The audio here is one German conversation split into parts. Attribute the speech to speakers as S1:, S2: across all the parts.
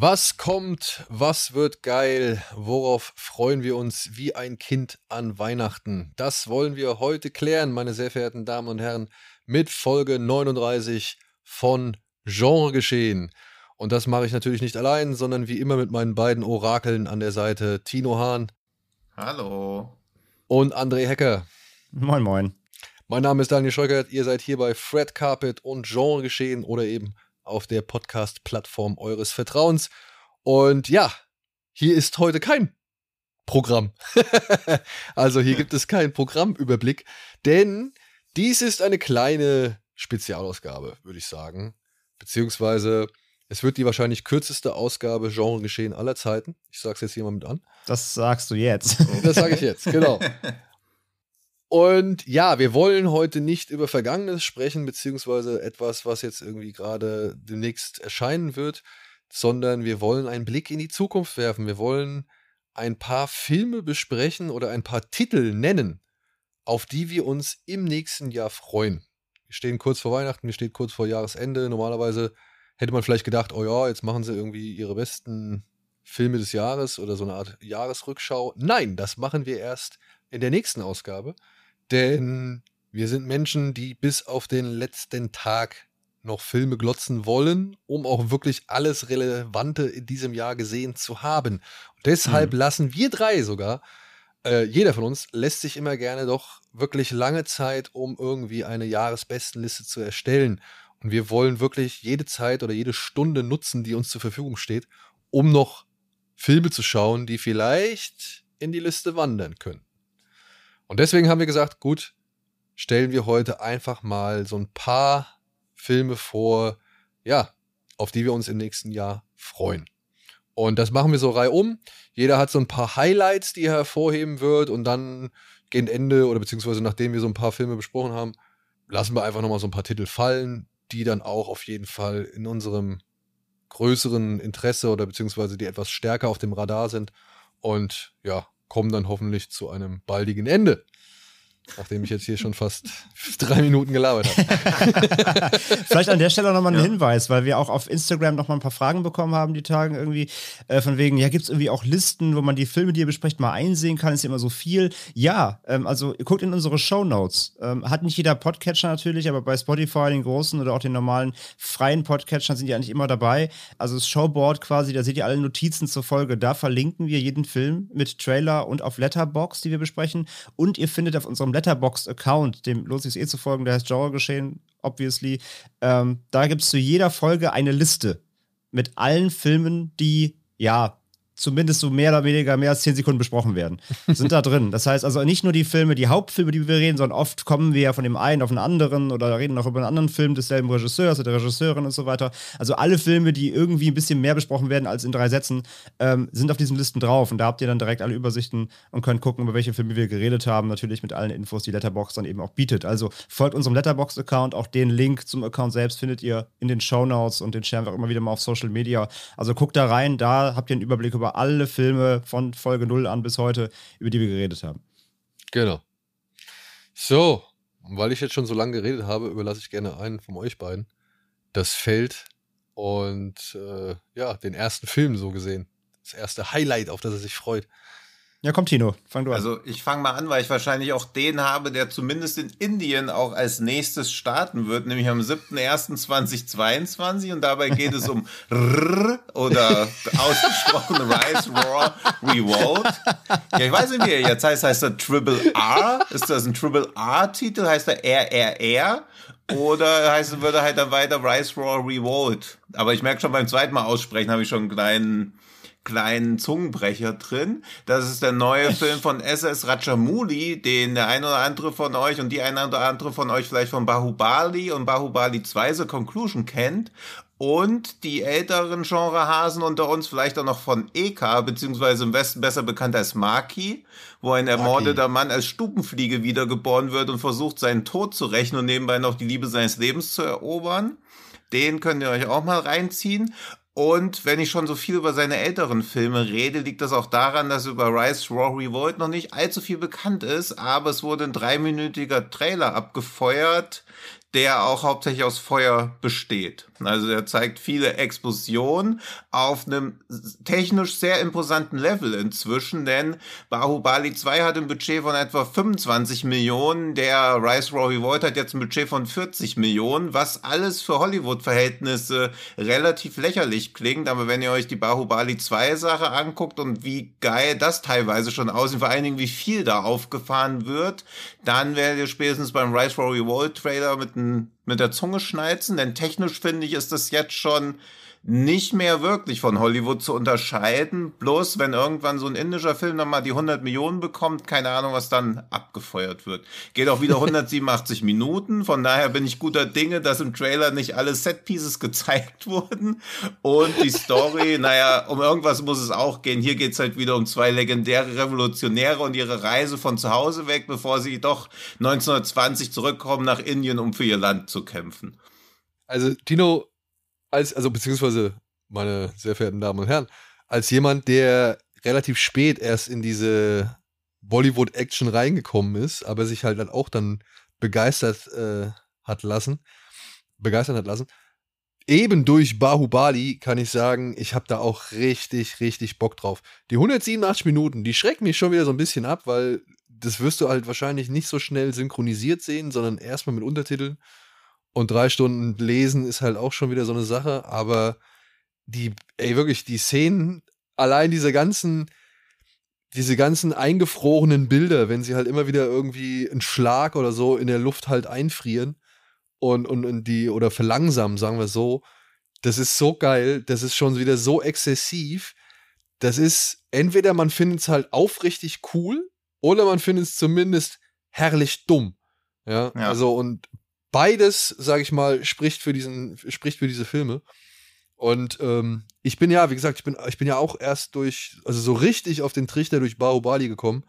S1: Was kommt? Was wird geil? Worauf freuen wir uns wie ein Kind an Weihnachten? Das wollen wir heute klären, meine sehr verehrten Damen und Herren, mit Folge 39 von Genre geschehen. Und das mache ich natürlich nicht allein, sondern wie immer mit meinen beiden Orakeln an der Seite, Tino Hahn.
S2: Hallo.
S1: Und André Hecker.
S3: Moin, moin.
S1: Mein Name ist Daniel Schröckert. Ihr seid hier bei Fred Carpet und Genre geschehen oder eben auf der Podcast-Plattform eures Vertrauens. Und ja, hier ist heute kein Programm. also hier gibt es keinen Programmüberblick, denn dies ist eine kleine Spezialausgabe, würde ich sagen. Beziehungsweise es wird die wahrscheinlich kürzeste Ausgabe Genre geschehen aller Zeiten. Ich sage es jetzt hier mal mit an.
S3: Das sagst du jetzt.
S1: Das sage ich jetzt, genau. Und ja, wir wollen heute nicht über Vergangenes sprechen, beziehungsweise etwas, was jetzt irgendwie gerade demnächst erscheinen wird, sondern wir wollen einen Blick in die Zukunft werfen. Wir wollen ein paar Filme besprechen oder ein paar Titel nennen, auf die wir uns im nächsten Jahr freuen. Wir stehen kurz vor Weihnachten, wir stehen kurz vor Jahresende. Normalerweise hätte man vielleicht gedacht, oh ja, jetzt machen sie irgendwie ihre besten Filme des Jahres oder so eine Art Jahresrückschau. Nein, das machen wir erst in der nächsten Ausgabe. Denn wir sind Menschen, die bis auf den letzten Tag noch Filme glotzen wollen, um auch wirklich alles Relevante in diesem Jahr gesehen zu haben. Und deshalb mhm. lassen wir drei sogar, äh, jeder von uns lässt sich immer gerne doch wirklich lange Zeit, um irgendwie eine Jahresbestenliste zu erstellen. Und wir wollen wirklich jede Zeit oder jede Stunde nutzen, die uns zur Verfügung steht, um noch Filme zu schauen, die vielleicht in die Liste wandern können. Und deswegen haben wir gesagt, gut, stellen wir heute einfach mal so ein paar Filme vor, ja, auf die wir uns im nächsten Jahr freuen. Und das machen wir so reihum. Jeder hat so ein paar Highlights, die er hervorheben wird und dann gegen Ende oder beziehungsweise nachdem wir so ein paar Filme besprochen haben, lassen wir einfach nochmal so ein paar Titel fallen, die dann auch auf jeden Fall in unserem größeren Interesse oder beziehungsweise die etwas stärker auf dem Radar sind. Und ja, kommen dann hoffentlich zu einem baldigen Ende. Nachdem ich jetzt hier schon fast drei Minuten gelabert habe.
S3: Vielleicht an der Stelle nochmal ein ja. Hinweis, weil wir auch auf Instagram nochmal ein paar Fragen bekommen haben, die Tagen irgendwie, äh, von wegen, ja, gibt es irgendwie auch Listen, wo man die Filme, die ihr besprecht, mal einsehen kann? Ist ja immer so viel. Ja, ähm, also ihr guckt in unsere Show Notes. Ähm, hat nicht jeder Podcatcher natürlich, aber bei Spotify, den großen oder auch den normalen freien Podcatchern sind die eigentlich immer dabei. Also das Showboard quasi, da seht ihr alle Notizen zur Folge. Da verlinken wir jeden Film mit Trailer und auf Letterbox, die wir besprechen. Und ihr findet auf unserem Letterboxd-Account, dem lohnt sich eh zu folgen, der heißt Genre geschehen, obviously. Ähm, da gibt es zu jeder Folge eine Liste mit allen Filmen, die ja zumindest so mehr oder weniger mehr als zehn Sekunden besprochen werden, sind da drin. Das heißt also nicht nur die Filme, die Hauptfilme, die wir reden, sondern oft kommen wir ja von dem einen auf den anderen oder reden auch über einen anderen Film desselben Regisseurs oder der Regisseurin und so weiter. Also alle Filme, die irgendwie ein bisschen mehr besprochen werden als in drei Sätzen, ähm, sind auf diesen Listen drauf. Und da habt ihr dann direkt alle Übersichten und könnt gucken, über welche Filme wir geredet haben. Natürlich mit allen Infos, die Letterbox dann eben auch bietet. Also folgt unserem Letterbox-Account. Auch den Link zum Account selbst findet ihr in den Show Notes und den sharen wir auch immer wieder mal auf Social Media. Also guckt da rein, da habt ihr einen Überblick über über alle Filme von Folge 0 an bis heute, über die wir geredet haben.
S1: Genau. So, weil ich jetzt schon so lange geredet habe, überlasse ich gerne einen von euch beiden das Feld und äh, ja, den ersten Film so gesehen. Das erste Highlight, auf das er sich freut.
S3: Ja, komm, Tino, fang du an.
S2: Also, ich fange mal an, weil ich wahrscheinlich auch den habe, der zumindest in Indien auch als nächstes starten wird, nämlich am 7.1.2022. Und dabei geht es um R oder ausgesprochen Rise Raw Revolt. Ja, ich weiß nicht, wie er jetzt heißt. Heißt er Triple R? Ist das ein Triple R-Titel? Heißt er RRR? Oder heißt, würde halt dann weiter Rise Raw Revolt? Aber ich merke schon beim zweiten Mal aussprechen, habe ich schon einen kleinen kleinen Zungenbrecher drin. Das ist der neue Film von SS Rajamouli, den der ein oder andere von euch und die ein oder andere von euch vielleicht von Bahubali und Bahubali 2 The Conclusion kennt. und die älteren Genrehasen unter uns vielleicht auch noch von EK, beziehungsweise im Westen besser bekannt als Maki, wo ein ermordeter Mann als Stubenfliege wiedergeboren wird und versucht, seinen Tod zu rächen und nebenbei noch die Liebe seines Lebens zu erobern. Den könnt ihr euch auch mal reinziehen. Und wenn ich schon so viel über seine älteren Filme rede, liegt das auch daran, dass über Rise Raw Revolt noch nicht allzu viel bekannt ist, aber es wurde ein dreiminütiger Trailer abgefeuert, der auch hauptsächlich aus Feuer besteht. Also er zeigt viele Explosionen auf einem technisch sehr imposanten Level inzwischen, denn Bahubali 2 hat ein Budget von etwa 25 Millionen, der Rise Rory Void hat jetzt ein Budget von 40 Millionen, was alles für Hollywood-Verhältnisse relativ lächerlich klingt, aber wenn ihr euch die Bahubali 2 Sache anguckt und wie geil das teilweise schon aussieht, vor allen Dingen wie viel da aufgefahren wird, dann werdet ihr spätestens beim Rise Rory Void Trailer mit einem mit der Zunge schnalzen, denn technisch finde ich, ist das jetzt schon nicht mehr wirklich von Hollywood zu unterscheiden. Bloß wenn irgendwann so ein indischer Film nochmal die 100 Millionen bekommt, keine Ahnung, was dann abgefeuert wird. Geht auch wieder 187 Minuten. Von daher bin ich guter Dinge, dass im Trailer nicht alle Setpieces gezeigt wurden. Und die Story, naja, um irgendwas muss es auch gehen. Hier geht's halt wieder um zwei legendäre Revolutionäre und ihre Reise von zu Hause weg, bevor sie doch 1920 zurückkommen nach Indien, um für ihr Land zu kämpfen.
S1: Also, Tino, als, also beziehungsweise meine sehr verehrten Damen und Herren, als jemand, der relativ spät erst in diese Bollywood-Action reingekommen ist, aber sich halt dann auch dann begeistert äh, hat lassen, begeistert hat lassen. Eben durch Bahubali kann ich sagen, ich habe da auch richtig, richtig Bock drauf. Die 187 Minuten, die schrecken mich schon wieder so ein bisschen ab, weil das wirst du halt wahrscheinlich nicht so schnell synchronisiert sehen, sondern erstmal mit Untertiteln. Und drei Stunden lesen ist halt auch schon wieder so eine Sache, aber die, ey, wirklich, die Szenen, allein diese ganzen, diese ganzen eingefrorenen Bilder, wenn sie halt immer wieder irgendwie einen Schlag oder so in der Luft halt einfrieren und, und, und die, oder verlangsamen, sagen wir so, das ist so geil, das ist schon wieder so exzessiv. Das ist, entweder man findet es halt aufrichtig cool oder man findet es zumindest herrlich dumm. Ja, ja, also und beides, sage ich mal, spricht für diesen, spricht für diese Filme. Und ähm, ich bin ja, wie gesagt, ich bin, ich bin ja auch erst durch, also so richtig auf den Trichter durch Bahubali gekommen.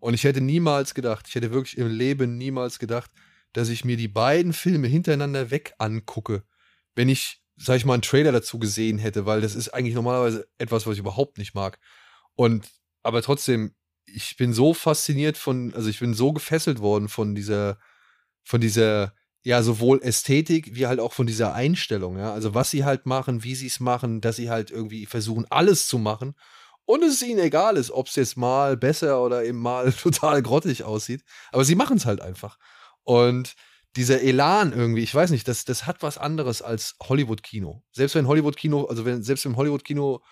S1: Und ich hätte niemals gedacht, ich hätte wirklich im Leben niemals gedacht, dass ich mir die beiden Filme hintereinander weg angucke, wenn ich, sag ich mal, einen Trailer dazu gesehen hätte, weil das ist eigentlich normalerweise etwas, was ich überhaupt nicht mag. Und aber trotzdem, ich bin so fasziniert von, also ich bin so gefesselt worden von dieser, von dieser ja, sowohl Ästhetik wie halt auch von dieser Einstellung, ja. Also was sie halt machen, wie sie es machen, dass sie halt irgendwie versuchen, alles zu machen. Und es ihnen egal ist, ob es jetzt mal besser oder eben mal total grottig aussieht. Aber sie machen es halt einfach. Und dieser Elan irgendwie, ich weiß nicht, das, das hat was anderes als Hollywood-Kino. Selbst wenn Hollywood-Kino, also wenn, selbst im Hollywood-Kino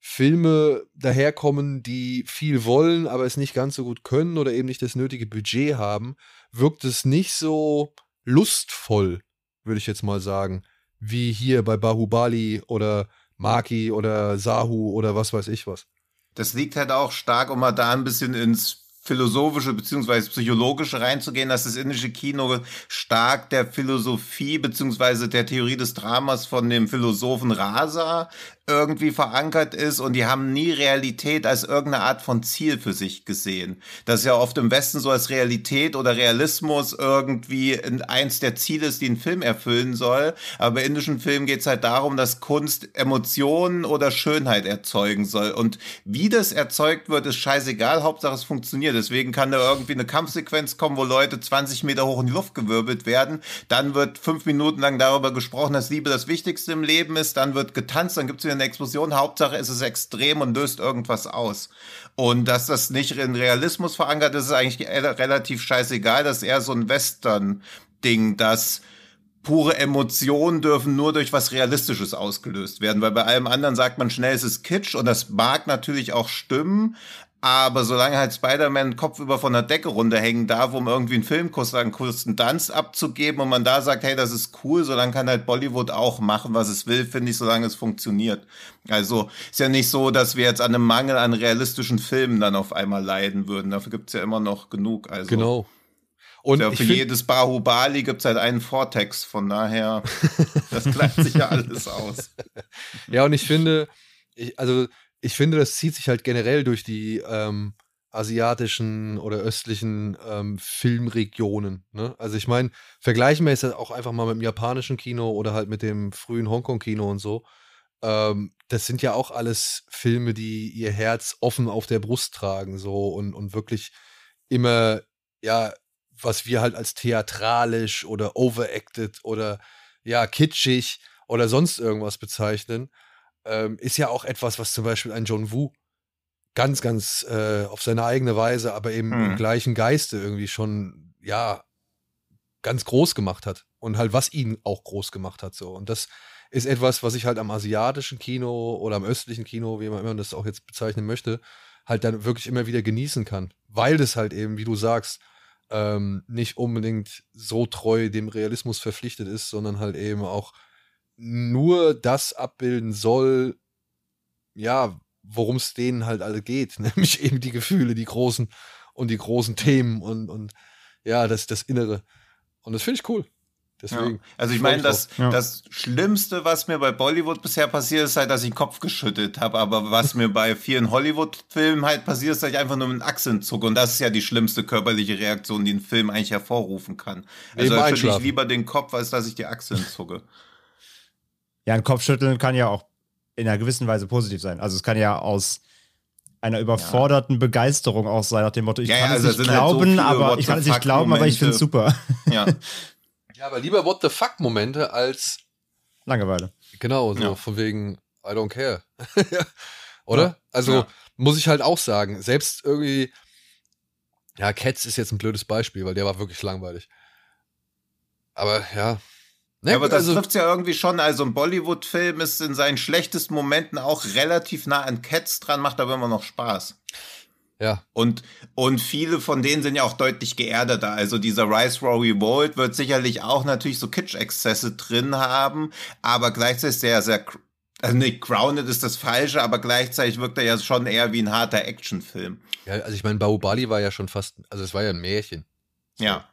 S1: Filme daherkommen, die viel wollen, aber es nicht ganz so gut können oder eben nicht das nötige Budget haben, wirkt es nicht so, lustvoll, würde ich jetzt mal sagen, wie hier bei Bahubali oder Maki oder Sahu oder was weiß ich was.
S2: Das liegt halt auch stark, um mal da ein bisschen ins philosophische beziehungsweise psychologische reinzugehen, dass das indische Kino stark der Philosophie beziehungsweise der Theorie des Dramas von dem Philosophen Rasa irgendwie verankert ist und die haben nie Realität als irgendeine Art von Ziel für sich gesehen. Das ist ja oft im Westen so als Realität oder Realismus irgendwie eins der Ziele ist, die ein Film erfüllen soll. Aber bei indischen Filmen geht es halt darum, dass Kunst Emotionen oder Schönheit erzeugen soll. Und wie das erzeugt wird, ist scheißegal. Hauptsache es funktioniert. Deswegen kann da irgendwie eine Kampfsequenz kommen, wo Leute 20 Meter hoch in die Luft gewirbelt werden. Dann wird fünf Minuten lang darüber gesprochen, dass Liebe das Wichtigste im Leben ist. Dann wird getanzt, dann gibt es wieder eine Explosion. Hauptsache ist es extrem und löst irgendwas aus. Und dass das nicht in Realismus verankert ist, ist eigentlich relativ scheißegal. Das ist eher so ein Western-Ding, dass pure Emotionen dürfen nur durch was Realistisches ausgelöst werden, weil bei allem anderen sagt man schnell, es ist Kitsch und das mag natürlich auch stimmen, aber solange halt Spider-Man kopfüber von der Decke runterhängen darf, um irgendwie einen Filmkurs, einen kurzen Tanz abzugeben und man da sagt, hey, das ist cool, solange kann halt Bollywood auch machen, was es will, finde ich, solange es funktioniert. Also ist ja nicht so, dass wir jetzt an einem Mangel an realistischen Filmen dann auf einmal leiden würden. Dafür gibt's ja immer noch genug. Also.
S1: Genau.
S2: Und ja, für jedes Bahubali gibt es halt einen Vortex, von daher, das gleicht sich ja alles aus.
S1: Ja, und ich finde, ich, also ich finde, das zieht sich halt generell durch die ähm, asiatischen oder östlichen ähm, Filmregionen. Ne? Also ich meine, vergleichen wir es auch einfach mal mit dem japanischen Kino oder halt mit dem frühen Hongkong-Kino und so. Ähm, das sind ja auch alles Filme, die ihr Herz offen auf der Brust tragen, so und, und wirklich immer, ja, was wir halt als theatralisch oder overacted oder ja, kitschig oder sonst irgendwas bezeichnen, ähm, ist ja auch etwas, was zum Beispiel ein John Woo ganz, ganz äh, auf seine eigene Weise, aber eben hm. im gleichen Geiste irgendwie schon, ja, ganz groß gemacht hat. Und halt, was ihn auch groß gemacht hat. So. Und das ist etwas, was ich halt am asiatischen Kino oder am östlichen Kino, wie man immer das auch jetzt bezeichnen möchte, halt dann wirklich immer wieder genießen kann. Weil das halt eben, wie du sagst, ähm, nicht unbedingt so treu dem Realismus verpflichtet ist, sondern halt eben auch nur das abbilden soll, ja, worum es denen halt alle geht, nämlich eben die Gefühle, die großen und die großen Themen und, und ja, das, das Innere. Und das finde ich cool. Deswegen.
S2: Ja. Also ich meine, das, ja. das Schlimmste, was mir bei Bollywood bisher passiert ist, halt, dass ich den Kopf geschüttet habe. Aber was mir bei vielen Hollywood-Filmen halt passiert, ist, dass ich einfach nur mit den Achseln zucke. Und das ist ja die schlimmste körperliche Reaktion, die ein Film eigentlich hervorrufen kann. Also schüttle ich lieber den Kopf, als dass ich die Achseln zucke.
S3: Ja, ein Kopfschütteln kann ja auch in einer gewissen Weise positiv sein. Also es kann ja aus einer überforderten ja. Begeisterung auch sein, nach dem Motto, ich ja, kann ja, es also nicht glauben, halt so aber ich kann es nicht glauben, aber ich finde es super.
S2: Ja.
S1: ja, aber lieber What the fuck Momente als
S3: Langeweile.
S1: Genau, so von wegen I don't care. Oder? also muss ich halt auch sagen, selbst irgendwie ja, Cats ist jetzt ein blödes Beispiel, weil der war wirklich langweilig. Aber ja,
S2: Ne? Ja, aber das also, trifft ja irgendwie schon. Also ein Bollywood-Film ist in seinen schlechtesten Momenten auch relativ nah an Cats dran, macht aber immer noch Spaß.
S1: Ja.
S2: Und, und viele von denen sind ja auch deutlich geerdeter. Also dieser Rise Rory World wird sicherlich auch natürlich so Kitsch-Exzesse drin haben, aber gleichzeitig sehr, sehr, also nicht grounded ist das Falsche, aber gleichzeitig wirkt er ja schon eher wie ein harter Actionfilm.
S1: Ja, also ich meine, Bahubali war ja schon fast, also es war ja ein Märchen.
S2: Ja.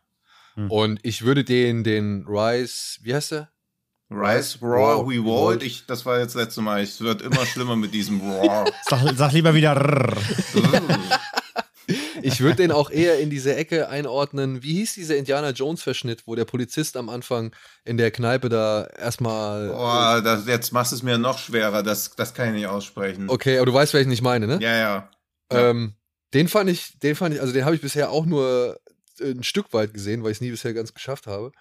S1: Hm. Und ich würde den, den Rise, wie heißt der?
S2: Rise Raw We Walled. Ich, das war jetzt das letzte Mal. Es wird immer schlimmer mit diesem Raw.
S3: sag, sag lieber wieder.
S1: ich würde den auch eher in diese Ecke einordnen. Wie hieß dieser Indiana Jones Verschnitt, wo der Polizist am Anfang in der Kneipe da erstmal.
S2: Boah, das, jetzt machst du es mir noch schwerer. Das, das kann ich nicht aussprechen.
S1: Okay, aber du weißt, welchen ich meine, ne?
S2: Ja, ja.
S1: Ähm, den fand ich, den fand ich, also den habe ich bisher auch nur ein Stück weit gesehen, weil ich es nie bisher ganz geschafft habe.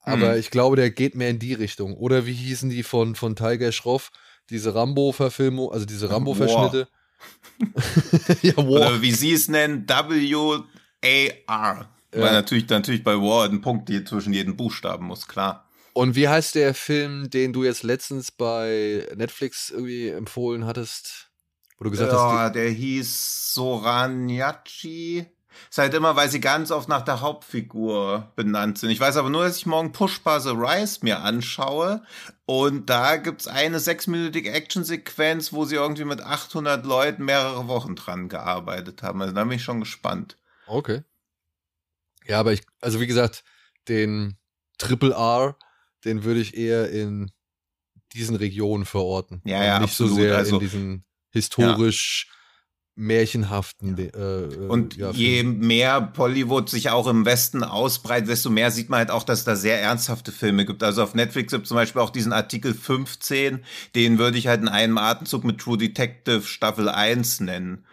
S1: Aber hm. ich glaube, der geht mehr in die Richtung. Oder wie hießen die von, von Tiger Schroff? Diese Rambo-Verfilmung, also diese Rambo-Verschnitte.
S2: ja. Oder wie sie es nennen, W-A-R. Ja. Weil natürlich, natürlich bei War ein Punkt zwischen jedem Buchstaben muss, klar.
S1: Und wie heißt der Film, den du jetzt letztens bei Netflix irgendwie empfohlen hattest?
S2: Wo du gesagt ja, hast. der hieß Soranyachi. Halt immer, weil sie ganz oft nach der Hauptfigur benannt sind. Ich weiß aber nur, dass ich morgen Pushbar The Rise mir anschaue. Und da gibt's eine sechsminütige Actionsequenz, wo sie irgendwie mit 800 Leuten mehrere Wochen dran gearbeitet haben. Also da bin ich schon gespannt.
S1: Okay. Ja, aber ich, also wie gesagt, den Triple R, den würde ich eher in diesen Regionen verorten.
S2: Ja, ja,
S1: nicht
S2: absolut.
S1: so sehr also, in diesen historisch märchenhaften.
S2: Ja. Äh, äh, und ja, je mehr Bollywood sich auch im Westen ausbreitet, desto mehr sieht man halt auch, dass es da sehr ernsthafte Filme gibt. Also auf Netflix gibt es zum Beispiel auch diesen Artikel 15, den würde ich halt in einem Atemzug mit True Detective Staffel 1 nennen.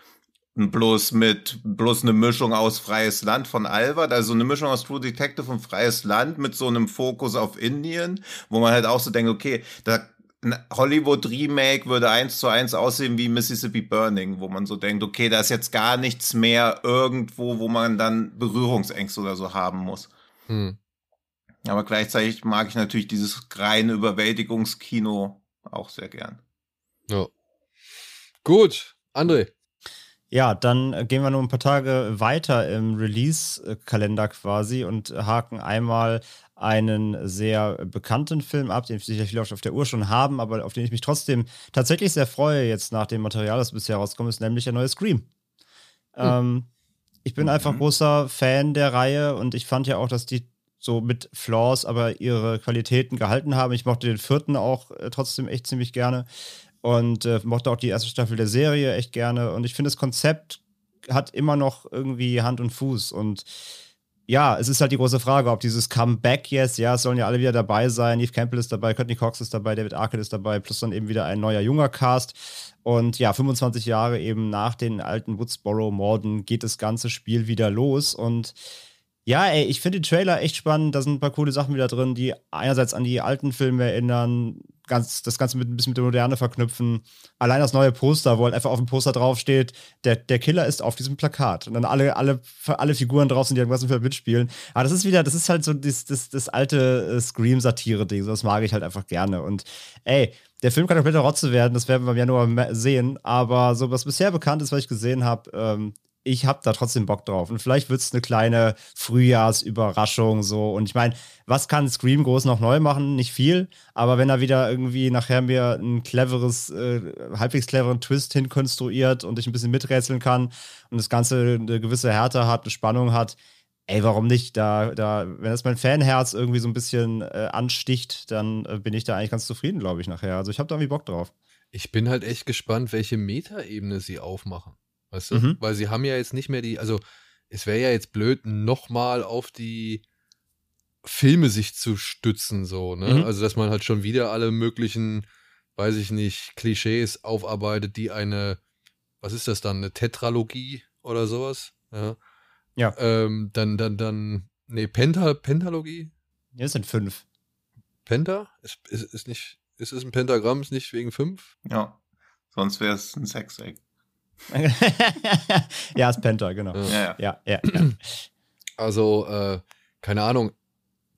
S2: Bloß mit, bloß eine Mischung aus Freies Land von Albert, also eine Mischung aus True Detective und Freies Land mit so einem Fokus auf Indien, wo man halt auch so denkt, okay, da ein Hollywood-Remake würde eins zu eins aussehen wie Mississippi Burning, wo man so denkt, okay, da ist jetzt gar nichts mehr irgendwo, wo man dann Berührungsängste oder so haben muss. Hm. Aber gleichzeitig mag ich natürlich dieses reine Überwältigungskino auch sehr gern.
S1: Ja. Gut, André.
S3: Ja, dann gehen wir nur ein paar Tage weiter im Release-Kalender quasi und haken einmal einen sehr bekannten Film ab, den sicher viele auf der Uhr schon haben, aber auf den ich mich trotzdem tatsächlich sehr freue, jetzt nach dem Material, das bisher rauskommt, ist nämlich der neue Scream. Hm. Ähm, Ich bin mhm. einfach großer Fan der Reihe und ich fand ja auch, dass die so mit Flaws aber ihre Qualitäten gehalten haben. Ich mochte den vierten auch äh, trotzdem echt ziemlich gerne und äh, mochte auch die erste Staffel der Serie echt gerne. Und ich finde, das Konzept hat immer noch irgendwie Hand und Fuß und ja, es ist halt die große Frage, ob dieses Comeback jetzt, ja, es sollen ja alle wieder dabei sein. Eve Campbell ist dabei, Courtney Cox ist dabei, David Arquette ist dabei, plus dann eben wieder ein neuer junger Cast. Und ja, 25 Jahre eben nach den alten Woodsboro-Morden geht das ganze Spiel wieder los. Und ja, ey, ich finde den Trailer echt spannend. Da sind ein paar coole Sachen wieder drin, die einerseits an die alten Filme erinnern, ganz, das Ganze mit, ein bisschen mit der Moderne verknüpfen. Allein das neue Poster, wo halt einfach auf dem Poster draufsteht, der, der Killer ist auf diesem Plakat. Und dann alle, alle, alle Figuren drauf sind, die irgendwas Film mitspielen. Aber das ist wieder, das ist halt so das, das, das alte äh, Scream-Satire-Ding. Das mag ich halt einfach gerne. Und ey, der Film kann kompletter Rotze werden, das werden wir im Januar sehen. Aber so was bisher bekannt ist, was ich gesehen habe, ähm, ich habe da trotzdem Bock drauf. Und vielleicht wird es eine kleine Frühjahrsüberraschung so. Und ich meine, was kann Scream groß noch neu machen? Nicht viel. Aber wenn er wieder irgendwie nachher mir ein cleveres, äh, halbwegs cleveren Twist hinkonstruiert und ich ein bisschen miträtseln kann und das Ganze eine gewisse Härte hat, eine Spannung hat, ey, warum nicht? Da, da, wenn das mein Fanherz irgendwie so ein bisschen äh, ansticht, dann äh, bin ich da eigentlich ganz zufrieden, glaube ich, nachher. Also ich habe da irgendwie Bock drauf.
S1: Ich bin halt echt gespannt, welche Metaebene sie aufmachen. Weißt du? Mhm. Weil sie haben ja jetzt nicht mehr die, also es wäre ja jetzt blöd, nochmal auf die Filme sich zu stützen, so, ne? Mhm. Also, dass man halt schon wieder alle möglichen, weiß ich nicht, Klischees aufarbeitet, die eine, was ist das dann, eine Tetralogie oder sowas? Ja.
S3: Ja.
S1: Ähm, dann, dann, dann, nee, Penta, Pentalogie?
S3: Ja, es sind fünf.
S1: Penta? Ist, ist, ist nicht, ist es ein Pentagramm, ist nicht wegen fünf?
S2: Ja. Sonst wäre es ein Sechseck.
S3: ja, ist Penta, genau. Ja, ja, ja. ja.
S1: Also, äh, keine Ahnung.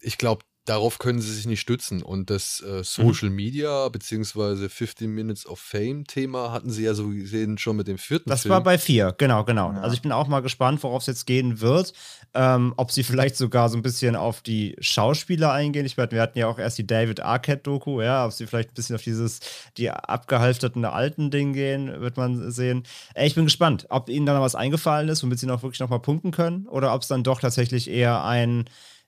S1: Ich glaube, darauf können sie sich nicht stützen. Und das äh, Social mhm. Media beziehungsweise 15 Minutes of Fame Thema hatten sie ja so gesehen schon mit dem vierten
S3: Das
S1: Film.
S3: war bei vier, genau, genau. Ja. Also ich bin auch mal gespannt, worauf es jetzt gehen wird. Ähm, ob sie vielleicht sogar so ein bisschen auf die Schauspieler eingehen. Ich meine, wir hatten ja auch erst die David Arquette-Doku, ja, ob sie vielleicht ein bisschen auf dieses, die abgehalfterten alten Ding gehen, wird man sehen. Ey, ich bin gespannt, ob ihnen da noch was eingefallen ist, womit sie noch wirklich noch mal punkten können oder ob es dann doch tatsächlich eher ein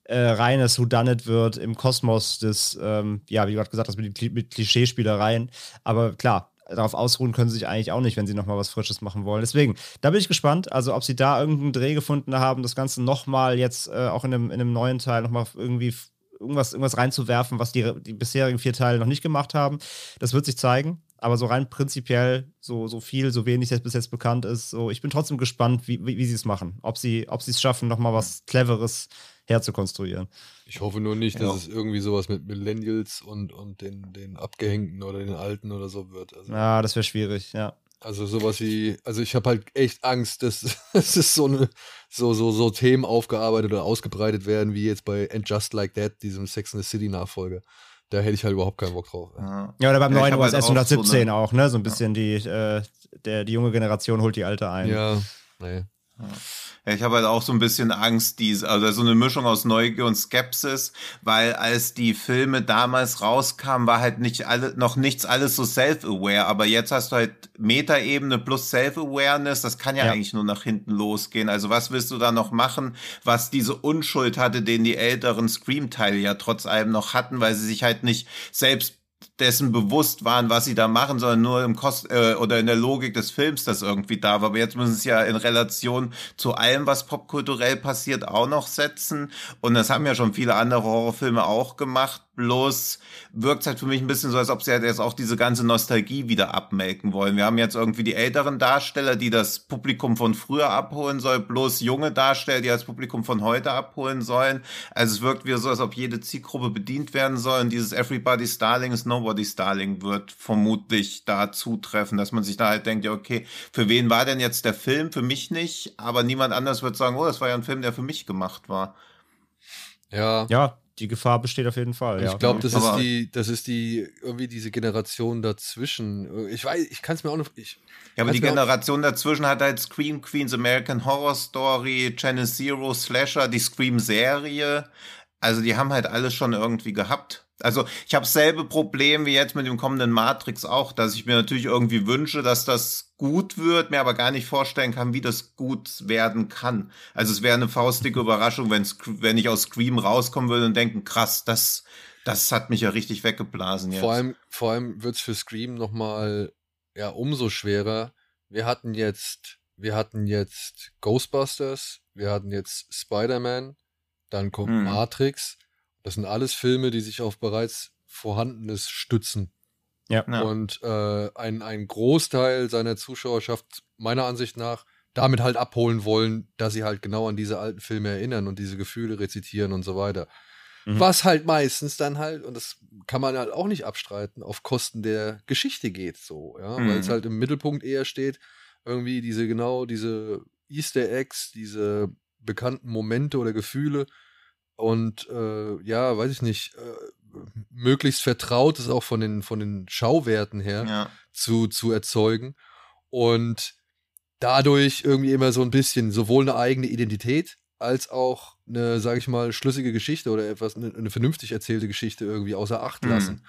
S3: äh, reines Whodunit wird im Kosmos des, ähm, ja, wie gerade gesagt hast, mit, mit Klischeespielereien. Aber klar, darauf ausruhen können sie sich eigentlich auch nicht, wenn sie nochmal was Frisches machen wollen. Deswegen, da bin ich gespannt, also ob sie da irgendeinen Dreh gefunden haben, das Ganze nochmal jetzt äh, auch in einem, in einem neuen Teil nochmal irgendwie irgendwas, irgendwas reinzuwerfen, was die, die bisherigen vier Teile noch nicht gemacht haben. Das wird sich zeigen. Aber so rein prinzipiell, so, so viel, so wenig jetzt bis jetzt bekannt ist, so, ich bin trotzdem gespannt, wie, wie, wie sie es machen. Ob sie ob es schaffen, nochmal was Cleveres herzukonstruieren.
S1: Ich hoffe nur nicht, dass ja. es irgendwie sowas mit Millennials und, und den, den Abgehängten oder den Alten oder so wird.
S3: Also, ja, das wäre schwierig, ja.
S1: Also sowas wie, also ich habe halt echt Angst, dass, dass es so eine, so, so, so Themen aufgearbeitet oder ausgebreitet werden, wie jetzt bei And Just Like That, diesem Sex in the City Nachfolger. Da hätte ich halt überhaupt keinen Bock drauf.
S3: Ja, ja oder beim ja, neuen OSS halt 117 so eine, auch, ne? So ein bisschen ja. die, äh, der, die junge Generation holt die alte ein.
S1: Ja, nee.
S2: Ja. Ja, ich habe halt auch so ein bisschen Angst, diese, also so eine Mischung aus Neugier und Skepsis, weil als die Filme damals rauskamen, war halt nicht alle, noch nichts alles so self-aware, aber jetzt hast du halt Metaebene plus Self-Awareness, das kann ja, ja, eigentlich nur nach hinten losgehen. Also was willst du da noch machen, was diese Unschuld hatte, den die älteren Scream-Teile ja trotz allem noch hatten, weil sie sich halt nicht selbst dessen bewusst waren, was sie da machen, sondern nur im Kost äh, oder in der Logik des Films das irgendwie da war. Aber jetzt müssen sie es ja in Relation zu allem, was popkulturell passiert, auch noch setzen. Und das haben ja schon viele andere Horrorfilme auch gemacht. Bloß wirkt es halt für mich ein bisschen so, als ob sie halt jetzt auch diese ganze Nostalgie wieder abmelken wollen. Wir haben jetzt irgendwie die älteren Darsteller, die das Publikum von früher abholen sollen, bloß junge Darsteller, die das Publikum von heute abholen sollen. Also es wirkt wieder so, als ob jede Zielgruppe bedient werden soll. Und dieses Everybody's Darling is Nobody's Darling wird vermutlich da zutreffen, dass man sich da halt denkt, ja, okay, für wen war denn jetzt der Film? Für mich nicht. Aber niemand anders wird sagen, oh, das war ja ein Film, der für mich gemacht war.
S3: Ja. Ja, die Gefahr besteht auf jeden Fall.
S1: Ich glaube, das ist die, das ist die, irgendwie diese Generation dazwischen. Ich weiß, ich kann es mir auch noch. Ich,
S2: ja, aber die Generation dazwischen hat halt Scream Queens, American Horror Story, Channel Zero, Slasher, die Scream-Serie. Also die haben halt alles schon irgendwie gehabt. Also ich habe dasselbe Problem wie jetzt mit dem kommenden Matrix auch, dass ich mir natürlich irgendwie wünsche, dass das gut wird, mir aber gar nicht vorstellen kann, wie das gut werden kann. Also es wäre eine faustdicke Überraschung, wenn wenn ich aus Scream rauskommen würde und denken, krass, das das hat mich ja richtig weggeblasen jetzt.
S1: Vor allem, vor allem wird es für Scream nochmal ja, umso schwerer. Wir hatten jetzt, wir hatten jetzt Ghostbusters, wir hatten jetzt Spider-Man, dann kommt hm. Matrix. Das sind alles Filme, die sich auf bereits Vorhandenes stützen. Ja. Und äh, ein, ein Großteil seiner Zuschauerschaft, meiner Ansicht nach, damit halt abholen wollen, dass sie halt genau an diese alten Filme erinnern und diese Gefühle rezitieren und so weiter. Mhm. Was halt meistens dann halt, und das kann man halt auch nicht abstreiten, auf Kosten der Geschichte geht, so, ja, mhm. weil es halt im Mittelpunkt eher steht, irgendwie diese, genau, diese Easter Eggs, diese bekannten Momente oder Gefühle und äh, ja, weiß ich nicht, äh, möglichst vertraut ist auch von den, von den Schauwerten her ja. zu, zu erzeugen und dadurch irgendwie immer so ein bisschen sowohl eine eigene Identität als auch eine, sage ich mal, schlüssige Geschichte oder etwas, eine, eine, vernünftig erzählte Geschichte irgendwie außer Acht mhm. lassen. Mhm.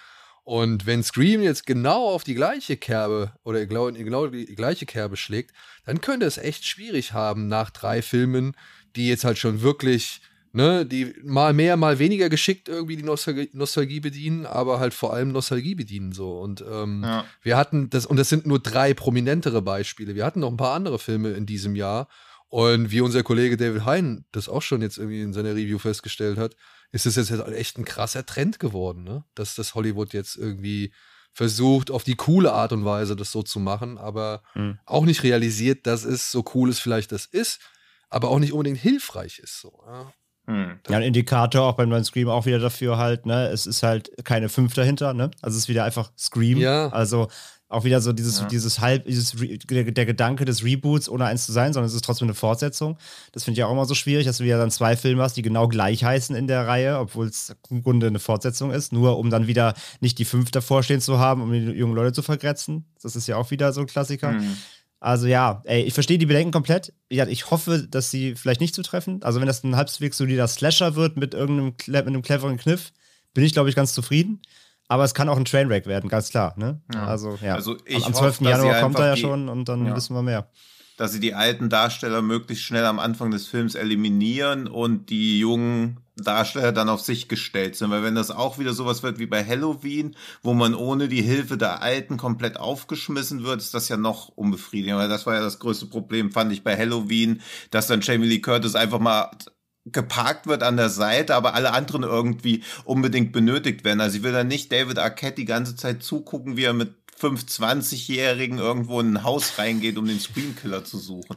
S1: Und wenn Scream jetzt genau auf die gleiche Kerbe oder genau, genau die gleiche Kerbe schlägt, dann könnte es echt schwierig haben nach drei Filmen, die jetzt halt schon wirklich, ne, die mal mehr, mal weniger geschickt irgendwie die Nostalgie, Nostalgie bedienen, aber halt vor allem Nostalgie bedienen so. Und ähm, ja. wir hatten das, und das sind nur drei prominentere Beispiele. Wir hatten noch ein paar andere Filme in diesem Jahr, und wie unser Kollege David Hein das auch schon jetzt irgendwie in seiner Review festgestellt hat, ist es jetzt echt ein krasser Trend geworden, ne? dass das Hollywood jetzt irgendwie versucht, auf die coole Art und Weise das so zu machen, aber mhm. auch nicht realisiert, dass es so cool ist, vielleicht das ist, aber auch nicht unbedingt hilfreich ist. So, ja?
S3: Hm. Ja, ein Indikator auch beim neuen Scream auch wieder dafür halt, ne? Es ist halt keine 5 dahinter, ne? Also es ist wieder einfach Scream. Ja. Also auch wieder so dieses, ja. dieses halb, dieses der, der, Gedanke des Reboots, ohne eins zu sein, sondern es ist trotzdem eine Fortsetzung. Das finde ich auch immer so schwierig, dass du wieder dann zwei Filme hast, die genau gleich heißen in der Reihe, obwohl es im Grunde eine Fortsetzung ist, nur um dann wieder nicht die fünf davor stehen zu haben, um die jungen Leute zu vergrätzen. Das ist ja auch wieder so ein Klassiker. Mhm. Also ja, ey, ich verstehe die Bedenken komplett. Ja, ich hoffe, dass sie vielleicht nicht zutreffen. Also wenn das ein halbwegs solider Slasher wird mit irgendeinem mit einem cleveren Kniff, bin ich, glaube ich, ganz zufrieden. Aber es kann auch ein Trainwreck werden, ganz klar. Ne? Ja. Also, ja. Also ich am, 12. Hoffe, Januar kommt er ja schon und dann ja. wissen wir mehr.
S2: Dass sie die alten Darsteller möglichst schnell am Anfang des Films eliminieren und die jungen Darsteller dann auf sich gestellt sind. Weil wenn das auch wieder sowas wird wie bei Halloween, wo man ohne die Hilfe der Alten komplett aufgeschmissen wird, ist das ja noch unbefriedigender. Weil das war ja das größte Problem, fand ich bei Halloween, dass dann Jamie Lee Curtis einfach mal geparkt wird an der Seite, aber alle anderen irgendwie unbedingt benötigt werden. Also ich will dann nicht David Arquette die ganze Zeit zugucken, wie er mit 25-Jährigen irgendwo in ein Haus reingeht, um den Screenkiller zu suchen.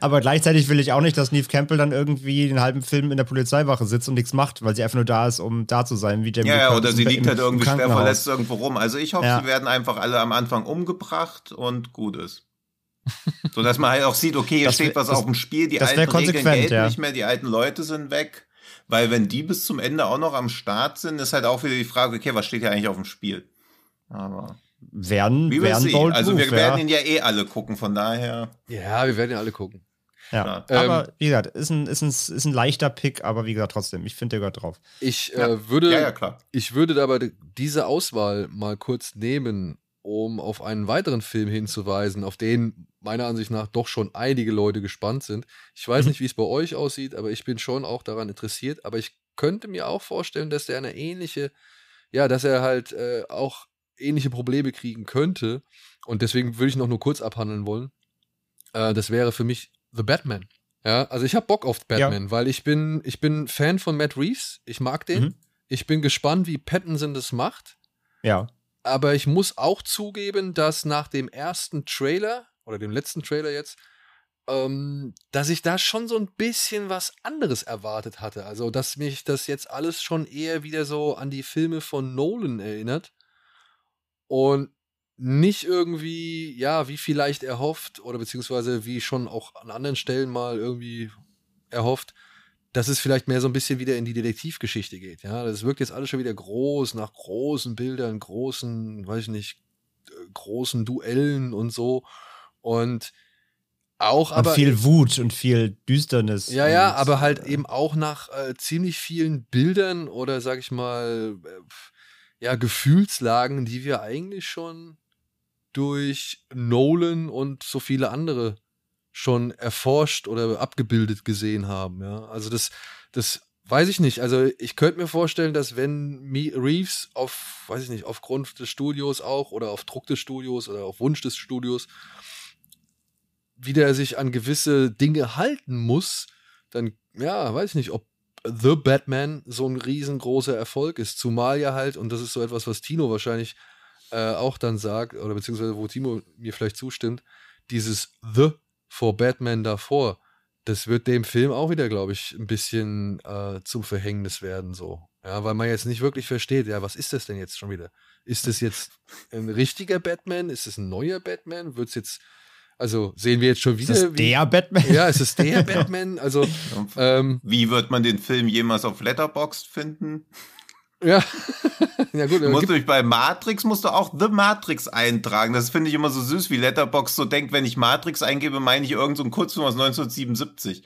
S3: Aber gleichzeitig will ich auch nicht, dass Neve Campbell dann irgendwie den halben Film in der Polizeiwache sitzt und nichts macht, weil sie einfach nur da ist, um da zu sein, wie
S2: Jamie Ja, ja oder sie liegt halt irgendwie schwer verletzt irgendwo rum. Also ich hoffe, ja. sie werden einfach alle am Anfang umgebracht und gut ist. So dass man halt auch sieht, okay, hier das steht was das, auf dem Spiel, die alten Regeln gelten ja. nicht mehr, die alten Leute sind weg. Weil wenn die bis zum Ende auch noch am Start sind, ist halt auch wieder die Frage, okay, was steht hier eigentlich auf dem Spiel? Aber.
S3: Werden, wie werden bold
S2: Also wir werden ihn ja eh alle gucken, von daher.
S1: Ja, wir werden ihn alle gucken.
S3: Ja, ja. aber ähm, wie gesagt, ist ein, ist, ein, ist ein leichter Pick, aber wie gesagt, trotzdem, ich finde, der gehört drauf.
S1: Ich äh, ja. würde, ja, ja, ich würde dabei diese Auswahl mal kurz nehmen um auf einen weiteren Film hinzuweisen, auf den meiner Ansicht nach doch schon einige Leute gespannt sind. Ich weiß mhm. nicht, wie es bei euch aussieht, aber ich bin schon auch daran interessiert. Aber ich könnte mir auch vorstellen, dass der eine ähnliche, ja, dass er halt äh, auch ähnliche Probleme kriegen könnte. Und deswegen würde ich noch nur kurz abhandeln wollen. Äh, das wäre für mich The Batman. Ja, also ich habe Bock auf Batman, ja. weil ich bin, ich bin Fan von Matt Reeves. Ich mag den. Mhm. Ich bin gespannt, wie Pattinson das macht.
S3: Ja
S1: aber ich muss auch zugeben, dass nach dem ersten Trailer oder dem letzten Trailer jetzt, ähm, dass ich da schon so ein bisschen was anderes erwartet hatte. Also, dass mich das jetzt alles schon eher wieder so an die Filme von Nolan erinnert. Und nicht irgendwie, ja, wie vielleicht erhofft oder beziehungsweise wie schon auch an anderen Stellen mal irgendwie erhofft, dass es vielleicht mehr so ein bisschen wieder in die Detektivgeschichte geht. Ja, das wirkt jetzt alles schon wieder groß, nach großen Bildern, großen, weiß ich nicht, äh, großen Duellen und so. Und Auch, aber.
S3: Und viel Wut und viel Düsternis.
S1: Ja, ja, aber halt eben auch nach äh, ziemlich vielen Bildern oder sag ich mal, äh, ja, Gefühlslagen, die wir eigentlich schon durch Nolan und so viele andere schon erforscht oder abgebildet gesehen haben. Ja, also das, das weiß ich nicht. Also ich könnte mir vorstellen, dass wenn Reeves auf, weiß ich nicht, aufgrund des Studios auch oder auf Druck des Studios oder auf Wunsch des Studios wieder sich an gewisse Dinge halten muss, dann, ja, weiß ich nicht, ob The Batman so ein riesengroßer Erfolg ist. Zumal ja halt, und das ist so etwas, was Tino wahrscheinlich äh, auch dann sagt, oder beziehungsweise wo Timo mir vielleicht zustimmt, dieses The vor Batman davor, das wird dem Film auch wieder, glaube ich, ein bisschen äh, zum Verhängnis werden, so. Ja, weil man jetzt nicht wirklich versteht, ja, was ist das denn jetzt schon wieder? Ist das jetzt ein richtiger Batman? Ist es ein neuer Batman? Wird es jetzt, also sehen wir jetzt schon wieder.
S3: Ist das der Batman?
S1: Ja, ist es der Batman? Also, ähm,
S2: wie wird man den Film jemals auf Letterboxd finden?
S1: Ja. ja gut.
S2: Du musst nämlich bei Matrix musst du auch The Matrix eintragen. Das finde ich immer so süß, wie Letterbox so denkt, wenn ich Matrix eingebe, meine ich irgendeinen so Kurzfilm aus 1977.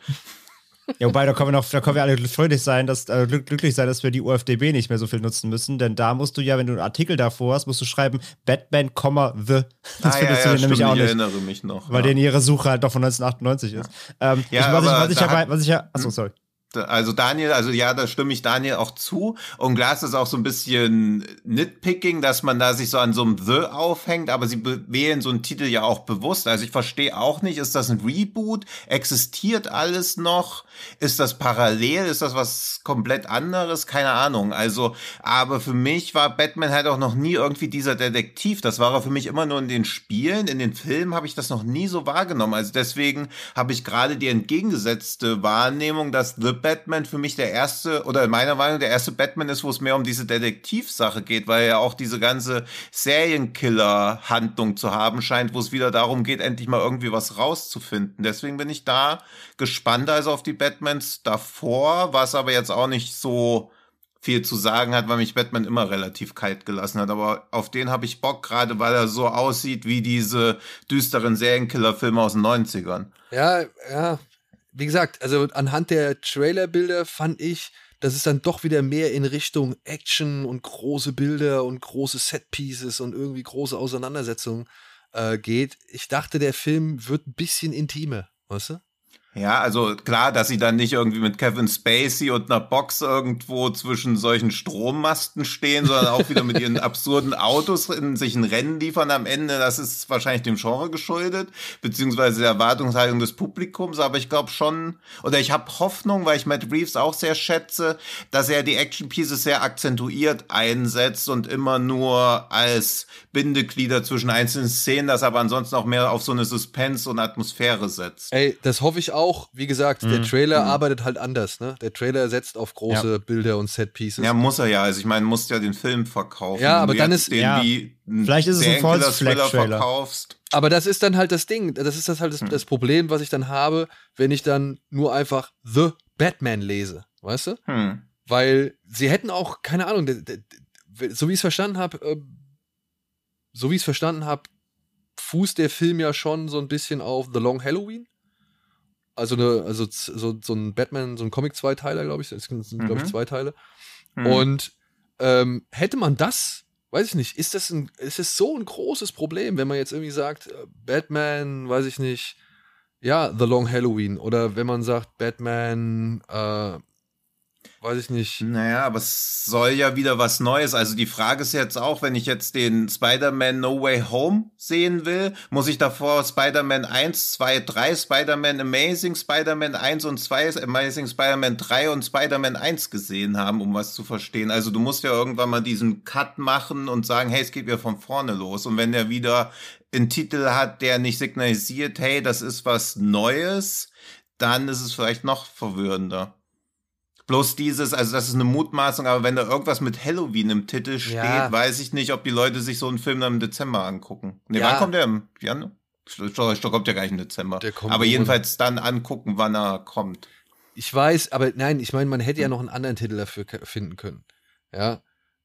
S3: Ja, wobei, da können wir noch, da können wir alle fröhlich sein, dass, äh, glücklich sein, dass wir die UFDB nicht mehr so viel nutzen müssen, denn da musst du ja, wenn du einen Artikel davor hast, musst du schreiben Batman, The.
S2: Das ah, findest ja, ja, du nämlich auch nicht. Ich erinnere mich noch.
S3: Weil ja. denen ihre Suche halt doch von 1998 ist. Ähm, ja, ich, was, ich, was, ich ja, was ich ja, achso, hm? sorry.
S2: Also Daniel, also ja, da stimme ich Daniel auch zu. Und Glas ist auch so ein bisschen nitpicking, dass man da sich so an so einem The aufhängt, aber sie wählen so einen Titel ja auch bewusst. Also ich verstehe auch nicht, ist das ein Reboot? Existiert alles noch? Ist das parallel? Ist das was komplett anderes? Keine Ahnung. Also, aber für mich war Batman halt auch noch nie irgendwie dieser Detektiv. Das war er für mich immer nur in den Spielen. In den Filmen habe ich das noch nie so wahrgenommen. Also deswegen habe ich gerade die entgegengesetzte Wahrnehmung, dass The Batman für mich der erste, oder in meiner Meinung der erste Batman ist, wo es mehr um diese Detektivsache geht, weil er auch diese ganze Serienkiller-Handlung zu haben scheint, wo es wieder darum geht, endlich mal irgendwie was rauszufinden. Deswegen bin ich da gespannt also auf die Batmans davor, was aber jetzt auch nicht so viel zu sagen hat, weil mich Batman immer relativ kalt gelassen hat. Aber auf den habe ich Bock, gerade weil er so aussieht wie diese düsteren Serienkiller-Filme aus den 90ern.
S1: Ja, ja, wie gesagt, also anhand der Trailerbilder fand ich, dass es dann doch wieder mehr in Richtung Action und große Bilder und große Setpieces und irgendwie große Auseinandersetzungen äh, geht. Ich dachte, der Film wird ein bisschen intimer, weißt du?
S2: Ja, also klar, dass sie dann nicht irgendwie mit Kevin Spacey und einer Box irgendwo zwischen solchen Strommasten stehen, sondern auch wieder mit ihren absurden Autos in sich ein Rennen liefern am Ende. Das ist wahrscheinlich dem Genre geschuldet, beziehungsweise der Erwartungshaltung des Publikums. Aber ich glaube schon, oder ich habe Hoffnung, weil ich Matt Reeves auch sehr schätze, dass er die Action Pieces sehr akzentuiert einsetzt und immer nur als Bindeglieder zwischen einzelnen Szenen, das aber ansonsten auch mehr auf so eine Suspense und Atmosphäre setzt.
S1: Ey, das hoffe ich auch auch, wie gesagt, mhm. der Trailer mhm. arbeitet halt anders, ne? Der Trailer setzt auf große ja. Bilder und Setpieces.
S2: Ja, muss er ja. Also ich meine, musst ja den Film verkaufen.
S1: Ja, aber dann ist
S2: den
S1: ja.
S2: wie
S3: Vielleicht ist es ein False Flag Trailer.
S2: Verkaufst.
S1: Aber das ist dann halt das Ding. Das ist das halt das, hm. das, Problem, was ich dann habe, wenn ich dann nur einfach The Batman lese, weißt du? Hm. Weil sie hätten auch, keine Ahnung, so wie ich es verstanden habe, äh, so wie ich es verstanden habe, fußt der Film ja schon so ein bisschen auf The Long Halloween. Also, eine, also so, so ein Batman, so ein Comic-Zweiteiler, glaube ich. Das sind, mhm. glaube ich, zwei Teile. Mhm. Und ähm, hätte man das, weiß ich nicht, ist das, ein, ist das so ein großes Problem, wenn man jetzt irgendwie sagt, äh, Batman, weiß ich nicht, ja, The Long Halloween. Oder wenn man sagt, Batman, äh, weiß ich nicht.
S2: Naja, aber es soll ja wieder was Neues. Also die Frage ist jetzt auch, wenn ich jetzt den Spider-Man No Way Home sehen will, muss ich davor Spider-Man 1, 2, 3, Spider-Man Amazing, Spider-Man 1 und 2, Amazing Spider-Man 3 und Spider-Man 1 gesehen haben, um was zu verstehen. Also du musst ja irgendwann mal diesen Cut machen und sagen, hey, es geht wieder von vorne los. Und wenn der wieder einen Titel hat, der nicht signalisiert, hey, das ist was Neues, dann ist es vielleicht noch verwirrender. Bloß dieses, also das ist eine Mutmaßung, aber wenn da irgendwas mit Halloween im Titel steht, ja. weiß ich nicht, ob die Leute sich so einen Film dann im Dezember angucken. Ne, ja. wann kommt der? Im Januar? Der kommt ja gar nicht im Dezember. aber jedenfalls dann angucken, wann er kommt.
S1: Ich weiß, aber nein, ich meine, man hätte ja noch einen anderen Titel dafür finden können. Ja.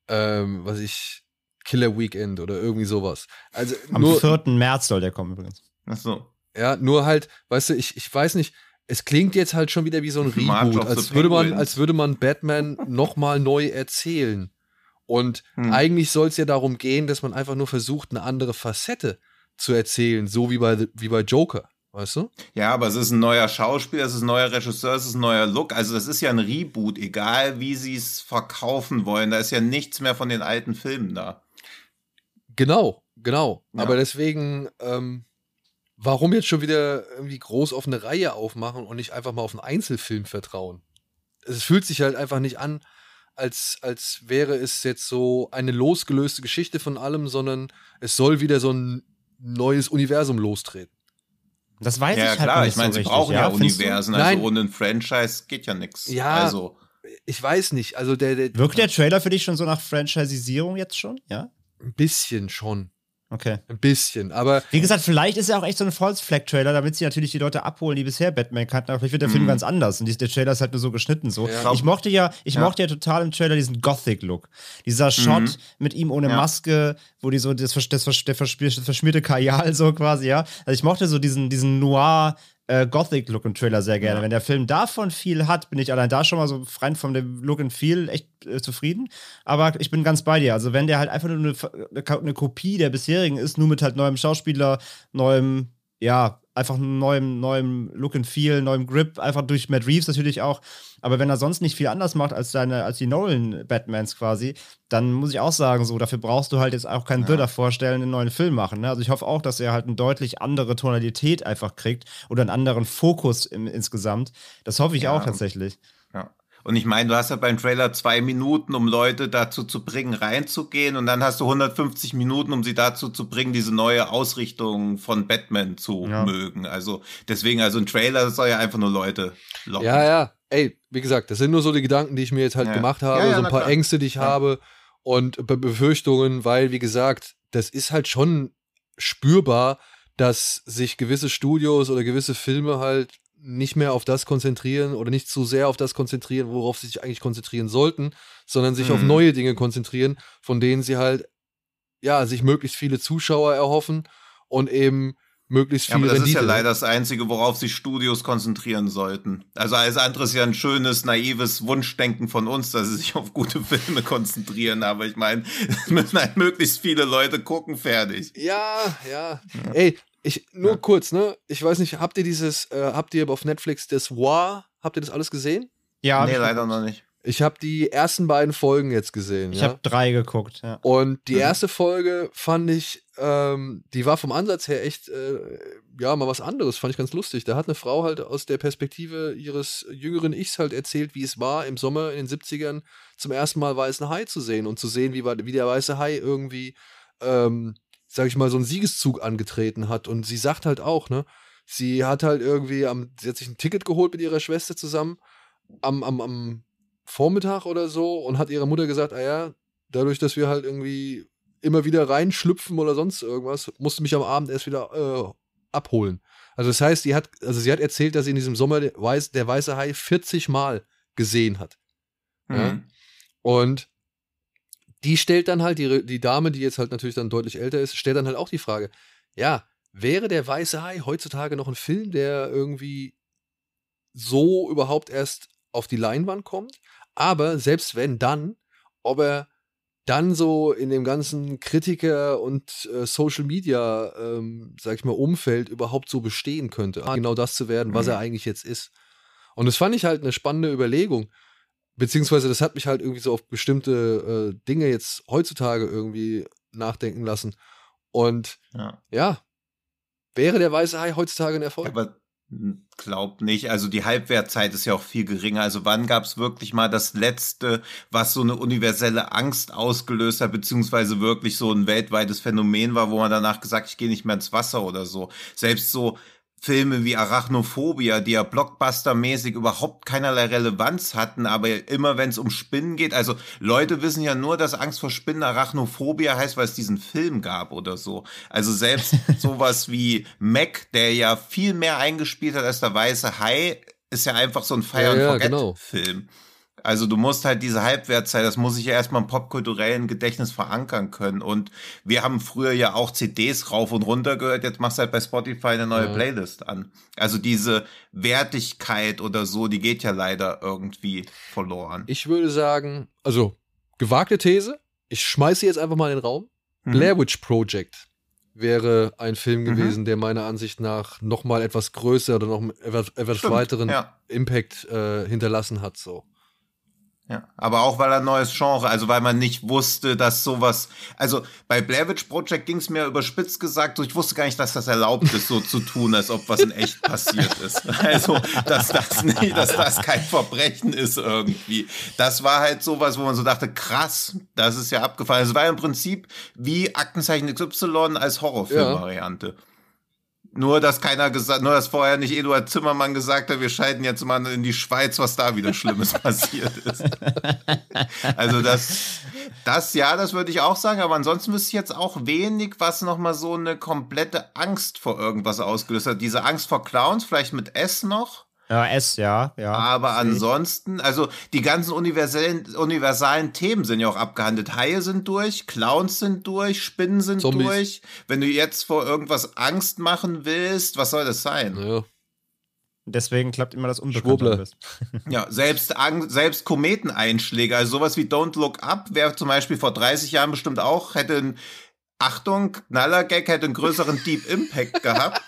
S1: Ähm, was ich, Killer Weekend oder irgendwie sowas. Also
S3: Am nur, 4. März soll der kommen übrigens.
S2: Ach so.
S1: Ja, nur halt, weißt du, ich, ich weiß nicht, es klingt jetzt halt schon wieder wie so ein Reboot, als würde man, als würde man Batman nochmal neu erzählen. Und
S2: Hm.
S1: eigentlich soll es ja darum gehen, dass man einfach nur versucht, eine andere Facette zu erzählen, so wie bei, wie bei Joker, weißt du?
S2: Ja, aber es ist ein neuer Schauspieler, es ist ein neuer Regisseur, es ist ein neuer Look. Also das ist ja ein Reboot, egal wie sie es verkaufen wollen. Da ist ja nichts mehr von den alten Filmen da.
S1: Genau, genau.
S2: Ja.
S1: Aber deswegen, ähm, warum jetzt schon wieder irgendwie groß auf eine Reihe aufmachen und nicht einfach mal auf einen Einzelfilm vertrauen? Es fühlt sich halt einfach nicht an, als, als wäre es jetzt so eine losgelöste Geschichte von allem, sondern es soll wieder so ein neues Universum lostreten.
S3: Das weiß
S2: ja,
S3: ich halt
S2: klar,
S3: noch
S2: ich
S3: nicht
S2: meine,
S3: so
S2: sie
S3: richtig.
S2: brauchen ja,
S3: du?
S2: Universen.
S1: Nein.
S2: Also ohne ein Franchise geht ja nichts.
S1: Ja.
S2: Also,
S1: Ich weiß nicht, also der, der
S3: Wirkt der Trailer für dich schon so nach Franchisierung jetzt schon? Ja?
S1: ein bisschen schon.
S3: Okay.
S1: Ein bisschen. Aber
S3: Wie gesagt, vielleicht ist er auch echt so ein False Flag Trailer, damit sie natürlich die Leute abholen, die bisher Batman kannten. Aber vielleicht wird der Film
S2: Mhm.
S3: ganz anders. Und die- der Trailer ist halt nur so geschnitten. So.
S1: Ja.
S3: Ich mochte ja, ich
S2: Ja.
S3: mochte ja total im Trailer diesen Gothic-Look. Dieser Shot
S2: Mhm.
S3: mit ihm ohne
S2: Ja.
S3: Maske, wo die so das, das, verspiel- das verschmierte Kajal so quasi, ja. Also ich mochte so diesen, diesen Noir. Äh, Gothic-Look im Trailer sehr gerne.
S2: Ja.
S3: Wenn der Film davon viel hat, bin ich allein da schon mal so rein von dem Look and Feel echt äh, zufrieden. Aber ich bin ganz bei dir. Also, wenn der halt einfach nur eine, eine, eine Kopie der bisherigen ist, nur mit halt neuem Schauspieler, neuem, ja, einfach einem neuem, neuem Look and Feel, neuem Grip, einfach durch Matt Reeves natürlich auch. Aber wenn er sonst nicht viel anders macht als seine, als die Nolan-Batmans quasi, dann muss ich auch sagen, so, dafür brauchst du halt jetzt auch keinen
S2: Ja.
S3: Bilder vorstellen, einen neuen Film machen. Ne? Also ich hoffe auch, dass er halt eine deutlich andere Tonalität einfach kriegt oder einen anderen Fokus im, insgesamt. Das hoffe ich
S2: Ja.
S3: auch tatsächlich.
S2: Und ich meine, du hast ja beim Trailer zwei Minuten, um Leute dazu zu bringen, reinzugehen. Und dann hast du 150 Minuten, um sie dazu zu bringen, diese neue Ausrichtung von Batman zu
S3: Ja.
S2: mögen. Also deswegen, also ein Trailer soll ja einfach nur Leute locken.
S1: Ja, ja. Ey, wie gesagt, das sind nur so die Gedanken, die ich mir jetzt halt
S2: Ja.
S1: gemacht habe,
S2: Ja,
S1: so ein paar
S2: klar.
S1: Ängste, die ich habe und Be Befürchtungen, weil, wie gesagt, das ist halt schon spürbar, dass sich gewisse Studios oder gewisse Filme halt nicht mehr auf das konzentrieren oder nicht zu sehr auf das konzentrieren, worauf sie sich eigentlich konzentrieren sollten, sondern sich auf
S2: Mhm.
S1: neue Dinge konzentrieren, von denen sie halt, ja, sich möglichst viele Zuschauer erhoffen und eben möglichst
S2: Ja,
S1: viel
S2: aber das
S1: Rendite.
S2: ist ja leider das Einzige, worauf sich Studios konzentrieren sollten. Also alles andere ist ja ein schönes, naives Wunschdenken von uns, dass sie sich auf gute Filme konzentrieren. Aber ich meine, es müssen halt möglichst viele Leute gucken, fertig.
S1: Ja, ja. Ey, ich nur
S2: Ja.
S1: kurz, ne? Ich weiß nicht, habt ihr dieses, äh, habt ihr auf Netflix das War, habt ihr das alles gesehen?
S3: Ja,
S2: nee, leider noch nicht.
S1: Ich habe die ersten beiden Folgen jetzt gesehen.
S3: ich
S1: ja?
S3: habe drei geguckt. Ja.
S1: Und die
S2: Mhm.
S1: erste Folge fand ich, ähm, die war vom Ansatz her echt, äh, ja, mal was anderes, fand ich ganz lustig. Da hat eine Frau halt aus der Perspektive ihres jüngeren Ichs halt erzählt, wie es war, im Sommer in den 70ern zum ersten Mal weißen Hai zu sehen und zu sehen, wie, war- wie der weiße Hai irgendwie, ähm, sag ich mal, so einen Siegeszug angetreten hat. Und sie sagt halt auch, ne, sie hat halt irgendwie, am, sie hat sich ein Ticket geholt mit ihrer Schwester zusammen am, am, am Vormittag oder so und hat ihrer Mutter gesagt, ah ja, dadurch, dass wir halt irgendwie immer wieder reinschlüpfen oder sonst irgendwas, musste mich am Abend erst wieder äh, abholen. Also das heißt, die hat, also sie hat erzählt, dass sie in diesem Sommer der, Weiß, der weiße Hai 40 Mal gesehen hat. Ja.
S2: Mhm.
S1: Und die stellt dann halt, die, die Dame, die jetzt halt natürlich dann deutlich älter ist, stellt dann halt auch die Frage, ja, wäre der weiße Hai heutzutage noch ein Film, der irgendwie so überhaupt erst auf die Leinwand kommt? Aber selbst wenn dann, ob er dann so in dem ganzen Kritiker- und äh, Social Media, ähm, sag ich mal, Umfeld überhaupt so bestehen könnte, genau das zu werden, was
S2: Mhm.
S1: er eigentlich jetzt ist. Und das fand ich halt eine spannende Überlegung. Beziehungsweise das hat mich halt irgendwie so auf bestimmte äh, Dinge jetzt heutzutage irgendwie nachdenken lassen. Und
S2: Ja.
S1: ja, wäre der weiße Hai heutzutage ein Erfolg?
S2: Aber glaub nicht. Also die Halbwertzeit ist ja auch viel geringer. Also wann gab es wirklich mal das letzte, was so eine universelle Angst ausgelöst hat, beziehungsweise wirklich so ein weltweites Phänomen war, wo man danach gesagt, ich gehe nicht mehr ins Wasser oder so. Selbst so Filme wie Arachnophobia, die ja blockbustermäßig überhaupt keinerlei Relevanz hatten, aber immer wenn es um Spinnen geht, also Leute wissen ja nur, dass Angst vor Spinnen Arachnophobia heißt, weil es diesen Film gab oder so. Also selbst sowas wie Mac, der ja viel mehr eingespielt hat als der weiße Hai, ist ja einfach so ein Fire
S1: Ja, ja, genau.
S2: Also du musst halt diese Halbwertzeit, das muss ich ja erstmal im popkulturellen Gedächtnis verankern können. Und wir haben früher ja auch CDs rauf und runter gehört, jetzt machst du halt bei Spotify eine neue ja. Playlist an. Also diese Wertigkeit oder so, die geht ja leider irgendwie verloren.
S1: Ich würde sagen, also gewagte These, ich schmeiße jetzt einfach mal in den Raum. Mhm. Blair Witch Project wäre ein Film mhm. gewesen, der meiner Ansicht nach noch mal etwas größer oder noch etwas, etwas weiteren ja. Impact äh, hinterlassen hat. So.
S2: Ja, aber auch weil er ein neues Genre, also weil man nicht wusste, dass sowas, also bei Blair Witch Project ging es mir überspitzt gesagt, so ich wusste gar nicht, dass das erlaubt ist, so zu tun, als ob was in echt passiert ist. Also, dass das nicht, dass das kein Verbrechen ist irgendwie. Das war halt sowas, wo man so dachte, krass, das ist ja abgefallen. Es war im Prinzip wie Aktenzeichen XY als Horrorfilmvariante. Nur, dass keiner gesagt, nur, dass vorher nicht Eduard Zimmermann gesagt hat, wir scheiden jetzt mal in die Schweiz, was da wieder Schlimmes passiert ist. Also das, das ja, das würde ich auch sagen, aber ansonsten wüsste ich jetzt auch wenig, was nochmal so eine komplette Angst vor irgendwas ausgelöst hat. Diese Angst vor Clowns, vielleicht mit S noch.
S3: Ja, S, ja, ja.
S2: Aber ansonsten, also die ganzen universellen, universalen Themen sind ja auch abgehandelt. Haie sind durch, Clowns sind durch, Spinnen sind Zombies. durch. Wenn du jetzt vor irgendwas Angst machen willst, was soll das sein? Ja.
S3: Deswegen klappt immer das Unbekannte.
S2: ja, selbst, selbst Kometeneinschläge, also sowas wie Don't Look Up, wäre zum Beispiel vor 30 Jahren bestimmt auch, hätte ein Achtung, Knallergag hätte einen größeren Deep Impact gehabt.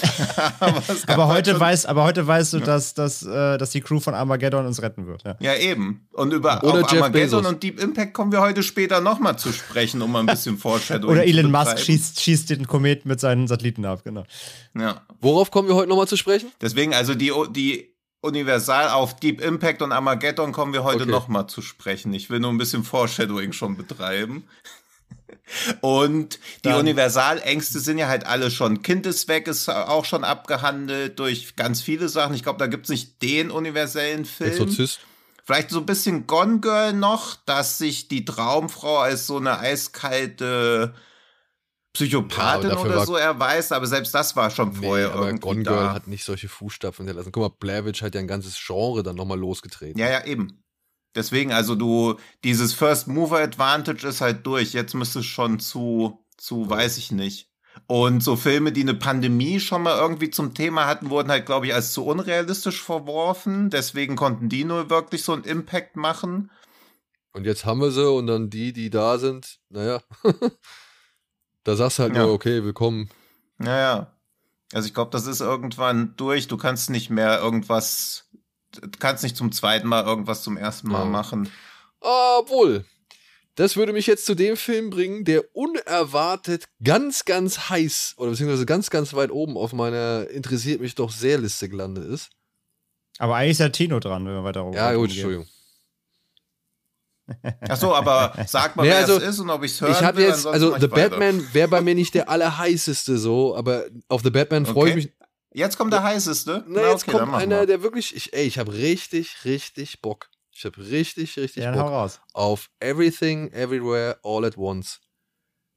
S3: aber, heute weiß, aber heute weißt du, ja. dass, dass, äh, dass die Crew von Armageddon uns retten wird. Ja,
S2: ja eben. Und über Oder Armageddon Bezos. und Deep Impact kommen wir heute später nochmal zu sprechen, um mal ein bisschen Foreshadowing
S3: Oder Elon Musk schießt, schießt den Komet mit seinen Satelliten ab, genau.
S1: Ja. Worauf kommen wir heute nochmal zu sprechen?
S2: Deswegen, also die, die Universal auf Deep Impact und Armageddon kommen wir heute okay. nochmal zu sprechen. Ich will nur ein bisschen Foreshadowing schon betreiben. Und die Universalängste sind ja halt alle schon. Kind ist weg, ist auch schon abgehandelt durch ganz viele Sachen. Ich glaube, da gibt es nicht den universellen Film. Exorzist. Vielleicht so ein bisschen Gone Girl noch, dass sich die Traumfrau als so eine eiskalte Psychopathin ja, oder so erweist, aber selbst das war schon vorher nee, aber irgendwie
S1: Gone Girl hat nicht solche Fußstapfen hinterlassen. Guck mal, Blair Witch hat ja ein ganzes Genre dann nochmal losgetreten.
S2: Ja, ja, eben. Deswegen, also du, dieses First Mover Advantage ist halt durch. Jetzt müsste es schon zu, zu, weiß ich nicht. Und so Filme, die eine Pandemie schon mal irgendwie zum Thema hatten, wurden halt, glaube ich, als zu unrealistisch verworfen. Deswegen konnten die nur wirklich so einen Impact machen.
S1: Und jetzt haben wir sie und dann die, die da sind, naja, da sagst du halt ja. nur, okay, willkommen.
S2: Naja. Also ich glaube, das ist irgendwann durch. Du kannst nicht mehr irgendwas kannst nicht zum zweiten Mal irgendwas zum ersten Mal ja. machen.
S1: Obwohl, das würde mich jetzt zu dem Film bringen, der unerwartet ganz, ganz heiß oder beziehungsweise ganz, ganz weit oben auf meiner interessiert mich doch sehr Liste gelandet ist.
S3: Aber eigentlich ist ja Tino dran, wenn wir weiter rum
S1: Ja, gut, Entschuldigung.
S2: Ach so, aber sag mal, nee, wer also, es ist und ob ich es hören
S1: ich will, jetzt, Also The Batman wäre bei mir nicht der allerheißeste so, aber auf The Batman freue okay. ich mich
S2: Jetzt kommt der heißeste.
S1: Na, jetzt okay, kommt einer, der wirklich, ich, ey, ich habe richtig, richtig Bock. Ich habe richtig, richtig ja, Bock auf Everything, Everywhere, All at Once.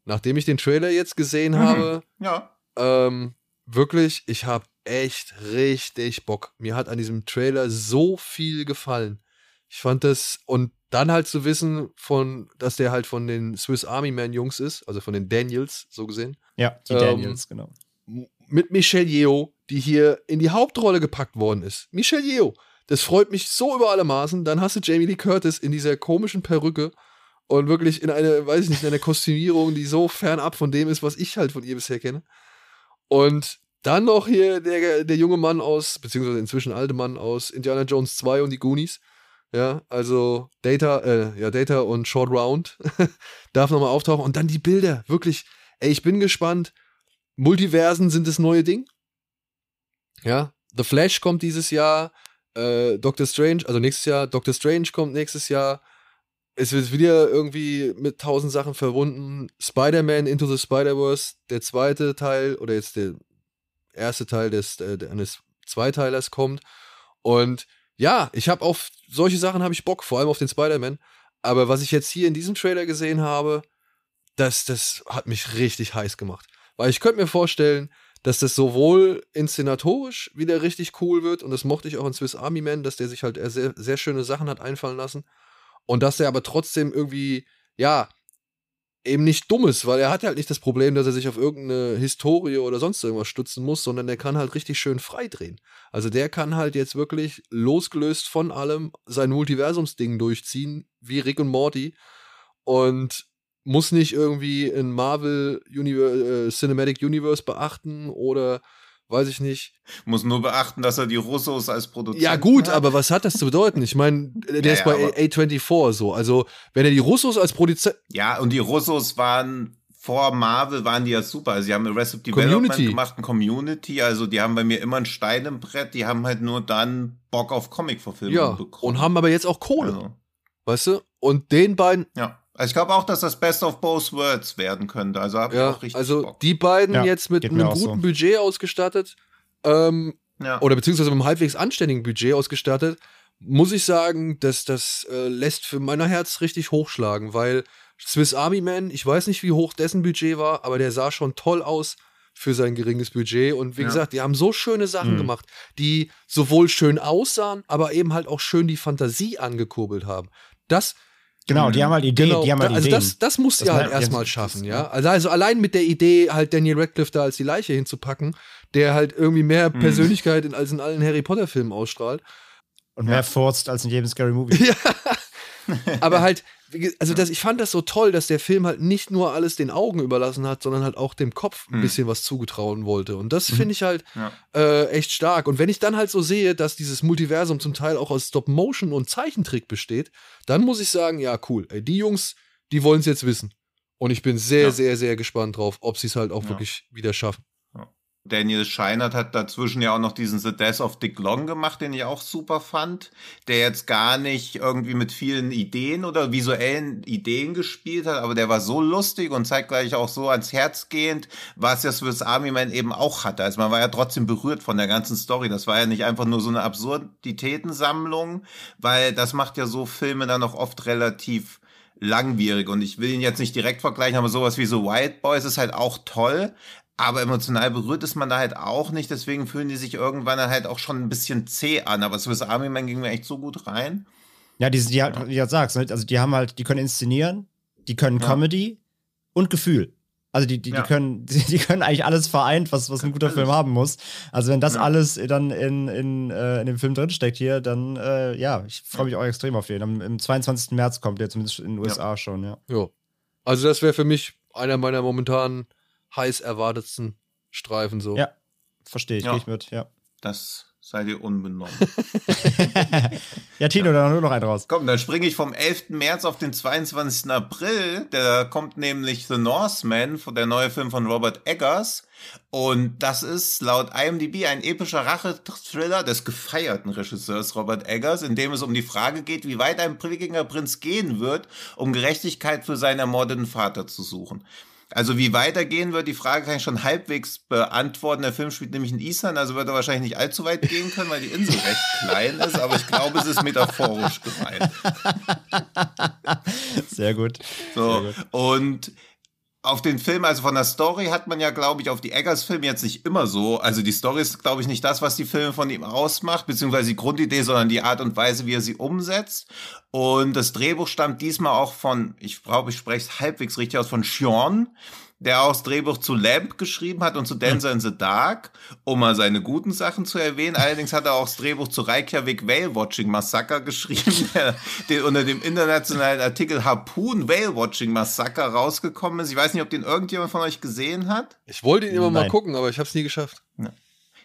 S1: Nachdem ich den Trailer jetzt gesehen mhm. habe,
S2: ja.
S1: ähm, wirklich, ich habe echt richtig Bock. Mir hat an diesem Trailer so viel gefallen. Ich fand das und dann halt zu wissen von, dass der halt von den Swiss Army Man Jungs ist, also von den Daniels, so gesehen.
S3: Ja, die ähm, Daniels, genau.
S1: Mit Michelle Yeoh, die hier in die Hauptrolle gepackt worden ist. Michelle Yeoh. Das freut mich so über alle Maßen. Dann hast du Jamie Lee Curtis in dieser komischen Perücke und wirklich in eine, weiß ich nicht, in einer Kostümierung, die so fernab von dem ist, was ich halt von ihr bisher kenne. Und dann noch hier der, der junge Mann aus, beziehungsweise inzwischen alte Mann aus Indiana Jones 2 und die Goonies. Ja, also Data, äh, ja, Data und Short Round darf nochmal auftauchen. Und dann die Bilder, wirklich, ey, ich bin gespannt. Multiversen sind das neue Ding. Ja, The Flash kommt dieses Jahr, äh, Doctor Strange, also nächstes Jahr, Doctor Strange kommt nächstes Jahr. Es wird wieder irgendwie mit tausend Sachen verbunden. Spider-Man Into the Spider-Verse, der zweite Teil, oder jetzt der erste Teil des, äh, eines Zweiteilers kommt. Und ja, ich habe auf solche Sachen habe ich Bock, vor allem auf den Spider-Man. Aber was ich jetzt hier in diesem Trailer gesehen habe, das, das hat mich richtig heiß gemacht. Weil ich könnte mir vorstellen, dass das sowohl inszenatorisch wieder richtig cool wird und das mochte ich auch in Swiss Army Man, dass der sich halt sehr, sehr schöne Sachen hat einfallen lassen Und dass er aber trotzdem irgendwie, ja, eben nicht dumm ist, weil er hat halt nicht das Problem, dass er sich auf irgendeine Historie oder sonst irgendwas stützen muss, sondern der kann halt richtig schön freidrehen. Also der kann halt jetzt wirklich losgelöst von allem sein Multiversumsding durchziehen, wie Rick und Morty und muss nicht irgendwie in Marvel Univer äh, Cinematic Universe beachten oder weiß ich nicht.
S2: Muss nur beachten, dass er die Russos als Produzent
S1: Ja, gut,
S2: hat.
S1: aber was hat das zu bedeuten? Ich meine, der
S2: Ja,
S1: ist bei
S2: ja, aber-
S1: A24 so. Also, wenn er die Russos als Produzent.
S2: Ja, und die Russos waren vor Marvel waren die ja super. Also sie haben Arrested
S1: Community.
S2: Development gemacht, ein Community. Also die haben bei mir immer ein Stein im Brett. Die haben halt nur dann Bock auf Comic-Verfilmung
S1: Ja,
S2: bekommen.
S1: und haben aber jetzt auch Kohle,
S2: also,
S1: weißt du? Und den beiden,
S2: ja. Also ich glaube auch, dass das Best of Both Worlds werden könnte. Also habe ich
S1: ja,
S2: auch richtig
S1: also
S2: Bock.
S1: die beiden
S3: Ja,
S1: jetzt mit einem guten
S3: so.
S1: Budget ausgestattet, ähm,
S2: ja.
S1: oder beziehungsweise mit einem halbwegs anständigen Budget ausgestattet, muss ich sagen, dass das äh, lässt für mein Herz richtig hochschlagen, weil Swiss Army Man, ich weiß nicht, wie hoch dessen Budget war, aber der sah schon toll aus für sein geringes Budget. Und wie
S2: Ja.
S1: gesagt, die haben so schöne Sachen
S3: Mhm.
S1: gemacht, die sowohl schön aussahen, aber eben halt auch schön die Fantasie angekurbelt haben. Das,
S3: Genau, die haben halt Ideen,
S1: genau,
S3: die haben halt
S1: also
S3: Ideen.
S1: das, das musst du
S3: Das
S1: ja halt erstmal schaffen, ja. Also, also allein mit der Idee, halt Daniel Radcliffe da als die Leiche hinzupacken, der halt irgendwie mehr
S2: Mhm.
S1: Persönlichkeit in, als in allen Harry Potter-Filmen ausstrahlt.
S3: Und mehr furzt als in jedem Scary Movie.
S1: Ja. Aber halt, also das, ich fand das so toll, dass der Film halt nicht nur alles den Augen überlassen hat, sondern halt auch dem Kopf ein
S2: Mhm.
S1: bisschen was zugetrauen wollte. Und das finde ich halt
S2: Ja.
S1: äh, echt stark. Und wenn ich dann halt so sehe, dass dieses Multiversum zum Teil auch aus Stop-Motion und Zeichentrick besteht, dann muss ich sagen, ja, cool. Ey, die Jungs, die wollen es jetzt wissen. Und ich bin sehr,
S2: Ja.
S1: sehr, sehr gespannt drauf, ob sie es halt auch
S2: Ja.
S1: wirklich wieder schaffen.
S2: Daniel Scheinert hat dazwischen ja auch noch diesen The Death of Dick Long gemacht, den ich auch super fand, der jetzt gar nicht irgendwie mit vielen Ideen oder visuellen Ideen gespielt hat, aber der war so lustig und zeitgleich auch so ans Herz gehend, was ja Swiss Army Man eben auch hatte. Also man war ja trotzdem berührt von der ganzen Story. Das war ja nicht einfach nur so eine Absurditätensammlung, weil das macht ja so Filme dann auch oft relativ langwierig und ich will ihn jetzt nicht direkt vergleichen, aber sowas wie so White Boys ist halt auch toll, aber emotional berührt ist man da halt auch nicht, deswegen fühlen die sich irgendwann dann halt auch schon ein bisschen zäh an, aber Swiss Army Man ging mir echt so gut rein.
S3: Ja, die, die halt, wie du sagst, ne? also die haben halt, die können inszenieren, die können
S2: Ja.
S3: Comedy und Gefühl. Also die, die,
S2: Ja.
S3: die können, die, die können eigentlich alles vereint, was, was ein guter
S2: Alles.
S3: Film haben muss. Also wenn das
S2: Ja.
S3: alles dann in, in, äh, in dem Film drinsteckt hier, dann äh, ja, ich freue mich auch extrem auf den. Am, Im 22. März kommt der zumindest in den USA schon, ja.
S1: Ja. Also das wäre für mich einer meiner momentan heiß erwartetsten Streifen so.
S3: Ja, verstehe ich,
S2: Ja.
S3: gehe ich mit, ja.
S2: Das sei dir unbenommen.
S3: ja, Tino, dann nur noch einen raus.
S2: Komm, dann springe ich vom 11. März auf den 22. April. Da kommt nämlich The Northman, der neue Film von Robert Eggers. Und das ist laut IMDb ein epischer Rachethriller des gefeierten Regisseurs Robert Eggers, in dem es um die Frage geht, wie weit ein Wikingerprinz gehen wird, um Gerechtigkeit für seinen ermordeten Vater zu suchen. Also wie weitergehen wird, die Frage kann ich schon halbwegs beantworten. Der Film spielt nämlich in Island, also wird er wahrscheinlich nicht allzu weit gehen können, weil die Insel recht klein ist, aber ich glaube, es ist metaphorisch gemeint.
S3: Sehr gut.
S2: So,
S3: Sehr gut.
S2: und auf den Film, also von der Story hat man ja, glaube ich, auf die Eggers-Filme jetzt nicht immer so. Also die Story ist, glaube ich, nicht das, was die Filme von ihm ausmacht, beziehungsweise die Grundidee, sondern die Art und Weise, wie er sie umsetzt. Und das Drehbuch stammt diesmal auch von, ich glaube, ich spreche es halbwegs richtig aus, von Sean, der auch das Drehbuch zu Lamp geschrieben hat und zu Dancer in the Dark, um mal seine guten Sachen zu erwähnen. Allerdings hat er auch das Drehbuch zu Reykjavik Whale Watching Massacre geschrieben, der, der unter dem internationalen Artikel Harpoon Whale Watching Massacre rausgekommen ist. Ich weiß nicht, ob den irgendjemand von euch gesehen hat.
S1: Ich wollte ihn immer mal
S3: Nein.
S1: gucken, aber ich habe es nie geschafft.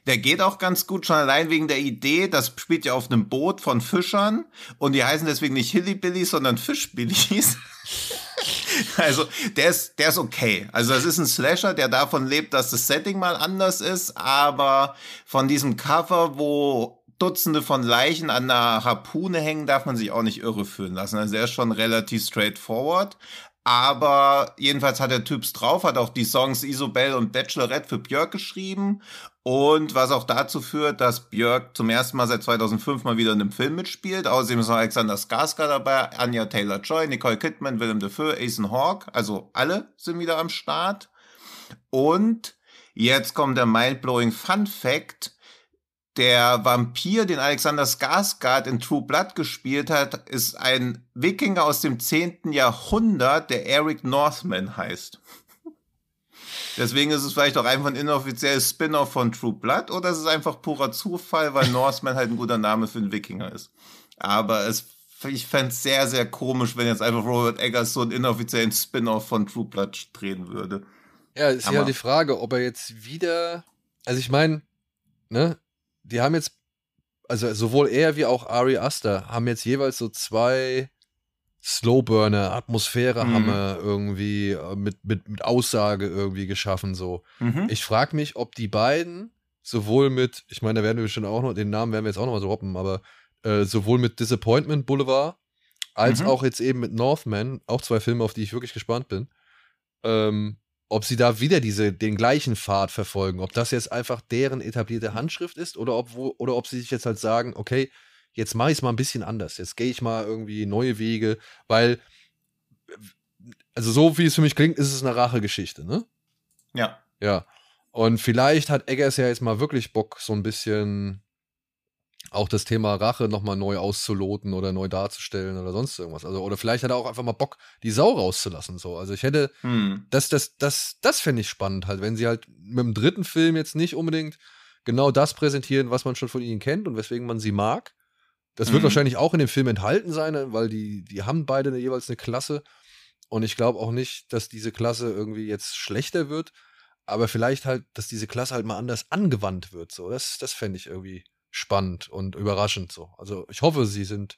S2: Der geht auch ganz gut, schon allein wegen der Idee, das spielt ja auf einem Boot von Fischern und die heißen deswegen nicht Hillybillies, sondern Fischbillies. Also, der ist, der ist okay. Also, das ist ein Slasher, der davon lebt, dass das Setting mal anders ist, aber von diesem Cover, wo Dutzende von Leichen an einer Harpune hängen, darf man sich auch nicht irreführen lassen. Also, er ist schon relativ straightforward. Aber jedenfalls hat der Typs drauf, hat auch die Songs Isobel und Bachelorette für Björk geschrieben. Und was auch dazu führt, dass Björk zum ersten Mal seit 2005 mal wieder in einem Film mitspielt. Außerdem ist noch Alexander Skarsgård dabei, Anya Taylor-Joy, Nicole Kidman, Willem Dafoe, Ethan Hawke. Also alle sind wieder am Start. Und jetzt kommt der mindblowing Fun Fact. der Vampir, den Alexander Skarsgård in True Blood gespielt hat, ist ein Wikinger aus dem 10. Jahrhundert, der Eric Northman heißt. Deswegen ist es vielleicht auch einfach ein inoffizielles Spin-off von True Blood oder es ist einfach purer Zufall, weil Northman halt ein guter Name für einen Wikinger ist. Aber es, ich fände es sehr, sehr komisch, wenn jetzt einfach Robert Eggers so einen inoffiziellen Spin-off von True Blood drehen würde.
S1: Ja, ist ja die Frage, ob er jetzt wieder. Also ich meine, ne, die haben jetzt, also sowohl er wie auch Ari Aster haben jetzt jeweils so zwei Slowburner, Atmosphäre mhm. haben wir irgendwie äh, mit, mit, mit Aussage irgendwie geschaffen. So. Mhm. Ich frage mich, ob die beiden sowohl mit, ich meine, da werden wir bestimmt auch noch, den Namen werden wir jetzt auch noch mal so droppen, aber äh, sowohl mit Disappointment Boulevard als mhm. auch jetzt eben mit Northman, auch zwei Filme, auf die ich wirklich gespannt bin, ähm, ob sie da wieder diese, den gleichen Pfad verfolgen, ob das jetzt einfach deren etablierte Handschrift ist oder ob, wo, oder ob sie sich jetzt halt sagen, okay, jetzt mache ich es mal ein bisschen anders, jetzt gehe ich mal irgendwie neue Wege, weil, also so wie es für mich klingt, ist es eine Rachegeschichte, ne?
S2: Ja.
S1: Ja. Und vielleicht hat Eggers ja jetzt mal wirklich Bock, so ein bisschen auch das Thema Rache nochmal neu auszuloten oder neu darzustellen oder sonst irgendwas. Also, oder vielleicht hat er auch einfach mal Bock, die Sau rauszulassen. So. Also ich hätte, hm. das, das, das, das fände ich spannend halt, wenn sie halt mit dem dritten Film jetzt nicht unbedingt genau das präsentieren, was man schon von ihnen kennt und weswegen man sie mag. Das wird mhm. wahrscheinlich auch in dem Film enthalten sein, weil die, die haben beide eine, jeweils eine Klasse. Und ich glaube auch nicht, dass diese Klasse irgendwie jetzt schlechter wird, aber vielleicht halt, dass diese Klasse halt mal anders angewandt wird. So, das, das fände ich irgendwie spannend und überraschend so. Also ich hoffe, sie sind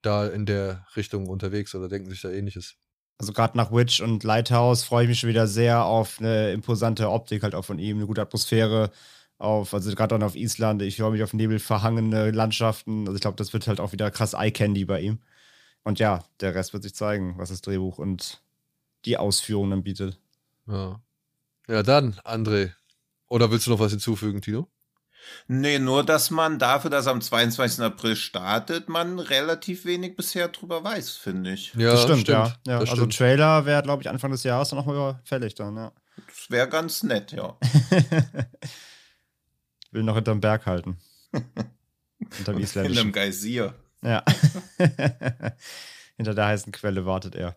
S1: da in der Richtung unterwegs oder denken sich da ähnliches.
S3: Also gerade nach Witch und Lighthouse freue ich mich schon wieder sehr auf eine imposante Optik halt auch von ihm, eine gute Atmosphäre auf, also gerade dann auf Island, ich freue mich auf nebelverhangene Landschaften. Also ich glaube, das wird halt auch wieder krass Eye-Candy bei ihm. Und ja, der Rest wird sich zeigen, was das Drehbuch und die Ausführung dann bietet.
S1: Ja. Ja, dann, André. Oder willst du noch was hinzufügen, Tino?
S2: Nee, nur, dass man dafür, dass am 22. April startet, man relativ wenig bisher drüber weiß, finde ich.
S3: Ja, das stimmt, stimmt. ja. ja. Das also stimmt. Trailer wäre, glaube ich, Anfang des Jahres dann nochmal fällig dann, ja.
S2: Das wäre ganz nett, ja.
S3: Will noch hinterm Berg halten.
S2: Hinterm isländischen. Hinterm Geysir.
S3: Ja. Hinter der heißen Quelle wartet er.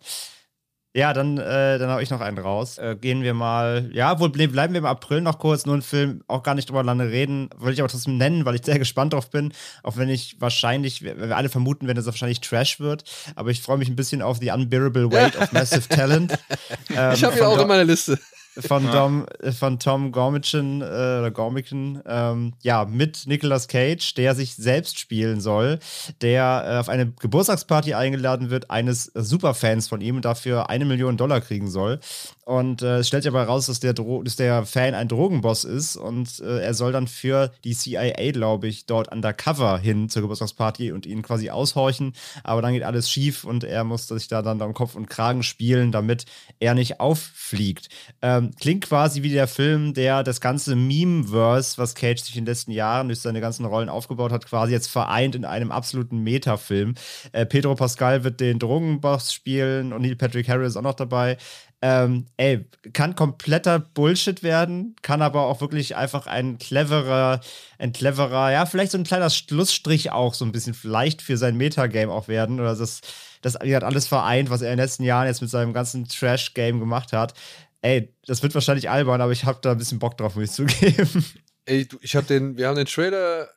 S3: Ja, dann, äh, dann habe ich noch einen raus. Äh, gehen wir mal, ja, wohl bleiben wir im April noch kurz, nur ein Film, auch gar nicht drüber lange reden, wollte ich aber trotzdem nennen, weil ich sehr gespannt drauf bin, auch wenn ich wahrscheinlich, wenn wir alle vermuten, wenn es wahrscheinlich Trash wird, aber ich freue mich ein bisschen auf The Unbearable Weight of Massive Talent.
S1: Ähm, ich habe ihn auch in meiner Liste
S3: von, Dom, von Tom Gormican äh, oder Gormican, ähm, ja, mit Nicolas Cage, der sich selbst spielen soll, der äh, auf eine Geburtstagsparty eingeladen wird, eines Superfans von ihm und dafür eine Million Dollar kriegen soll. Und äh, es stellt sich aber heraus, dass der, dass der Fan ein Drogenboss ist und äh, er soll dann für die CIA, glaube ich, dort undercover hin zur Geburtstagsparty und ihn quasi aushorchen. Aber dann geht alles schief und er muss sich da dann am Kopf und Kragen spielen, damit er nicht auffliegt. Ähm, klingt quasi wie der Film, der das ganze Meme-Verse, was Cage sich in den letzten Jahren durch seine ganzen Rollen aufgebaut hat, quasi jetzt vereint in einem absoluten Metafilm. Äh, Pedro Pascal wird den Drogenboss spielen und Neil Patrick Harris ist auch noch dabei. Ähm, ey, kann kompletter Bullshit werden, kann aber auch wirklich einfach ein cleverer, ein cleverer, ja, vielleicht so ein kleiner Schlussstrich auch so ein bisschen vielleicht für sein Metagame auch werden. Oder das, das hat alles vereint, was er in den letzten Jahren jetzt mit seinem ganzen Trash-Game gemacht hat. Ey, das wird wahrscheinlich albern, aber ich habe da ein bisschen Bock drauf, muss ich zugeben.
S1: Ey, du, ich habe den, wir haben den Trailer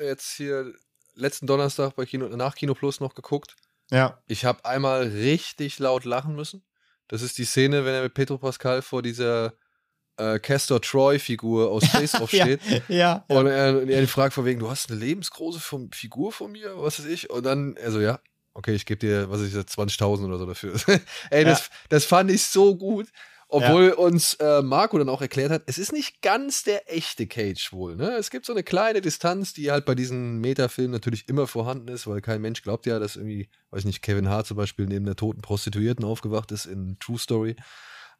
S1: jetzt hier letzten Donnerstag bei Kino, nach Kino Plus noch geguckt.
S3: Ja.
S1: Ich habe einmal richtig laut lachen müssen. Das ist die Szene, wenn er mit Petro Pascal vor dieser äh, Castor Troy-Figur aus Face Off steht.
S3: ja,
S1: Und er, er ihn fragt von wegen, du hast eine lebensgroße Figur von mir, was weiß ich. Und dann, also ja, okay, ich gebe dir, was weiß ich, 20.000 oder so dafür. Ey, ja. das, das fand ich so gut. Obwohl ja. uns äh, Marco dann auch erklärt hat, es ist nicht ganz der echte Cage wohl. Ne? Es gibt so eine kleine Distanz, die halt bei diesen Metafilmen natürlich immer vorhanden ist, weil kein Mensch glaubt ja, dass irgendwie, weiß ich nicht, Kevin Hart zum Beispiel neben der toten Prostituierten aufgewacht ist in True Story.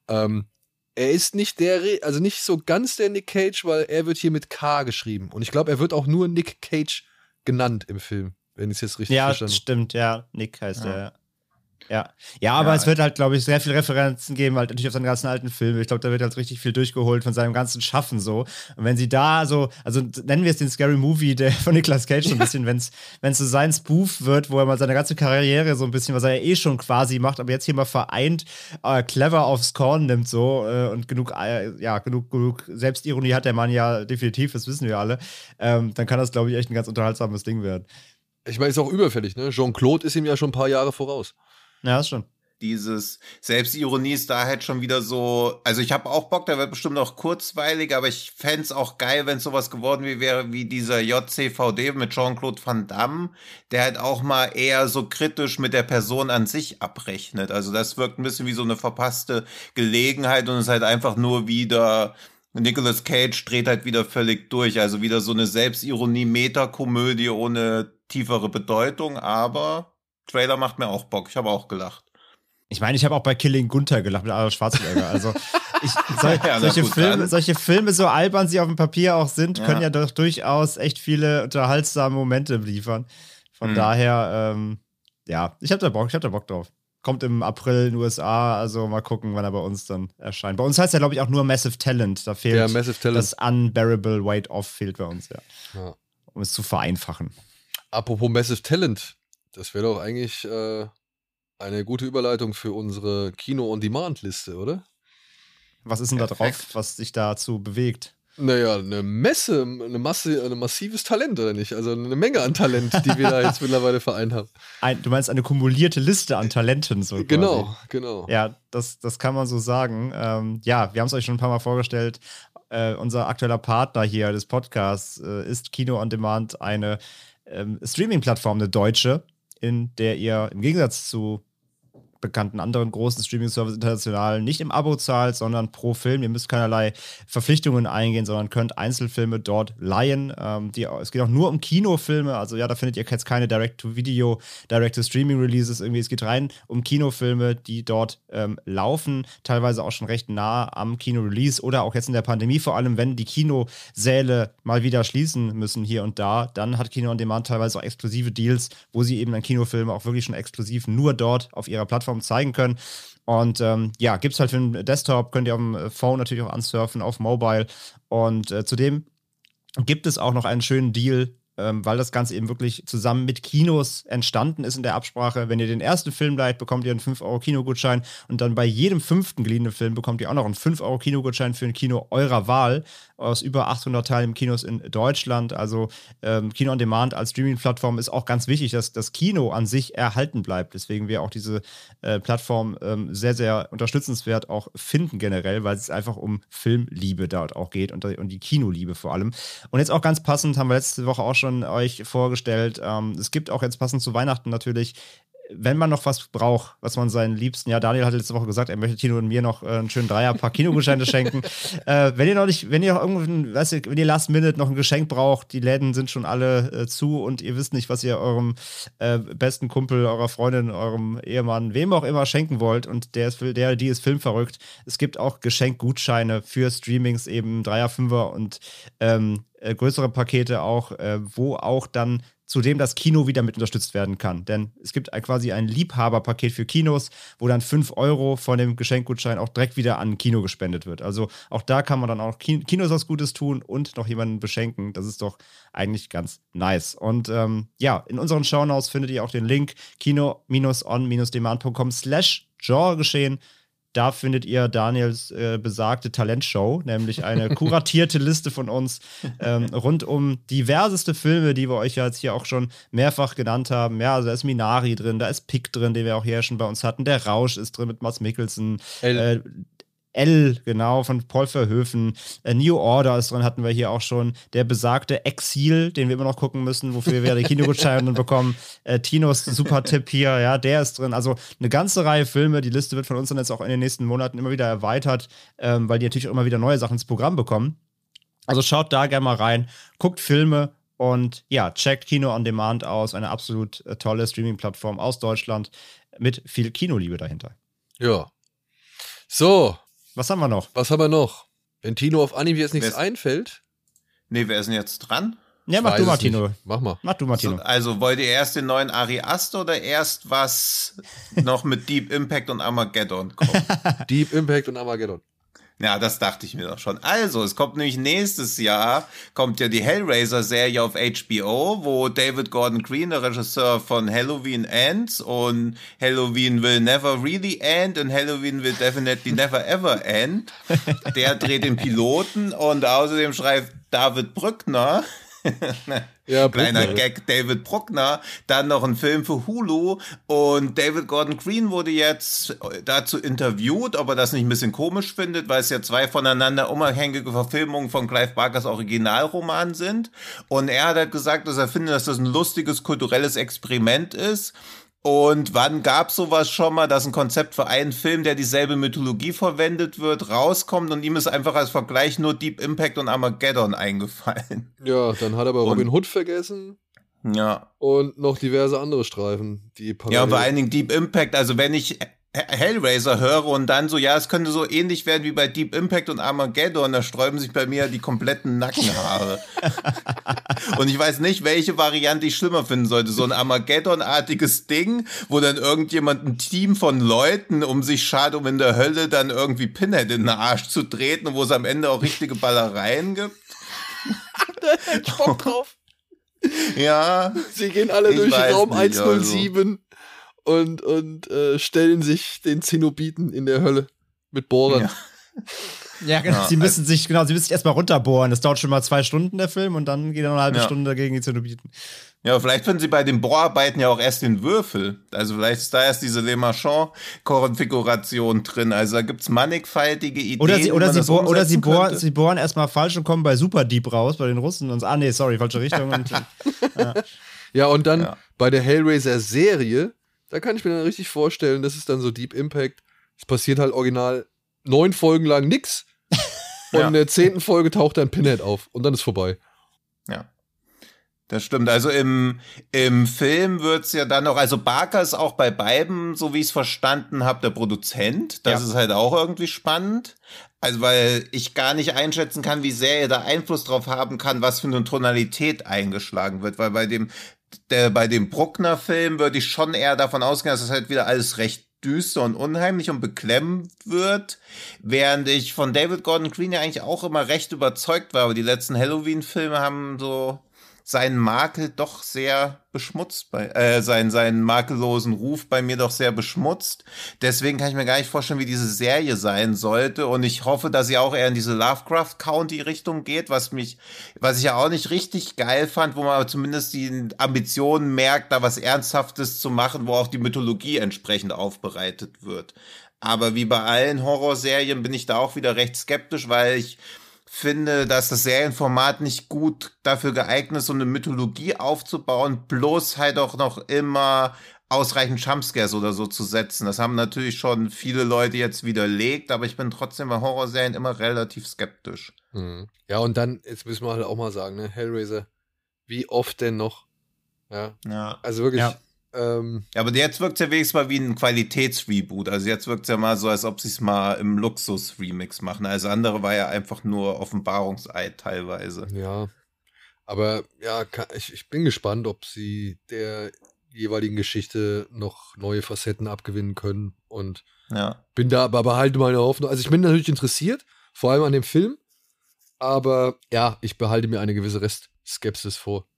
S1: Ähm, er ist nicht der, also nicht so ganz der Nick Cage, weil er wird hier mit K geschrieben. Und ich glaube, er wird auch nur Nick Cage genannt im Film, wenn ich es jetzt richtig
S3: ja,
S1: verstanden
S3: habe. Ja, stimmt, ja. Nick heißt ja. er, ja. Ja, ja, aber ja. es wird halt, glaube ich, sehr viele Referenzen geben, halt natürlich auf seine ganzen alten Filme. Ich glaube, da wird halt richtig viel durchgeholt von seinem ganzen Schaffen so. Und wenn sie da so, also nennen wir es den Scary Movie der von Nicolas Cage so ein bisschen, wenn es so sein Spoof wird, wo er mal seine ganze Karriere so ein bisschen, was er ja eh schon quasi macht, aber jetzt hier mal vereint, äh, clever aufs Korn nimmt so äh, und genug, äh, ja, genug, genug Selbstironie hat der Mann ja definitiv, das wissen wir alle. Ähm, dann kann das, glaube ich, echt ein ganz unterhaltsames Ding werden.
S1: Ich meine, ist auch überfällig, ne? Jean-Claude ist ihm ja schon ein paar Jahre voraus.
S3: Ja, das schon.
S2: Dieses Selbstironie ist da halt schon wieder so. Also ich habe auch Bock, da wird bestimmt noch kurzweilig, aber ich fände es auch geil, wenn sowas geworden wäre wie dieser JCVD mit Jean-Claude Van Damme, der halt auch mal eher so kritisch mit der Person an sich abrechnet. Also das wirkt ein bisschen wie so eine verpasste Gelegenheit und ist halt einfach nur wieder Nicolas Cage dreht halt wieder völlig durch. Also wieder so eine Selbstironie-Metakomödie ohne tiefere Bedeutung, aber Trailer macht mir auch Bock. Ich habe auch gelacht.
S3: Ich meine, ich habe auch bei Killing Gunther gelacht mit Arnold Schwarzenegger. Also ich, soll, ja, solche, gut, Filme, solche Filme, so albern sie auf dem Papier auch sind, ja. können ja doch durchaus echt viele unterhaltsame Momente liefern. Von mhm. daher, ähm, ja, ich habe da Bock, ich habe da Bock drauf. Kommt im April in den USA, also mal gucken, wann er bei uns dann erscheint. Bei uns heißt er, glaube ich, auch nur Massive Talent. Da fehlt
S1: ja, Massive Talent.
S3: das Unbearable Weight Off fehlt bei uns, ja. ja. Um es zu vereinfachen.
S1: Apropos Massive Talent, das wäre doch eigentlich äh, eine gute Überleitung für unsere Kino-on-Demand-Liste, oder?
S3: Was ist denn da drauf, was sich dazu bewegt?
S1: Naja, eine Messe, eine Masse, ein massives Talent, oder nicht? Also eine Menge an Talent, die wir da jetzt mittlerweile vereint haben.
S3: Ein, du meinst eine kumulierte Liste an Talenten, so
S1: Genau, quasi. genau.
S3: Ja, das, das kann man so sagen. Ähm, ja, wir haben es euch schon ein paar Mal vorgestellt. Äh, unser aktueller Partner hier des Podcasts äh, ist Kino on Demand, eine ähm, Streaming-Plattform, eine deutsche, in der ihr im Gegensatz zu bekannten anderen großen Streaming-Service international nicht im Abo zahlt, sondern pro Film. Ihr müsst keinerlei Verpflichtungen eingehen, sondern könnt Einzelfilme dort leihen. Ähm, die, es geht auch nur um Kinofilme. Also ja, da findet ihr jetzt keine Direct-to-Video, Direct-to-Streaming-Releases. Irgendwie, es geht rein um Kinofilme, die dort ähm, laufen, teilweise auch schon recht nah am Kino-Release oder auch jetzt in der Pandemie, vor allem wenn die Kinosäle mal wieder schließen müssen hier und da, dann hat Kino on Demand teilweise auch exklusive Deals, wo sie eben dann Kinofilme auch wirklich schon exklusiv nur dort auf ihrer Plattform Plattformen zeigen können. Und ähm, ja, gibt es halt für den Desktop, könnt ihr auf dem Phone natürlich auch ansurfen, auf Mobile. Und äh, zudem gibt es auch noch einen schönen Deal ähm, weil das Ganze eben wirklich zusammen mit Kinos entstanden ist in der Absprache. Wenn ihr den ersten Film leiht, bekommt ihr einen 5-Euro-Kinogutschein und dann bei jedem fünften geliehenen Film bekommt ihr auch noch einen 5-Euro-Kinogutschein für ein Kino eurer Wahl aus über 800 Teilen Kinos in Deutschland. Also ähm, Kino on Demand als Streaming-Plattform ist auch ganz wichtig, dass das Kino an sich erhalten bleibt. Deswegen wäre auch diese äh, Plattform ähm, sehr, sehr unterstützenswert auch finden generell, weil es einfach um Filmliebe dort auch geht und, und die Kinoliebe vor allem. Und jetzt auch ganz passend, haben wir letzte Woche auch schon euch vorgestellt. Ähm, es gibt auch jetzt passend zu Weihnachten natürlich wenn man noch was braucht, was man seinen Liebsten, ja, Daniel hatte letzte Woche gesagt, er möchte Tino und mir noch äh, einen schönen Dreierpack Kinogutscheine schenken. Äh, wenn ihr noch nicht, wenn ihr noch irgendwo, weißt du, wenn ihr Last Minute noch ein Geschenk braucht, die Läden sind schon alle äh, zu und ihr wisst nicht, was ihr eurem äh, besten Kumpel, eurer Freundin, eurem Ehemann, wem auch immer schenken wollt und der ist, der, die ist filmverrückt. Es gibt auch Geschenkgutscheine für Streamings, eben Dreier, Fünfer und ähm, äh, größere Pakete auch, wo auch dann zudem das Kino wieder mit unterstützt werden kann. Denn es gibt quasi ein Liebhaberpaket für Kinos, wo dann 5 Euro von dem Geschenkgutschein auch direkt wieder an Kino gespendet wird. Also auch da kann man dann auch Kinos was Gutes tun und noch jemanden beschenken. Das ist doch eigentlich ganz nice. Und ähm, ja, in unseren Shownotes findet ihr auch den Link kino-on-demand.com slash Genre da findet ihr Daniels äh, besagte Talentshow, nämlich eine kuratierte Liste von uns ähm, rund um diverseste Filme, die wir euch ja jetzt hier auch schon mehrfach genannt haben. Ja, also da ist Minari drin, da ist Pick drin, den wir auch hier schon bei uns hatten. Der Rausch ist drin mit Mats Mikkelsen. Äh, L, genau, von Paul Verhoeven. A New Order ist drin, hatten wir hier auch schon. Der besagte Exil, den wir immer noch gucken müssen, wofür wir die Kinogutscheine bekommen. Äh, Tinos Super-Tipp hier, ja, der ist drin. Also eine ganze Reihe Filme. Die Liste wird von uns dann jetzt auch in den nächsten Monaten immer wieder erweitert, ähm, weil die natürlich auch immer wieder neue Sachen ins Programm bekommen. Also schaut da gerne mal rein, guckt Filme und ja, checkt Kino on Demand aus. Eine absolut äh, tolle Streaming-Plattform aus Deutschland mit viel Kinoliebe dahinter.
S1: Ja. So,
S3: was haben wir noch?
S1: Was haben wir noch? Wenn Tino auf Anime jetzt nichts einfällt.
S2: Nee, wer ist denn jetzt dran?
S3: Ja, mach du, Martino.
S1: nicht. Mach mal.
S3: Mach du, Martino.
S2: Also wollt ihr erst den neuen Ari Aster oder erst was noch mit Deep Impact und Armageddon kommt?
S1: Deep Impact und Armageddon.
S2: Ja, das dachte ich mir doch schon. Also, es kommt nämlich nächstes Jahr, kommt ja die Hellraiser-Serie auf HBO, wo David Gordon Green, der Regisseur von Halloween Ends und Halloween Will Never Really End und Halloween Will Definitely Never Ever End, der dreht den Piloten und außerdem schreibt David Brückner,
S1: Ja,
S2: Kleiner. Gag, David Bruckner, dann noch ein Film für Hulu. Und David Gordon Green wurde jetzt dazu interviewt, ob er das nicht ein bisschen komisch findet, weil es ja zwei voneinander unabhängige Verfilmungen von Clive Barkers Originalroman sind. Und er hat halt gesagt, dass er findet, dass das ein lustiges kulturelles Experiment ist und wann gab sowas schon mal, dass ein Konzept für einen Film, der dieselbe Mythologie verwendet wird, rauskommt und ihm ist einfach als Vergleich nur Deep Impact und Armageddon eingefallen.
S1: Ja, dann hat er aber Robin Hood vergessen
S2: Ja.
S1: und noch diverse andere Streifen, die
S2: Ja,
S1: parallel-
S2: vor allen Dingen Deep Impact. Also wenn ich Hellraiser höre und dann so, ja, es könnte so ähnlich werden wie bei Deep Impact und Armageddon, da sträuben sich bei mir die kompletten Nackenhaare. und ich weiß nicht, welche Variante ich schlimmer finden sollte. So ein Armageddon-artiges Ding, wo dann irgendjemand ein Team von Leuten um sich schart, um in der Hölle dann irgendwie Pinhead in den Arsch zu treten und wo es am Ende auch richtige Ballereien gibt.
S1: Ich Bock drauf.
S2: Ja,
S1: Sie gehen alle durch
S2: weiß
S1: Raum
S2: nicht, also.
S1: 107 und, und äh, stellen sich den Zenobiten in der Hölle mit Bohrern.
S2: Ja.
S3: Ja, genau.
S2: Ja,
S3: sie müssen sich, genau, sie müssen sich erstmal runterbohren. Das dauert schon mal zwei Stunden, der Film, und dann geht er noch eine halbe
S2: Ja.
S3: Stunde gegen die Zenobiten.
S2: Ja, vielleicht finden sie bei den Bohrarbeiten ja auch erst den Würfel. Also vielleicht ist da erst diese Le Marchand-Konfiguration drin. Also da gibt's mannigfaltige Ideen.
S3: Oder sie,
S2: wie
S3: oder
S2: man
S3: sie,
S2: das
S3: bohr, oder sie, bohren, sie bohren erstmal falsch und kommen bei Super Deep raus, bei den Russen. Und, ah, nee, sorry, falsche Richtung. Und,
S1: Ja, und dann
S2: Ja.
S1: bei der Hellraiser-Serie, da kann ich mir dann richtig vorstellen, das ist dann so Deep Impact. Es passiert halt original neun Folgen lang nix. Und
S2: Ja.
S1: in der zehnten Folge taucht dann Pinhead auf und dann ist vorbei.
S2: Ja. Das stimmt. Also im, im Film wird's ja dann noch, also Barker ist auch bei beiden, so wie ich es verstanden habe, der Produzent. Das
S3: Ja.
S2: ist halt auch irgendwie spannend. Also weil ich gar nicht einschätzen kann, wie sehr er da Einfluss drauf haben kann, was für eine Tonalität eingeschlagen wird. Weil bei dem, der, bei dem Bruckner-Film würde ich schon eher davon ausgehen, dass das halt wieder alles recht düster und unheimlich und beklemmend wird, während ich von David Gordon Green ja eigentlich auch immer recht überzeugt war, aber die letzten Halloween-Filme haben so seinen Makel doch sehr beschmutzt bei äh, seinen seinen makellosen Ruf bei mir doch sehr beschmutzt. Deswegen kann ich mir gar nicht vorstellen, wie diese Serie sein sollte und ich hoffe, dass sie auch eher in diese Lovecraft County Richtung geht, was mich was ich ja auch nicht richtig geil fand, wo man aber zumindest die Ambitionen merkt, da was ernsthaftes zu machen, wo auch die Mythologie entsprechend aufbereitet wird. Aber wie bei allen Horrorserien bin ich da auch wieder recht skeptisch, weil ich finde, dass das Serienformat nicht gut dafür geeignet ist, so eine Mythologie aufzubauen, bloß halt auch noch immer ausreichend Jumpscares oder so zu setzen. Das haben natürlich schon viele Leute jetzt widerlegt, aber ich bin trotzdem bei Horrorserien immer relativ skeptisch.
S1: Mhm. Ja, und dann, jetzt müssen wir halt auch mal sagen, ne, Hellraiser, wie oft denn noch? Ja,
S2: Ja.
S1: also wirklich,
S3: Ja.
S1: Ähm,
S2: Ja, aber jetzt wirkt es ja wenigstens mal wie ein Qualitätsreboot. Also jetzt wirkt es ja mal so, als ob sie es mal im Luxus-Remix machen. Also andere war ja einfach nur Offenbarungseid teilweise.
S1: ja. Aber ja, ka- ich, ich bin gespannt, ob sie der jeweiligen Geschichte noch neue Facetten abgewinnen können. Und
S2: Ja.
S1: bin da, aber behalte meine Hoffnung. Also ich bin natürlich interessiert, vor allem an dem Film. Aber ja, ich behalte mir eine gewisse Restskepsis vor.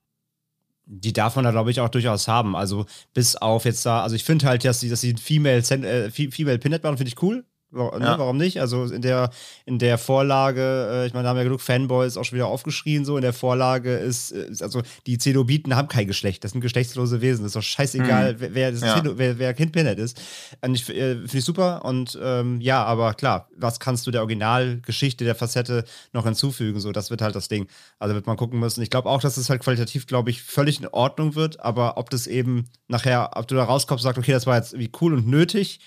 S3: Die darf man da, glaube ich, auch durchaus haben. Also, bis auf jetzt da, also ich finde halt, dass sie, dass sie ein Female, äh, Fe- Female Pinhead machen, finde ich cool. Wa- Ne,
S2: Ja.
S3: warum nicht? Also in der, in der Vorlage, äh, ich meine, da haben ja genug Fanboys auch schon wieder aufgeschrien, so in der Vorlage ist, äh, ist also die Zenobiten haben kein Geschlecht, das sind geschlechtslose Wesen, das ist doch scheißegal, wer, wer, das
S2: Ja.
S3: Zeno, wer, wer Kind Pinhead ist. Und ich äh, finde ich super und ähm, ja, aber klar, was kannst du der Originalgeschichte, der Facette noch hinzufügen, so, das wird halt das Ding. Also wird man gucken müssen. Ich glaube auch, dass es halt qualitativ, glaube ich, völlig in Ordnung wird, aber ob das eben nachher, ob du da rauskommst und sagst, okay, das war jetzt irgendwie cool und nötig,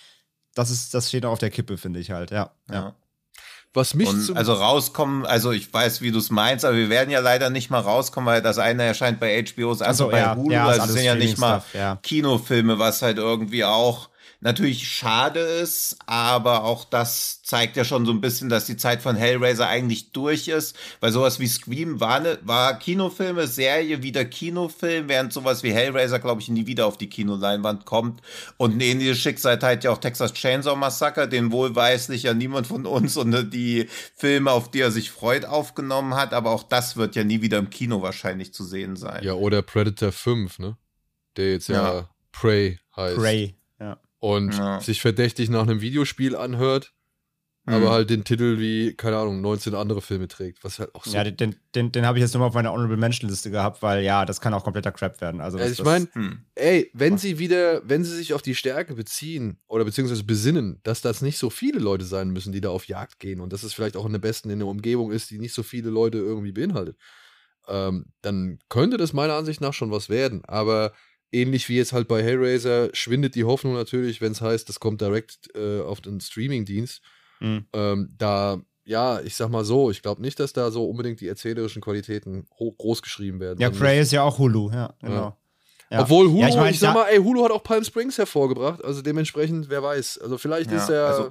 S3: das ist, das steht auch auf der Kippe, finde ich halt, ja. ja.
S2: ja.
S1: Was mich
S2: Und also rauskommen, also ich weiß, wie du es meinst, aber wir werden ja leider nicht mal rauskommen, weil das eine erscheint bei HBO, das andere bei
S3: ja,
S2: Hulu,
S3: ja,
S2: also sind ja nicht mal
S3: ja.
S2: Kinofilme, was halt irgendwie auch natürlich schade ist, aber auch das zeigt ja schon so ein bisschen, dass die Zeit von Hellraiser eigentlich durch ist, weil sowas wie Scream war, ne, war Kinofilme, Serie, wieder Kinofilm, während sowas wie Hellraiser, glaube ich, nie wieder auf die Kinoleinwand kommt. Und eine ähnliche Schicksal teilt ja auch Texas Chainsaw Massacre, den wohlweislich ja niemand von uns und die Filme, auf die er sich freut, aufgenommen hat, aber auch das wird ja nie wieder im Kino wahrscheinlich zu sehen sein.
S1: Ja, oder Predator 5, ne? Der jetzt ja,
S2: Ja.
S1: Prey heißt.
S3: Prey. Ja.
S1: Und
S2: Ja.
S1: sich verdächtig nach einem Videospiel anhört,
S2: Hm.
S1: aber halt den Titel wie, keine Ahnung, 19 andere Filme trägt. Was halt auch so.
S3: Ja, den, den, den, habe ich jetzt nochmal auf meiner Honorable Mention Liste gehabt, weil ja, das kann auch kompletter Crap werden. Also,
S1: Also ich meine,
S2: Hm.
S1: ey, wenn sie wieder, wenn sie sich auf die Stärke beziehen oder beziehungsweise besinnen, dass das nicht so viele Leute sein müssen, die da auf Jagd gehen und dass es vielleicht auch in der besten in der Umgebung ist, die nicht so viele Leute irgendwie beinhaltet, ähm, dann könnte das meiner Ansicht nach schon was werden. Aber ähnlich wie jetzt halt bei Hellraiser schwindet die Hoffnung natürlich, wenn es heißt, das kommt direkt äh, auf den Streaming-Dienst.
S3: Mhm.
S1: Ähm, da, ja, ich sag mal so, ich glaube nicht, dass da so unbedingt die erzählerischen Qualitäten hoch groß geschrieben werden.
S3: ja, Prey ist ja auch Hulu, ja, genau. Ja.
S1: obwohl Hulu,
S3: Ja,
S1: ich,
S3: ich mein,
S1: sag
S3: da-
S1: mal, ey, Hulu hat auch Palm Springs hervorgebracht, also dementsprechend, wer weiß. Also vielleicht
S2: Ja,
S1: ist er,
S2: also-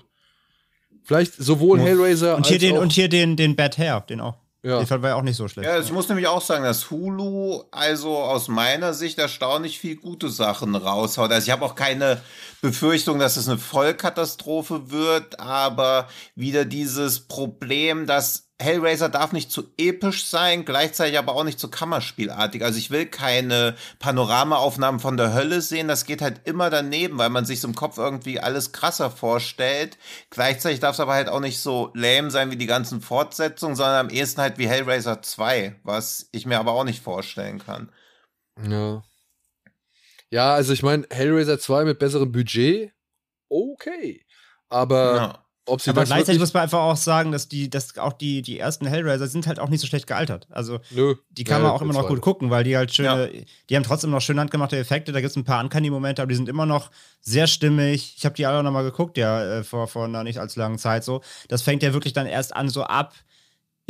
S1: vielleicht sowohl Hellraiser
S3: Und hier,
S1: als
S3: den,
S1: auch,
S3: und hier den, den Bad Hair, den auch.
S1: Ja.
S3: Der war ja auch nicht so schlecht.
S2: Ja, ich muss nämlich auch sagen, dass Hulu also aus meiner Sicht erstaunlich viel gute Sachen raushaut. Also ich habe auch keine Befürchtung, dass es eine Vollkatastrophe wird, aber wieder dieses Problem, dass Hellraiser darf nicht zu episch sein, gleichzeitig aber auch nicht zu Kammerspielartig. Also ich will keine Panoramaaufnahmen von der Hölle sehen, das geht halt immer daneben, weil man sich im Kopf irgendwie alles krasser vorstellt. Gleichzeitig darf es aber halt auch nicht so lame sein wie die ganzen Fortsetzungen, sondern am ehesten halt wie Hellraiser 2, was ich mir aber auch nicht vorstellen kann.
S1: ja. Ja, also ich meine, Hellraiser 2 mit besserem Budget, okay. Aber
S2: Ja.
S1: Ob sie
S3: Aber
S1: das
S3: gleichzeitig muss man einfach auch sagen, dass die, dass auch die, die ersten Hellraiser sind halt auch nicht so schlecht gealtert. Also
S1: nö.
S3: die kann
S1: Ja,
S3: man auch immer noch gut gucken, weil die halt schöne, die haben trotzdem noch schön handgemachte Effekte, da gibt es ein paar Uncanny-Momente, aber die sind immer noch sehr stimmig. Ich habe die alle nochmal geguckt, ja, äh, vor, vor einer nicht allzu langen Zeit so. Das fängt ja wirklich dann erst an, so ab.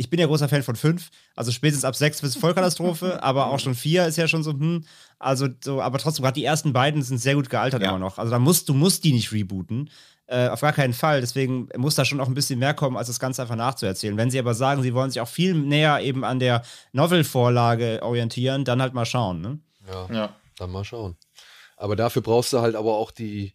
S3: Ich bin ja großer Fan von fünf, also spätestens ab sechs bis Vollkatastrophe, aber auch schon vier ist ja schon so, hm, also so, aber trotzdem, gerade die ersten beiden sind sehr gut gealtert
S2: Ja.
S3: immer noch. Also da musst, du musst die nicht rebooten. Äh, auf gar keinen Fall. Deswegen muss da schon auch ein bisschen mehr kommen, als das Ganze einfach nachzuerzählen. Wenn sie aber sagen, sie wollen sich auch viel näher eben an der Novel-Vorlage orientieren, dann halt mal schauen. Ne?
S1: Ja.
S2: Ja.
S1: Dann mal schauen. Aber dafür brauchst du halt aber auch die,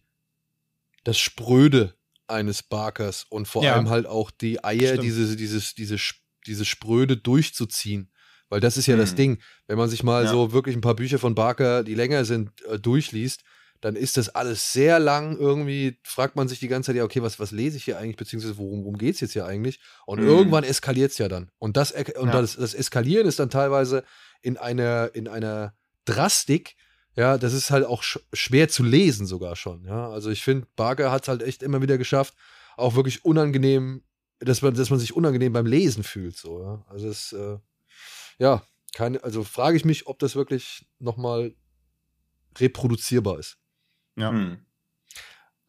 S1: das Spröde eines Barkers und vor
S3: Ja.
S1: allem halt auch die Eier,
S3: Stimmt.
S1: diese, dieses, diese, diese Spröde durchzuziehen. Weil das ist ja das
S2: Mhm.
S1: Ding. Wenn man sich mal
S2: Ja.
S1: so wirklich ein paar Bücher von Barker, die länger sind, äh, durchliest, dann ist das alles sehr lang. Irgendwie fragt man sich die ganze Zeit, ja, okay, was, was lese ich hier eigentlich, beziehungsweise worum, worum geht es jetzt hier eigentlich? Und
S2: Mhm.
S1: irgendwann eskaliert es ja dann. Und, das, und
S2: Ja.
S1: das, das Eskalieren ist dann teilweise in einer, in einer Drastik, ja, das ist halt auch sch schwer zu lesen sogar schon, ja. Also ich finde, Barker hat es halt echt immer wieder geschafft, auch wirklich unangenehm, dass man, dass man sich unangenehm beim Lesen fühlt, so, ja. Also es, äh, ja, keine, also frage ich mich, ob das wirklich nochmal reproduzierbar ist.
S3: Ja.
S2: Hm.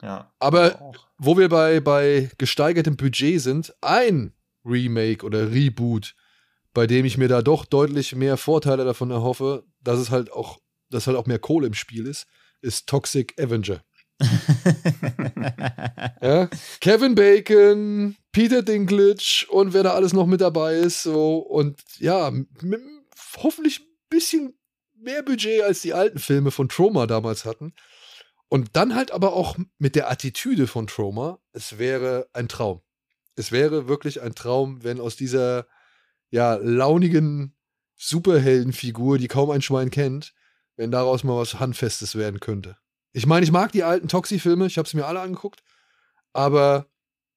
S2: Ja.
S1: Aber
S2: Auch.
S1: wo wir bei, bei gesteigertem Budget sind, ein Remake oder Reboot, bei dem ich mir da doch deutlich mehr Vorteile davon erhoffe, dass es halt auch, dass halt auch mehr Kohle im Spiel ist, ist Toxic Avenger. Ja? Kevin Bacon, Peter Dinklage und wer da alles noch mit dabei ist, so und ja, mit hoffentlich ein bisschen mehr Budget als die alten Filme von Troma damals hatten. Und dann halt aber auch mit der Attitüde von Troma, es wäre ein Traum. Es wäre wirklich ein Traum, wenn aus dieser ja launigen Superheldenfigur, die kaum ein Schwein kennt, wenn daraus mal was Handfestes werden könnte. Ich meine, ich mag die alten Toxi-Filme, ich habe sie mir alle angeguckt, aber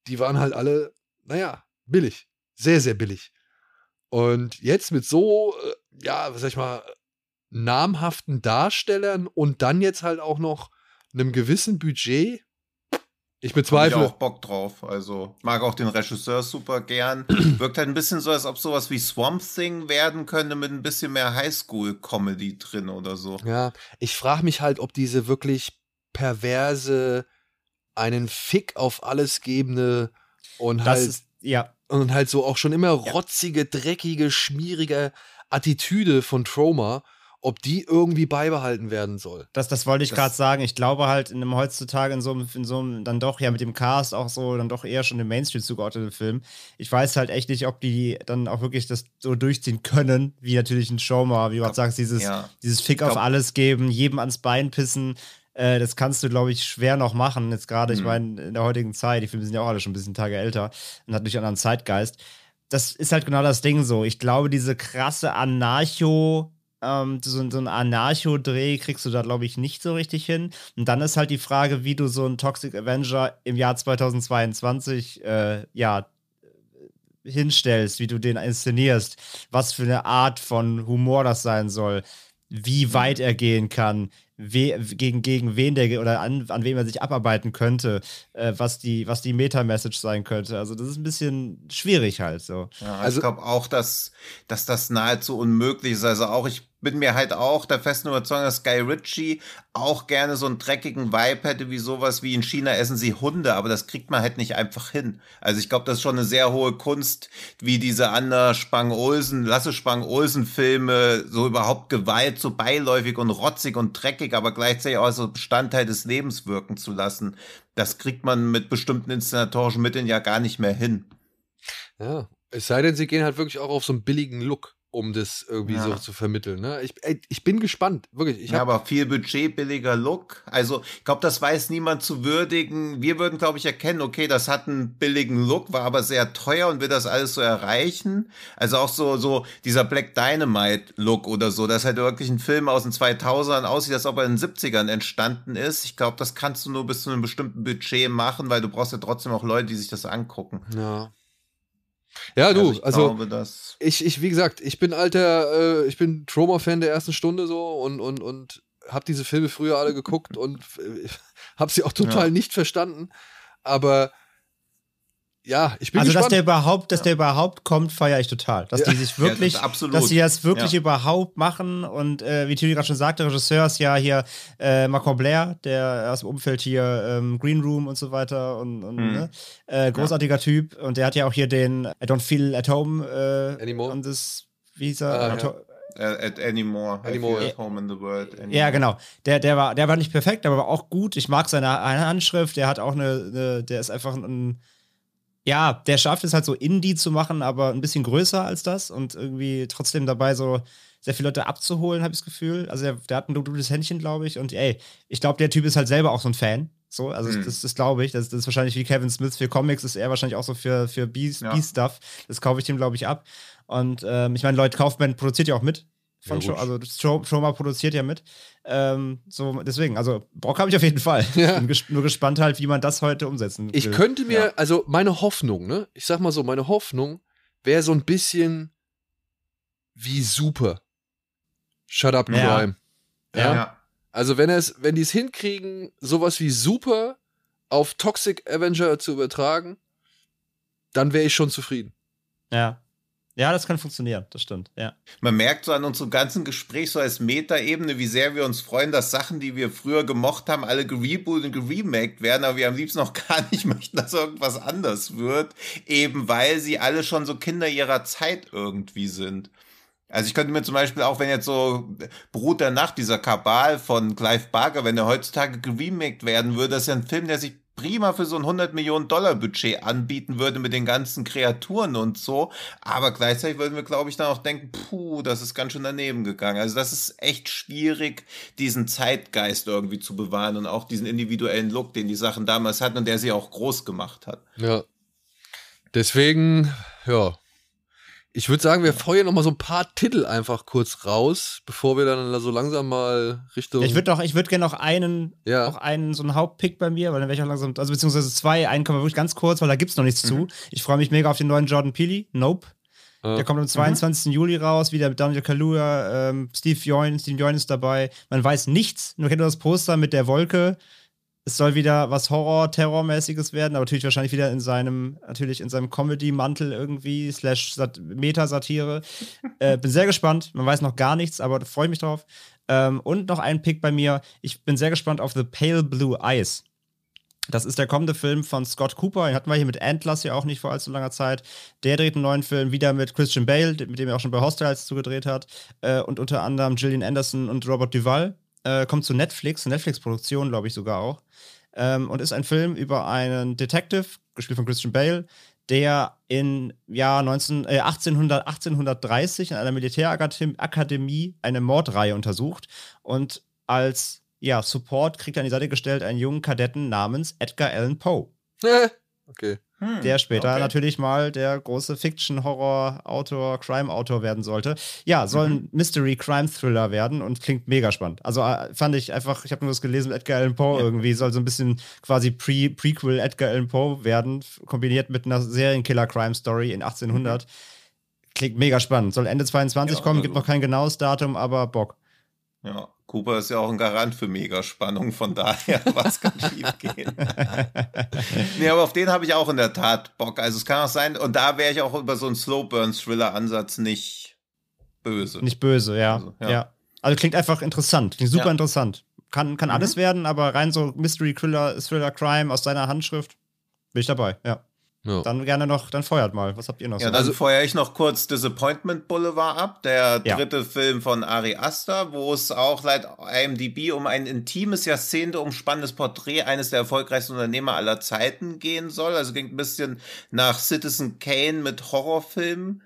S1: die waren halt alle, naja, billig. Sehr, sehr billig. Und jetzt mit so, äh, ja, was sag ich mal, namhaften Darstellern und dann jetzt halt auch noch einem gewissen Budget. Ich
S2: Hab ich
S1: bezweifle.
S2: auch Bock drauf. Also mag auch den Regisseur super gern. Wirkt halt ein bisschen so, als ob sowas wie Swamp Thing werden könnte mit ein bisschen mehr Highschool-Comedy drin oder so.
S1: Ja, ich frage mich halt, ob diese wirklich perverse, einen Fick auf alles gebende und
S3: Das
S1: halt
S3: ist, ja.
S1: und halt so auch schon immer rotzige, dreckige, schmierige Attitüde von Troma ob die irgendwie beibehalten werden soll.
S3: Das, das wollte ich gerade sagen. Ich glaube halt in einem heutzutage in so einem, in so einem dann doch ja mit dem Cast auch so, dann doch eher schon im Mainstream zugeordneten Film. Ich weiß halt echt nicht, ob die dann auch wirklich das so durchziehen können, wie natürlich ein Showma, wie du gerade sagst, dieses, ja. dieses Fick auf alles geben, jedem ans Bein pissen. Äh, das kannst du, glaube ich, schwer noch machen. Jetzt gerade, ich mhm. meine, in der heutigen Zeit, die Filme sind ja auch alle schon ein bisschen Tage älter und hat natürlich einen anderen Zeitgeist. Das ist halt genau das Ding so. Ich glaube, diese krasse Anarcho- ähm, so, so ein Anarcho-Dreh kriegst du da, glaube ich, nicht so richtig hin. Und dann ist halt die Frage, wie du so einen Toxic Avenger im Jahr 2022 äh, ja, hinstellst, wie du den inszenierst, was für eine Art von Humor das sein soll, wie mhm. weit er gehen kann, we, gegen, gegen wen der oder an, an wem er sich abarbeiten könnte, äh, was die, was die Meta-Message sein könnte. Also, das ist ein bisschen schwierig halt so.
S2: Ja, also, ich glaube auch, dass, dass das nahezu unmöglich ist. Also auch ich bin mir halt auch der festen Überzeugung, dass Guy Ritchie auch gerne so einen dreckigen Vibe hätte, wie sowas wie in China essen sie Hunde, aber das kriegt man halt nicht einfach hin. Also ich glaube, das ist schon eine sehr hohe Kunst, wie diese Anna Spang-Olsen, Lasse Spang-Olsen-Filme, so überhaupt Gewalt so beiläufig und rotzig und dreckig, aber gleichzeitig auch so Bestandteil des Lebens wirken zu lassen. Das kriegt man mit bestimmten inszenatorischen Mitteln ja gar nicht mehr hin.
S1: Ja, es sei denn, sie gehen halt wirklich auch auf so einen billigen Look um das irgendwie ja. so zu vermitteln. Ne? Ich, ich bin gespannt, wirklich. Ich
S2: ja, aber viel Budget, billiger Look. Also, ich glaube, das weiß niemand zu würdigen. Wir würden, glaube ich, erkennen, okay, das hat einen billigen Look, war aber sehr teuer und wird das alles so erreichen. Also auch so, so dieser Black Dynamite Look oder so, das halt wirklich ein Film aus den 2000ern aussieht, als ob er in den 70ern entstanden ist. Ich glaube, das kannst du nur bis zu einem bestimmten Budget machen, weil du brauchst ja trotzdem auch Leute, die sich das angucken.
S1: Ja. Ja, du, also, ich, also glaube, ich, ich, wie gesagt, ich bin alter, äh, ich bin Trauma-Fan der ersten Stunde so und, und, und habe diese Filme früher alle geguckt und äh, habe sie auch total ja. nicht verstanden. Aber ja, ich bin
S3: also,
S1: gespannt.
S3: dass der überhaupt, dass der überhaupt kommt, feiere ich total. Dass ja. die sich wirklich, ja, das dass sie das wirklich ja. überhaupt machen und äh, wie Tilly gerade schon sagte, Regisseur ist ja hier äh, Marco Blair, der aus dem Umfeld hier ähm, Green Room und so weiter und, und mhm. ne? äh, großartiger Typ und der hat ja auch hier den I Don't Feel at Home äh,
S1: Anymore.
S3: und das, wie hieß er?
S2: Uh, at anymore.
S1: Anymore.
S2: At home in the world.
S3: Anymore. Ja, genau. Der, der, war, der war nicht perfekt, aber war auch gut. Ich mag seine Handschrift. Der hat auch eine, eine der ist einfach ein, ja, der schafft es halt so Indie zu machen, aber ein bisschen größer als das und irgendwie trotzdem dabei so sehr viele Leute abzuholen, habe ich das Gefühl. Also der, der hat ein gutes Händchen, glaube ich. Und ey, ich glaube, der Typ ist halt selber auch so ein Fan. So, also mhm. das, das glaube ich. Das, das, ist wahrscheinlich wie Kevin Smith für Comics, ist er wahrscheinlich auch so für, für B-Stuff. Ja. Das kaufe ich dem, glaube ich, ab. Und ähm, ich meine, Lloyd Kaufman produziert ja auch mit. Von ja, Show, also Trauma produziert ja mit. Ähm, so, deswegen, also Bock habe ich auf jeden Fall. Ja. Bin ges nur gespannt halt, wie man das heute umsetzen will.
S1: Ich könnte mir, ja. also meine Hoffnung, ne? Ich sag mal so, meine Hoffnung wäre so ein bisschen wie super. Shut up, ja. Crime. Ja. ja. Also wenn es, wenn die es hinkriegen, sowas wie super auf Toxic Avenger zu übertragen, dann wäre ich schon zufrieden.
S3: Ja. Ja, das kann funktionieren, das stimmt, ja.
S2: Man merkt so an unserem ganzen Gespräch, so als Metaebene, wie sehr wir uns freuen, dass Sachen, die wir früher gemocht haben, alle gerebootet und geremaked werden, aber wir am liebsten noch gar nicht möchten, dass irgendwas anders wird, eben weil sie alle schon so Kinder ihrer Zeit irgendwie sind. Also ich könnte mir zum Beispiel auch, wenn jetzt so Brut der Nacht, dieser Kabal von Clive Barker, wenn er heutzutage geremaked werden würde, das ist ja ein Film, der sich prima für so ein 100 Millionen Dollar Budget anbieten würde mit den ganzen Kreaturen und so. Aber gleichzeitig würden wir, glaube ich, dann auch denken, puh, das ist ganz schön daneben gegangen. Also das ist echt schwierig, diesen Zeitgeist irgendwie zu bewahren und auch diesen individuellen Look, den die Sachen damals hatten und der sie auch groß gemacht hat.
S1: Ja. Deswegen, ja, ich würde sagen, wir feuern noch mal so ein paar Titel einfach kurz raus, bevor wir dann so langsam mal Richtung.
S3: Ich würde doch, ich würde gerne noch einen, ja. noch einen so einen Hauptpick bei mir, weil dann wäre ich auch langsam, also beziehungsweise zwei, einen kommen wir wirklich ganz kurz, weil da gibt's noch nichts mhm. zu. Ich freue mich mega auf den neuen Jordan Peely, Nope. Ah. Der kommt am 22. Mhm. Juli raus, wieder mit Daniel Kaluuya, ähm, Steve Join, Steve Join ist dabei. Man weiß nichts, nur kennt nur das Poster mit der Wolke es soll wieder was Horror-Terror-mäßiges werden, aber natürlich wahrscheinlich wieder in seinem, natürlich in seinem Comedy-Mantel irgendwie, slash Metasatire. äh, bin sehr gespannt. Man weiß noch gar nichts, aber freue mich drauf. Ähm, und noch ein Pick bei mir. Ich bin sehr gespannt auf The Pale Blue Eyes. Das ist der kommende Film von Scott Cooper. Den hatten wir hier mit Antlers ja auch nicht vor allzu langer Zeit. Der dreht einen neuen Film wieder mit Christian Bale, mit dem er auch schon bei Hostiles zugedreht hat. Äh, und unter anderem Gillian Anderson und Robert Duvall. Äh, kommt zu Netflix, Netflix-Produktion, glaube ich sogar auch. Ähm, und ist ein Film über einen Detective, gespielt von Christian Bale, der in Jahr 19, äh, 1800, 1830 in einer Militärakademie eine Mordreihe untersucht und als ja, Support kriegt er an die Seite gestellt einen jungen Kadetten namens Edgar Allan Poe.
S1: okay.
S2: Hm,
S3: Der später
S2: okay.
S3: natürlich mal der große Fiction-Horror-Autor, Crime-Autor werden sollte. Ja, soll
S2: Mhm.
S3: ein Mystery-Crime-Thriller werden und klingt mega spannend. Also äh, fand ich einfach, ich habe nur das gelesen, Edgar Allan Poe
S2: Ja.
S3: irgendwie soll so ein bisschen quasi Pre Prequel Edgar Allan Poe werden, kombiniert mit einer Serienkiller-Crime-Story in 1800. Klingt mega spannend. Soll Ende 22
S2: Ja,
S3: kommen, gibt
S2: also-
S3: noch kein genaues Datum, aber Bock.
S2: Ja, Cooper ist ja auch ein Garant für Megaspannung, von daher, was kann schief gehen? nee, aber auf den habe ich auch in der Tat Bock. Also es kann auch sein, und da wäre ich auch über so einen Slow-Burn-Thriller-Ansatz nicht böse.
S3: Nicht böse, ja.
S2: Also,
S3: ja.
S2: ja.
S3: Also klingt einfach interessant, klingt super
S2: Ja.
S3: interessant. Kann, kann
S2: Mhm.
S3: alles werden, aber rein so Mystery Thriller, Thriller Crime aus seiner Handschrift bin ich dabei, ja.
S1: Ja.
S3: Dann gerne noch, dann feuert mal. Was habt ihr noch
S2: Ja,
S3: so?
S2: dann feuere ich noch kurz Disappointment Boulevard ab, der
S3: Ja.
S2: dritte Film von Ari Aster, wo es auch laut IMDb um ein intimes, jahrzehnteumspannendes Porträt eines der erfolgreichsten Unternehmer aller Zeiten gehen soll. Also ging ein bisschen nach Citizen Kane mit Horrorfilmen.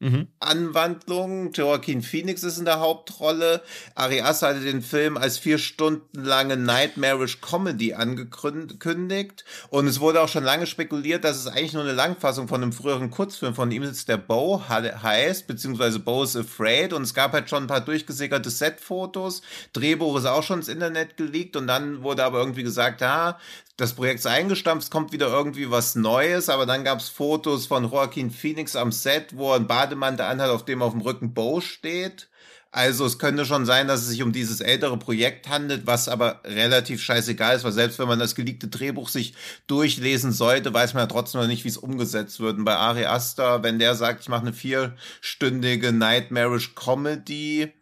S3: Mhm.
S2: Anwandlung. Joaquin Phoenix ist in der Hauptrolle. Ari Aster hatte den Film als vier Stunden lange Nightmarish Comedy angekündigt. Und es wurde auch schon lange spekuliert, dass es eigentlich nur eine Langfassung von einem früheren Kurzfilm von ihm ist, der Bo he- heißt, beziehungsweise Bo is Afraid. Und es gab halt schon ein paar durchgesickerte Set-Fotos. Drehbuch ist auch schon ins Internet geleakt. Und dann wurde aber irgendwie gesagt, ja, das Projekt ist eingestampft, es kommt wieder irgendwie was Neues, aber dann gab es Fotos von Joaquin Phoenix am Set, wo er einen Bademantel anhat, auf dem auf dem Rücken Bo steht. Also es könnte schon sein, dass es sich um dieses ältere Projekt handelt, was aber relativ scheißegal ist, weil selbst wenn man das geleakte Drehbuch sich durchlesen sollte, weiß man ja trotzdem noch nicht, wie es umgesetzt wird. Und bei Ari Aster, wenn der sagt, ich mache eine vierstündige Nightmarish Comedy,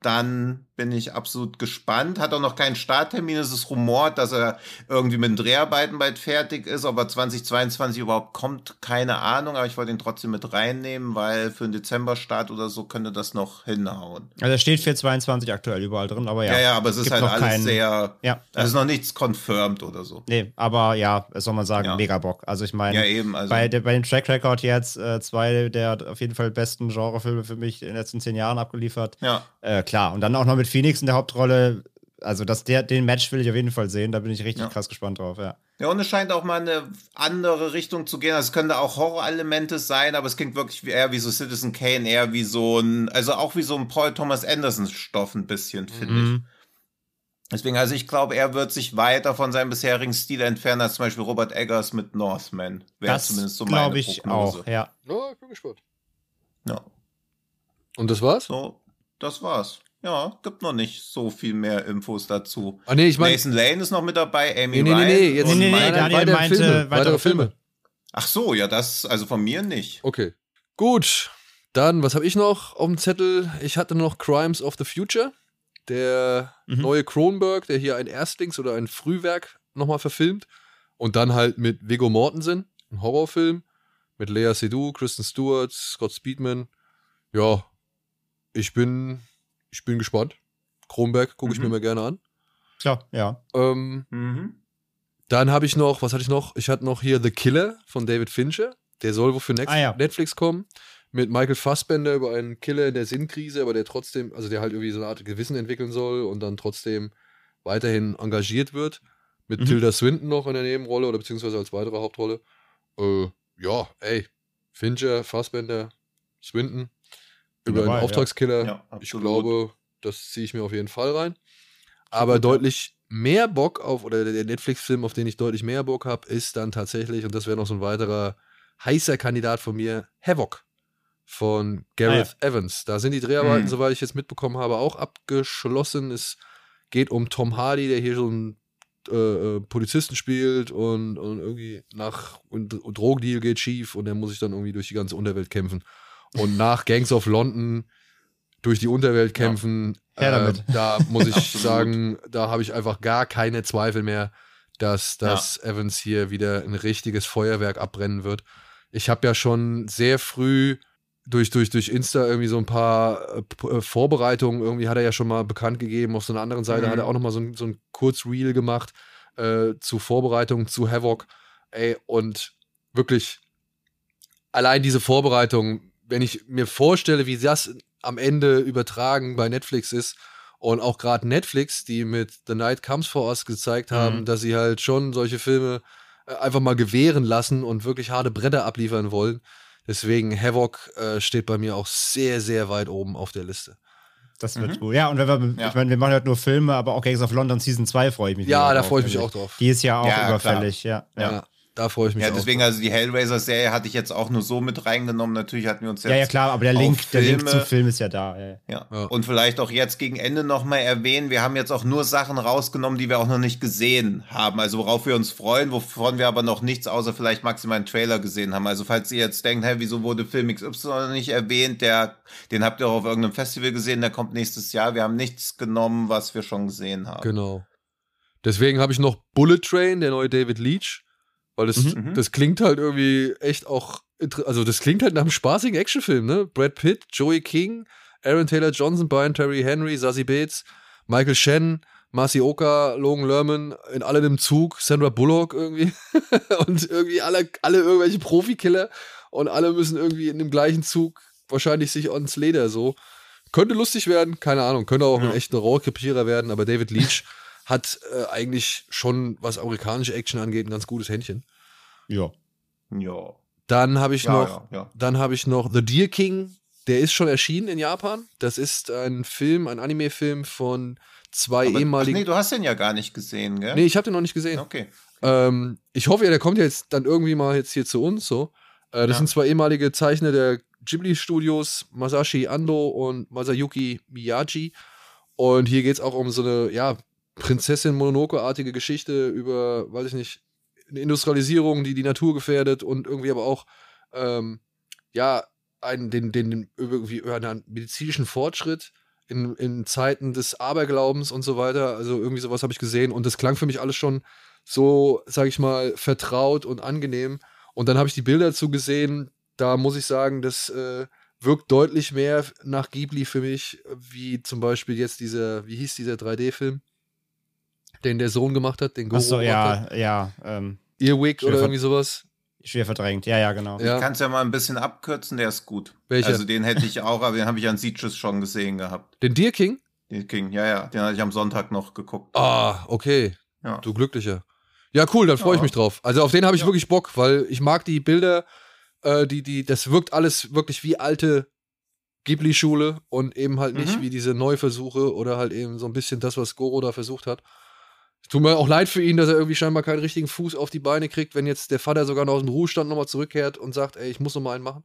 S2: dann bin ich absolut gespannt. Hat auch noch keinen Starttermin. Es ist rumort, dass er irgendwie mit den Dreharbeiten bald fertig ist. Ob er 2022 überhaupt kommt, keine Ahnung. Aber ich wollte ihn trotzdem mit reinnehmen, weil für einen Dezemberstart oder so könnte das noch hinhauen.
S3: Also steht für 22 aktuell überall drin, aber ja.
S2: Ja, ja, aber es ist halt alles
S3: keinen-
S2: sehr,
S3: Ja,
S2: es ist noch nichts confirmed oder so.
S3: nee, aber ja, was soll man sagen,
S2: Ja.
S3: mega Bock. Also ich meine,
S2: Ja, eben. Also,
S3: bei, der, bei dem Track Record jetzt äh, zwei der auf jeden Fall besten Genrefilme für mich in den letzten zehn Jahren abgeliefert.
S2: ja.
S3: Äh, klar, und dann auch noch mit Phoenix in der Hauptrolle. Also das, der, den Match will ich auf jeden Fall sehen. Da bin ich richtig
S2: Ja.
S3: krass gespannt drauf, ja.
S2: Ja, und es scheint auch mal eine andere Richtung zu gehen. Also es könnte auch Horrorelemente sein, aber es klingt wirklich wie, eher wie so Citizen Kane, eher wie so ein, also auch wie so ein Paul Thomas Anderson Stoff ein bisschen, finde ich.
S3: Mhm.
S2: Deswegen, also ich glaube, er wird sich weiter von seinem bisherigen Stil entfernen als zum Beispiel Robert Eggers mit Northman. Wäre
S3: Das
S2: zumindest so meine
S3: glaube ich
S2: Prognose.
S3: auch, ja.
S1: Ja, ich bin gespannt.
S2: Ja.
S1: Und das war's?
S2: So, das war's. Ja, gibt noch nicht so viel mehr Infos dazu.
S1: Ah, nee, ich meine.
S2: Nathan Lane ist noch mit dabei, Amy
S1: Nee, nee, nee, nee, jetzt
S3: Nee, nee, nee,
S2: Michael-
S3: Daniel
S1: weitere
S3: meinte
S1: Filme,
S3: weitere
S1: weitere
S3: Filme.
S1: Filme.
S2: Ach so, ja, das, also von mir nicht.
S1: Okay. Gut. Dann, was habe ich noch auf dem Zettel? Ich hatte noch Crimes of the Future. Der
S3: Mhm.
S1: neue Kronberg, der hier ein Erstlings- oder ein Frühwerk nochmal verfilmt. Und dann halt mit Viggo Mortensen, ein Horrorfilm. Mit Lea Seydoux, Kristen Stewart, Scott Speedman. Ja, ich bin, ich bin gespannt. Kronberg gucke ich
S2: Mhm.
S1: mir mal gerne an.
S3: Klar, ja.
S1: Ähm,
S2: Mhm.
S1: dann habe ich noch, was hatte ich noch? Ich hatte noch hier The Killer von David Fincher. Der soll wohl für Next
S3: Ah, ja.
S1: Netflix kommen. Mit Michael Fassbender über einen Killer in der Sinnkrise, aber der trotzdem, also der halt irgendwie so eine Art Gewissen entwickeln soll und dann trotzdem weiterhin engagiert wird. Mit
S3: Mhm.
S1: Tilda Swinton noch in der Nebenrolle oder beziehungsweise als weitere Hauptrolle. Äh, ja, ey. Fincher, Fassbender, Swinton. Über
S3: dabei,
S1: einen
S3: ja.
S1: Auftragskiller.
S2: Ja,
S1: ich
S2: absolut.
S1: glaube, das ziehe ich mir auf jeden Fall rein. Aber
S2: ja.
S1: deutlich mehr Bock auf, oder der Netflix-Film, auf den ich deutlich mehr Bock habe, ist dann tatsächlich, und das wäre noch so ein weiterer heißer Kandidat von mir, Havoc von Gareth Evans. Da sind die Dreharbeiten,
S2: Hm.
S1: soweit ich jetzt mitbekommen habe, auch abgeschlossen. Es geht um Tom Hardy, der hier so einen äh, äh, Polizisten spielt und, und irgendwie nach und, und Drogendeal geht schief und der muss sich dann irgendwie durch die ganze Unterwelt kämpfen. Und nach Gangs of London durch die Unterwelt
S2: Ja.
S1: kämpfen,
S3: Her
S1: äh,
S3: damit.
S1: da muss ich sagen, da habe ich einfach gar keine Zweifel mehr, dass, dass ja. Evans hier wieder ein richtiges Feuerwerk abbrennen wird. Ich habe ja schon sehr früh durch, durch, durch Insta irgendwie so ein paar äh, äh, Vorbereitungen, irgendwie hat er ja schon mal bekannt gegeben. Auf so einer anderen Seite mhm. hat er auch noch mal so ein, so ein Kurzreel gemacht äh, zu Vorbereitungen zu Havoc. Ey, und wirklich allein diese Vorbereitung, wenn ich mir vorstelle, wie das am Ende übertragen bei Netflix ist, und auch gerade Netflix, die mit The Night Comes For Us gezeigt mhm. haben, mhm. dass sie halt schon solche Filme äh, einfach mal gewähren lassen und wirklich harte Bretter abliefern wollen. Deswegen Havoc äh, steht bei mir auch sehr, sehr weit oben auf der Liste.
S3: Das wird mhm. gut. Ja, und wenn wir, ja. ich meine, wir machen halt nur Filme, aber auch Gangs of London Season 2 freue ich mich.
S1: Ja, da freue ich mich auch drauf.
S3: Die ist ja auch ja, überfällig, ja. ja.
S1: Ja. Da freue ich mich.
S2: Ja, deswegen, auch. also die Hellraiser-Serie hatte ich jetzt auch nur so mit reingenommen. Natürlich hatten wir uns jetzt.
S3: Ja, ja, klar, aber der Link, der Link zum Film ist ja da.
S2: Ja. ja. ja. Und vielleicht auch jetzt gegen Ende nochmal erwähnen, wir haben jetzt auch nur Sachen rausgenommen, die wir auch noch nicht gesehen haben. Also worauf wir uns freuen, wovon wir aber noch nichts außer vielleicht maximal einen Trailer gesehen haben. Also falls ihr jetzt denkt, hey, wieso wurde Film XY nicht erwähnt, der, den habt ihr auch auf irgendeinem Festival gesehen, der kommt nächstes Jahr. Wir haben nichts genommen, was wir schon gesehen haben.
S1: Genau. Deswegen habe ich noch Bullet Train, der neue David Leach. Weil das, mhm. mhm. das klingt halt irgendwie echt auch, also das klingt halt nach einem spaßigen Actionfilm, ne? Brad Pitt, Joey King, Aaron Taylor Johnson, Brian Terry Henry, Sassy Bates, Michael Shen, Masioka, Logan Lerman, in alle im Zug, Sandra Bullock irgendwie und irgendwie alle, alle irgendwelche Profikiller und alle müssen irgendwie in dem gleichen Zug wahrscheinlich sich ans Leder so. Könnte lustig werden, keine Ahnung, könnte auch ja. ein echter Rohrkrepierer werden, aber David Leach hat äh, eigentlich schon, was amerikanische Action angeht, ein ganz gutes Händchen.
S3: Ja.
S2: Ja.
S1: Dann habe ich ja, noch, ja, ja. dann habe ich noch The Deer King. Der ist schon erschienen in Japan. Das ist ein Film, ein Anime-Film von zwei Aber, ehemaligen. Ach
S2: nee, du hast den ja gar nicht gesehen, gell?
S1: Nee, ich habe den noch nicht gesehen.
S2: Okay.
S1: Ähm, ich hoffe ja, der kommt jetzt dann irgendwie mal jetzt hier zu uns. So, äh, das sind zwei ehemalige Zeichner der Ghibli-Studios, Masashi Ando und Masayuki Miyagi. Und hier geht es auch um so eine, ja, Prinzessin Mononoke-artige Geschichte über, weiß ich nicht, eine Industrialisierung, die die Natur gefährdet und irgendwie aber auch, ähm, ja, einen, den, den, irgendwie einen medizinischen Fortschritt in, in Zeiten des Aberglaubens und so weiter. Also irgendwie sowas habe ich gesehen und das klang für mich alles schon so, sag ich mal, vertraut und angenehm. Und dann habe ich die Bilder dazu gesehen. Da muss ich sagen, das äh, wirkt deutlich mehr nach Ghibli für mich, wie zum Beispiel jetzt dieser, wie hieß dieser 3D-Film? Den der Sohn gemacht hat, den
S3: Goro. Achso, ja, hat. ja. Ähm,
S1: Earwig oder irgendwie sowas.
S3: Schwer verdrängt, ja, ja, genau.
S2: Ja. Ich kann es ja mal ein bisschen abkürzen, der ist gut. Welcher? Also den hätte ich auch, aber den habe ich an Sieges schon gesehen gehabt.
S1: Den Deer King?
S2: Deer King, ja, ja. Den hatte ich am Sonntag noch geguckt.
S1: Ah, okay. Ja. Du Glücklicher. Ja, cool, dann freue ja. ich mich drauf. Also auf den habe ich ja. wirklich Bock, weil ich mag die Bilder, äh, die, die, das wirkt alles wirklich wie alte Ghibli-Schule und eben halt nicht mhm. wie diese Neuversuche oder halt eben so ein bisschen das, was Goro da versucht hat. Tut mir auch leid für ihn, dass er irgendwie scheinbar keinen richtigen Fuß auf die Beine kriegt, wenn jetzt der Vater sogar noch aus dem Ruhestand nochmal zurückkehrt und sagt, ey, ich muss nochmal einen machen.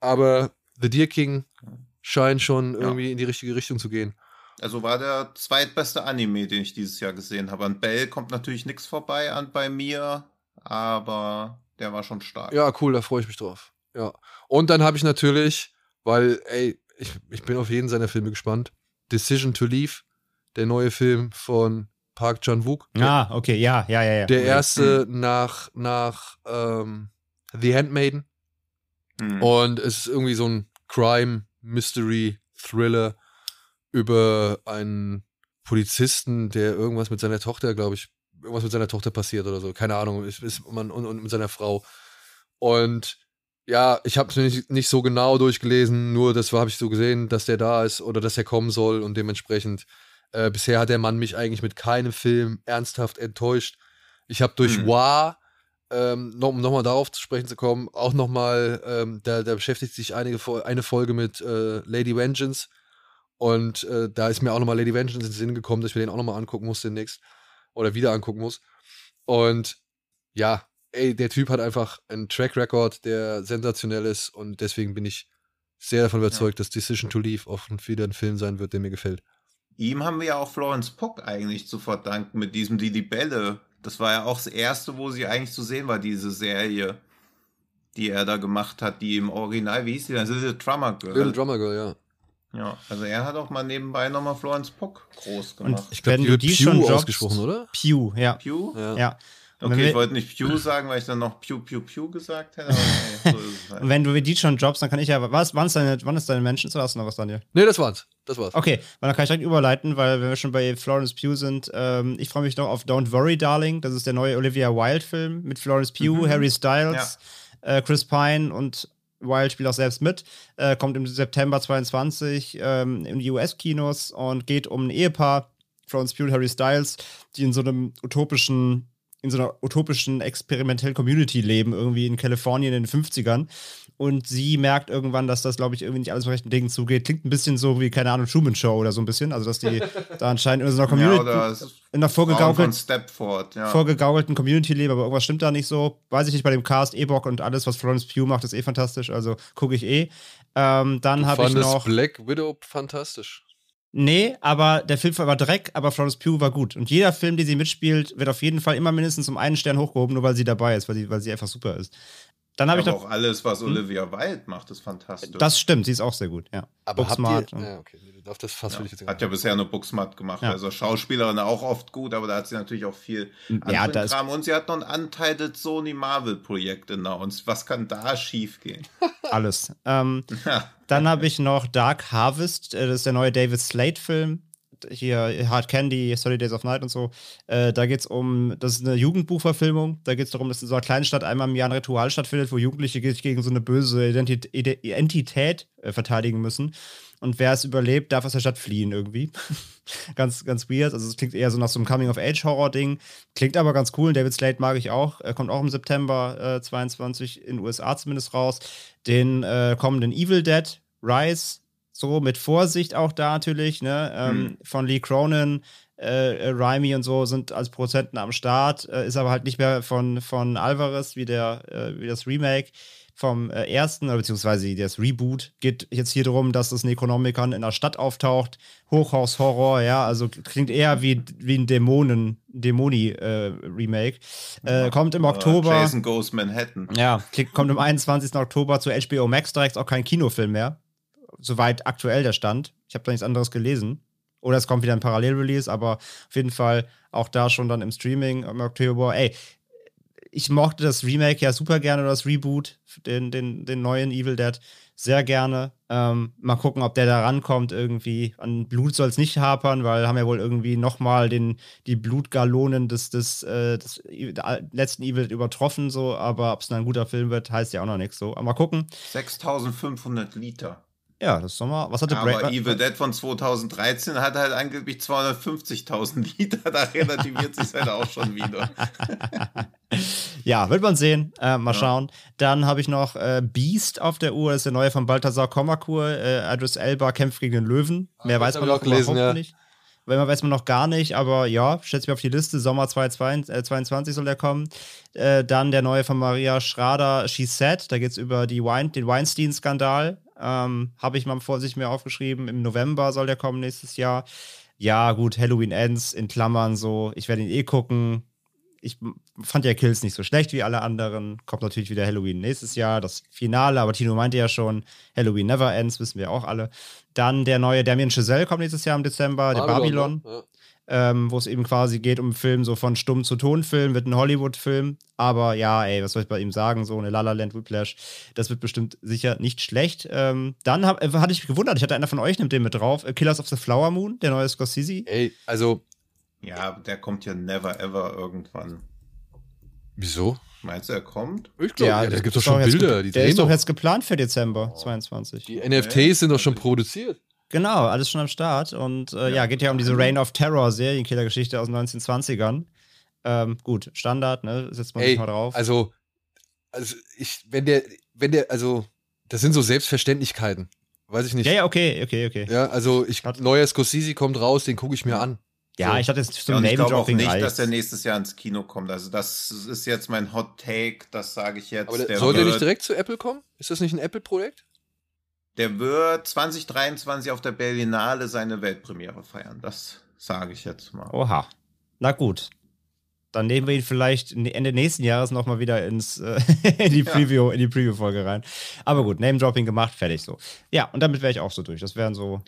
S1: Aber The Deer King scheint schon irgendwie ja. in die richtige Richtung zu gehen.
S2: Also war der zweitbeste Anime, den ich dieses Jahr gesehen habe. An Bell kommt natürlich nichts vorbei an bei mir, aber der war schon stark.
S1: Ja, cool, da freue ich mich drauf. Ja. Und dann habe ich natürlich, weil, ey, ich, ich bin auf jeden seiner Filme gespannt. Decision to Leave, der neue Film von Park Chan-wook.
S3: Ah, okay, ja, ja, ja. ja.
S1: Der erste mhm. nach, nach ähm, The Handmaiden. Mhm. Und es ist irgendwie so ein Crime, Mystery, Thriller über einen Polizisten, der irgendwas mit seiner Tochter, glaube ich, irgendwas mit seiner Tochter passiert oder so. Keine Ahnung, ist, ist man, und, und mit seiner Frau. Und ja, ich habe es nicht, nicht so genau durchgelesen, nur das habe ich so gesehen, dass der da ist oder dass er kommen soll und dementsprechend äh, bisher hat der Mann mich eigentlich mit keinem Film ernsthaft enttäuscht. Ich habe durch mhm. War, ähm, noch, um nochmal darauf zu sprechen zu kommen, auch nochmal, ähm, da, da beschäftigt sich einige, eine Folge mit äh, Lady Vengeance. Und äh, da ist mir auch nochmal Lady Vengeance in den Sinn gekommen, dass ich mir den auch nochmal angucken muss demnächst. Oder wieder angucken muss. Und ja, ey, der Typ hat einfach einen Track Record, der sensationell ist. Und deswegen bin ich sehr davon überzeugt, ja. dass Decision to Leave auch wieder ein Film sein wird, der mir gefällt
S2: ihm haben wir ja auch Florence Puck eigentlich zu verdanken mit diesem Die Libelle. Das war ja auch das erste, wo sie eigentlich zu sehen war, diese Serie, die er da gemacht hat, die im Original, wie hieß die denn? Little Drummer Girl.
S1: Little Drummer Girl, ja.
S2: Ja, also er hat auch mal nebenbei nochmal Florence Puck groß gemacht.
S1: Ich glaube, die
S3: die
S1: Pew
S3: schon
S1: ausgesprochen, oder?
S3: Pew, ja.
S2: Pew?
S1: Ja.
S3: Ja.
S2: Okay, ich wollte nicht Pew sagen, weil ich dann noch Pew Pew Pew gesagt hätte, aber nee, so ist es halt.
S3: Und wenn du die schon droppst, dann kann ich ja. Was, wann, ist deine, wann ist deine Menschen? Du noch was, Daniel?
S1: Nee, das war's. Das war's.
S3: Okay, weil dann kann ich direkt überleiten, weil wenn wir schon bei Florence Pugh sind, ähm, ich freue mich noch auf Don't Worry, Darling. Das ist der neue Olivia Wilde-Film mit Florence Pugh,
S2: Mhm.
S3: Harry Styles, äh, Chris Pine und Wilde spielt auch selbst mit. Äh, kommt im September 22 ähm, in die US-Kinos und geht um ein Ehepaar, Florence Pugh und Harry Styles, die in so einem utopischen in so einer utopischen experimentellen Community leben, irgendwie in Kalifornien in den 50ern. Und sie merkt irgendwann, dass das, glaube ich, irgendwie nicht alles mit rechten Dingen zugeht. Klingt ein bisschen so wie, keine Ahnung, Truman Show oder so ein bisschen. Also, dass die da anscheinend in so einer
S2: ja,
S3: Community,
S2: es-
S3: in einer vorgegaukelten,
S2: Stepford, ja.
S3: vorgegaukelten Community leben, aber irgendwas stimmt da nicht so. Weiß ich nicht bei dem Cast, E-Bock und alles, was Florence Pugh macht, ist eh fantastisch. Also gucke ich eh. Ähm, dann habe ich noch.
S1: Black Widow fantastisch.
S3: Nee, aber der Film war Dreck, aber Florence Pugh war gut. Und jeder Film, den sie mitspielt, wird auf jeden Fall immer mindestens um einen Stern hochgehoben, nur weil sie dabei ist, weil sie, weil sie einfach super ist. Dann habe ich
S2: aber
S3: noch.
S2: auch alles, was Olivia Wilde macht, ist fantastisch.
S3: Das stimmt, sie ist auch sehr gut, ja.
S1: Aber
S3: Booksmart
S1: ihr, ja, okay, darfst das fast will ich jetzt
S2: Hat ja bisher nur Booksmart gemacht.
S3: Ja.
S2: Also Schauspielerin auch oft gut, aber da hat sie natürlich auch viel
S3: Ja,
S2: anderen
S3: da ist-
S2: Kram. Und sie hat noch ein Untitled Sony Marvel Projekt in uns. Was kann da schiefgehen?
S3: alles. Ähm,
S2: Ja.
S3: Dann habe ich noch Dark Harvest, äh, das ist der neue David Slade-Film. Hier Hard Candy, Sorry Days of Night und so. Äh, da geht es um, das ist eine Jugendbuchverfilmung. Da geht es darum, dass in so einer kleinen Stadt einmal im Jahr ein Ritual stattfindet, wo Jugendliche sich gegen so eine böse Identität, Entität äh, verteidigen müssen. Und wer es überlebt, darf aus der Stadt fliehen irgendwie. ganz, ganz weird. Also es klingt eher so nach so einem Coming-of-Age-Horror-Ding. Klingt aber ganz cool. David Slade mag ich auch. Er kommt auch im September äh, 22 in den USA zumindest raus. Den äh, kommenden Evil Dead Rise, so mit Vorsicht auch da natürlich, ne? Ähm, Von Lee Cronin, äh, äh, Raimi und so sind als Produzenten am Start, äh, ist aber halt nicht mehr von, von Alvarez wie, der, äh, wie das Remake vom äh, ersten, oder beziehungsweise das Reboot. Geht jetzt hier darum, dass das Necronomicon in einer Stadt auftaucht. Hochhaus-Horror, ja, also klingt eher wie, wie ein Dämonen, Dämoni-Remake. Äh, kommt im Oktober.
S2: Jason Goes Manhattan.
S3: Ja, kommt am 21. Oktober zu HBO Max direkt, auch kein Kinofilm mehr. Soweit aktuell der Stand. Ich habe da nichts anderes gelesen. Oder es kommt wieder ein Parallelrelease, aber auf jeden Fall auch da schon dann im Streaming im Oktober. Ey, ich mochte das Remake ja super gerne oder das Reboot, den, den, den neuen Evil Dead, sehr gerne. Ähm, mal gucken, ob der da rankommt irgendwie. An Blut soll es nicht hapern, weil haben ja wohl irgendwie nochmal die Blutgallonen des, des, äh, des letzten Evil Dead übertroffen, so. Aber ob es dann ein guter Film wird, heißt ja auch noch nichts so. Aber mal gucken.
S2: 6500 Liter.
S3: Ja, das ist doch mal. Was hatte
S2: Aber Evil Dead von 2013 hat halt angeblich 250.000 Liter. Da relativiert sich halt auch schon wieder.
S3: Ja, wird man sehen. Äh, mal schauen. Dann habe ich noch äh, Beast auf der Uhr. Das ist der neue von Balthasar Komakur. Äh, Idris Elba kämpft gegen den Löwen. Mehr
S1: das
S3: weiß man noch
S1: gelesen, ja.
S3: nicht. Weil man weiß man noch gar nicht, aber ja, schätze mir auf die Liste. Sommer 2022 soll der kommen. Äh, dann der neue von Maria Schrader, She Said. Da geht es über die Wein den Weinstein-Skandal. Ähm, Habe ich mal vor sich mir aufgeschrieben. Im November soll der kommen nächstes Jahr. Ja, gut, Halloween Ends in Klammern so. Ich werde ihn eh gucken ich fand ja Kills nicht so schlecht wie alle anderen. Kommt natürlich wieder Halloween nächstes Jahr, das Finale, aber Tino meinte ja schon, Halloween Never Ends, wissen wir auch alle. Dann der neue Damien Chazelle kommt nächstes Jahr im Dezember, der Babylon,
S1: ne?
S3: Ähm, wo es eben quasi geht um einen Film so von Stumm zu Tonfilm, wird ein Hollywood-Film. Aber ja, ey, was soll ich bei ihm sagen? So eine La La Land Whiplash, das wird bestimmt sicher nicht schlecht. Ähm, dann hab, äh, hatte ich mich gewundert, ich hatte einer von euch nimmt den mit drauf, äh, Killers of the Flower Moon, der neue Scorsese.
S1: Ey, also,
S2: Ja, der kommt ja never ever irgendwann.
S1: wieso?
S2: Meinst du, er kommt?
S1: Ich glaube, ja, da
S3: das
S1: gibt doch schon Bilder. Die
S3: der ist doch
S1: doch.
S3: jetzt geplant für Dezember 22.
S1: Die NFTs sind doch schon produziert.
S3: Genau, alles schon am Start. Und äh, ja. geht ja um diese Reign of Terror Serienkillergeschichte aus den 1920ern. Ähm, gut, Standard, ne? Setzt man
S1: Ey,
S3: sich mal drauf.
S1: also, also ich, wenn der, wenn der, also, das sind so Selbstverständlichkeiten. Weiß ich nicht.
S3: ja, ja, okay, okay, okay. Ja,
S1: Ja, also ich,
S3: Hat-
S1: neuer Scorsese kommt raus, den gucke ich mir an. So.
S3: ich hatte jetzt
S2: Ja,
S3: zum
S2: und ich glaube auch nicht,
S3: reicht's.
S2: dass der nächstes Jahr ins Kino kommt. Also das ist jetzt mein Hot Take, das sage ich jetzt.
S1: Aber der,
S2: der,
S1: soll der nicht direkt zu Apple kommen? Ist das nicht ein Apple-Projekt?
S2: Der wird 2023 auf der Berlinale seine Weltpremiere feiern. Das sage ich jetzt mal.
S3: Oha. Na gut. dann nehmen wir ihn vielleicht Ende nächsten Jahres nochmal wieder ins, äh, in die Preview, in die Preview-Folge rein. Aber gut, Name-Dropping gemacht, fertig so. Ja, und damit wäre ich auch so durch. Das wären so.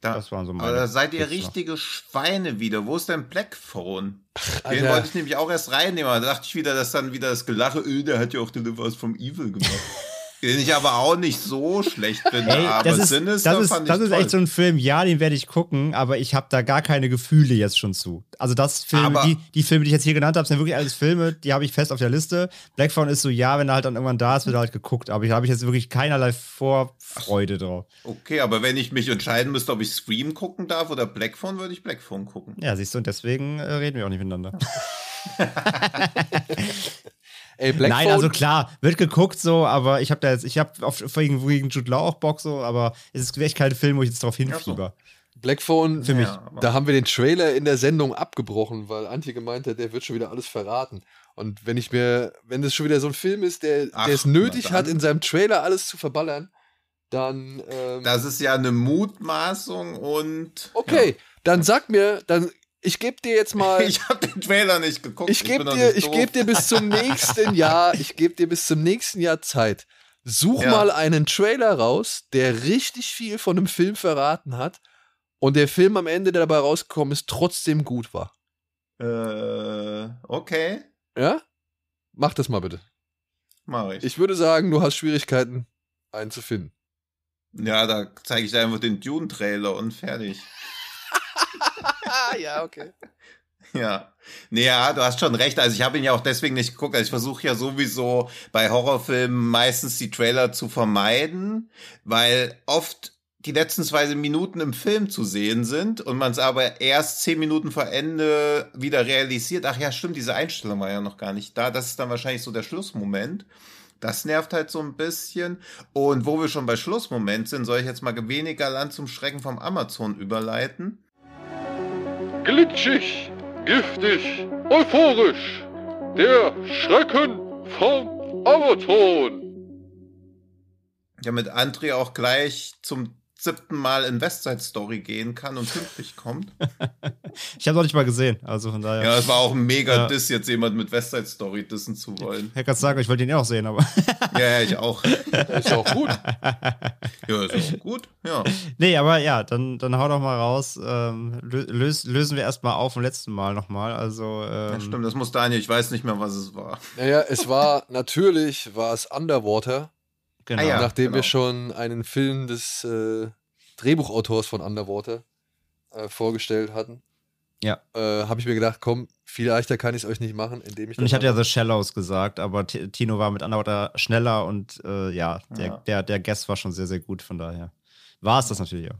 S2: Da,
S3: das waren so meine
S2: aber da seid ihr
S3: Tipps noch.
S2: richtige Schweine wieder. Wo ist denn Blackphone? Den
S1: Alter.
S2: wollte ich nämlich auch erst reinnehmen. aber Da dachte ich wieder, dass dann wieder das Gelache, öh, der hat ja auch Deliverance from Evil gemacht. Den ich aber auch nicht so schlecht finde.
S3: Ey,
S2: aber
S3: das ist,
S2: Sinister
S3: das ist,
S2: fand ich
S3: das ist echt so ein Film, ja, den werde ich gucken, aber ich habe da gar keine Gefühle jetzt schon zu. Also das
S2: Aber-
S3: die, die Filme, die ich jetzt hier genannt habe, sind wirklich alles Filme, die habe ich fest auf der Liste. Blackphone ist so, ja, wenn er halt dann irgendwann da ist, wird er halt geguckt, aber ich habe ich jetzt wirklich keinerlei Vorfreude drauf.
S2: Okay, aber wenn ich mich entscheiden müsste, ob ich Scream gucken darf oder Blackphone, würde ich Blackphone gucken.
S3: Ja, siehst du, und deswegen äh, reden wir auch nicht miteinander.
S1: Ey, Black
S3: Nein,
S1: Phone-
S3: also klar, wird geguckt so, aber ich habe da jetzt, ich habe auf wegen, wegen Jude Law auch Bock so, aber es ist echt kein Film, wo ich jetzt drauf hinfieber.
S1: Blackphone,
S3: Für mich.
S2: Ja,
S1: da haben wir den Trailer in der Sendung abgebrochen, weil Antje gemeint hat, der wird schon wieder alles verraten. Und wenn ich mir, wenn das schon wieder so ein Film ist, der,
S2: Ach,
S1: der es nötig hat, in seinem Trailer alles zu verballern, dann ähm,
S2: Das ist ja eine Mutmaßung und.
S1: okay, dann sag mir, dann ich gebe dir jetzt mal,
S2: Ich habe den Trailer nicht geguckt.
S1: ich gebe dir, ich gebe dir bis zum nächsten Jahr, ich gebe dir bis zum nächsten Jahr Zeit. Such
S2: Ja.
S1: mal einen Trailer raus, der richtig viel von einem Film verraten hat und der Film am Ende, der dabei rausgekommen ist, trotzdem gut war.
S2: Äh, okay,
S1: Ja? Mach das mal bitte.
S2: mache ich.
S1: Ich würde sagen, du hast Schwierigkeiten, einen zu finden.
S2: Ja, da zeige ich dir einfach den Dune-Trailer und fertig.
S1: Ah, ja, okay.
S2: Ja. Nee, ja, du hast schon recht. Also ich habe ihn ja auch deswegen nicht geguckt. Also ich versuche ja sowieso bei Horrorfilmen meistens die Trailer zu vermeiden, weil oft die letzten zwei Minuten im Film zu sehen sind und man es aber erst zehn Minuten vor Ende wieder realisiert. Ach ja, stimmt, diese Einstellung war ja noch gar nicht da. Das ist dann wahrscheinlich so der Schlussmoment. Das nervt halt so ein bisschen. Und wo wir schon bei Schlussmoment sind, soll ich jetzt mal weniger Land zum Schrecken vom Amazon überleiten.
S4: Glitschig, giftig, euphorisch. Der Schrecken vom Amazon.
S2: damit André auch gleich zum siebten Mal in Westside Story gehen kann und pünktlich kommt.
S3: Ich habe noch nicht mal gesehen, also von daher.
S2: Ja, es war auch ein mega
S3: Ja.
S2: Diss, jetzt jemand mit Westside Story dissen zu wollen.
S3: Ich kann sagen, ich wollte ihn ja auch sehen, aber.
S2: Ja, ja, ich auch.
S1: Ist ja auch gut.
S2: Ja, ist auch gut. Ja.
S3: nee, aber ja, dann, dann hau doch mal raus. Ähm, lö lös lösen wir erstmal auf vom letzten Mal nochmal. Also, ähm,
S2: ja, stimmt, das muss Daniel, ich weiß nicht mehr, was es war.
S1: Naja, es war natürlich, war es Underwater,
S3: Genau.
S2: Ah ja.
S1: nachdem
S2: genau.
S1: wir schon einen Film des äh, Drehbuchautors von Underwater äh, vorgestellt hatten.
S3: Ja.
S1: Äh, Habe ich mir gedacht, komm, viel leichter kann ich es euch nicht machen, indem ich
S3: Und ich hatte ja The Shallows gesagt, aber T Tino war mit Underwater schneller und äh, ja, der,
S2: Ja.
S3: Der, der Guest war schon sehr, sehr gut, von daher. War es das natürlich auch.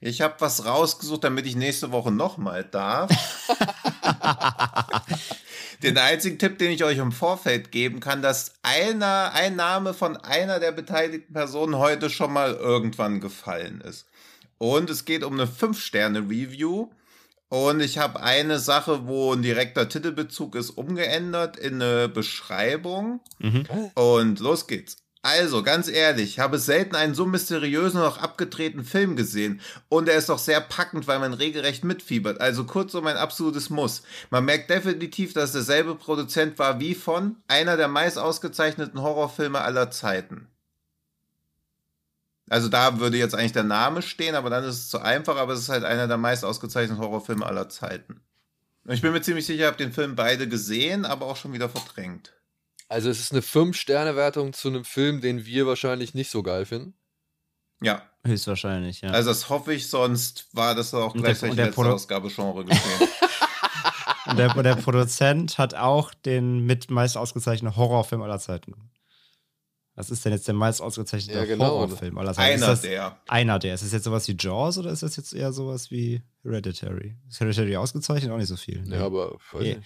S2: Ich habe was rausgesucht, damit ich nächste Woche nochmal darf. den einzigen Tipp, den ich euch im Vorfeld geben kann, dass einer, ein Name von einer der beteiligten Personen heute schon mal irgendwann gefallen ist. Und es geht um eine 5-Sterne-Review. Und ich habe eine Sache, wo ein direkter Titelbezug ist, umgeändert in eine Beschreibung.
S3: Mhm.
S2: Und los geht's. Also, ganz ehrlich, ich habe selten einen so mysteriösen und auch abgedrehten Film gesehen. Und er ist auch sehr packend, weil man regelrecht mitfiebert. Also kurzum ein absolutes Muss. Man merkt definitiv, dass derselbe Produzent war wie von einer der meist ausgezeichneten Horrorfilme aller Zeiten. Also da würde jetzt eigentlich der Name stehen, aber dann ist es zu einfach, aber es ist halt einer der meist ausgezeichneten Horrorfilme aller Zeiten. Und ich bin mir ziemlich sicher, ich habe den Film beide gesehen, aber auch schon wieder verdrängt.
S1: Also es ist eine 5-Sterne-Wertung zu einem Film, den wir wahrscheinlich nicht so geil finden.
S2: Ja,
S3: Höchstwahrscheinlich, ja.
S2: Also das hoffe ich, sonst war das auch
S3: Und der-
S2: gleichzeitig
S3: der
S2: letzte
S3: Produ-
S2: Ausgabe-Genre geschehen.
S3: und der, der Produzent hat auch den mit meist ausgezeichneten Horrorfilm aller Zeiten. Was ist denn jetzt der meist ausgezeichnete
S1: Ja, genau.
S3: Horrorfilm aller Zeiten?
S2: Einer
S3: ist das
S2: der.
S3: Einer der. Ist das jetzt sowas wie Jaws oder ist das jetzt eher sowas wie Hereditary? Ist Hereditary ausgezeichnet? Auch nicht so viel. ne?
S1: Ja, aber
S3: Ja,
S1: nicht.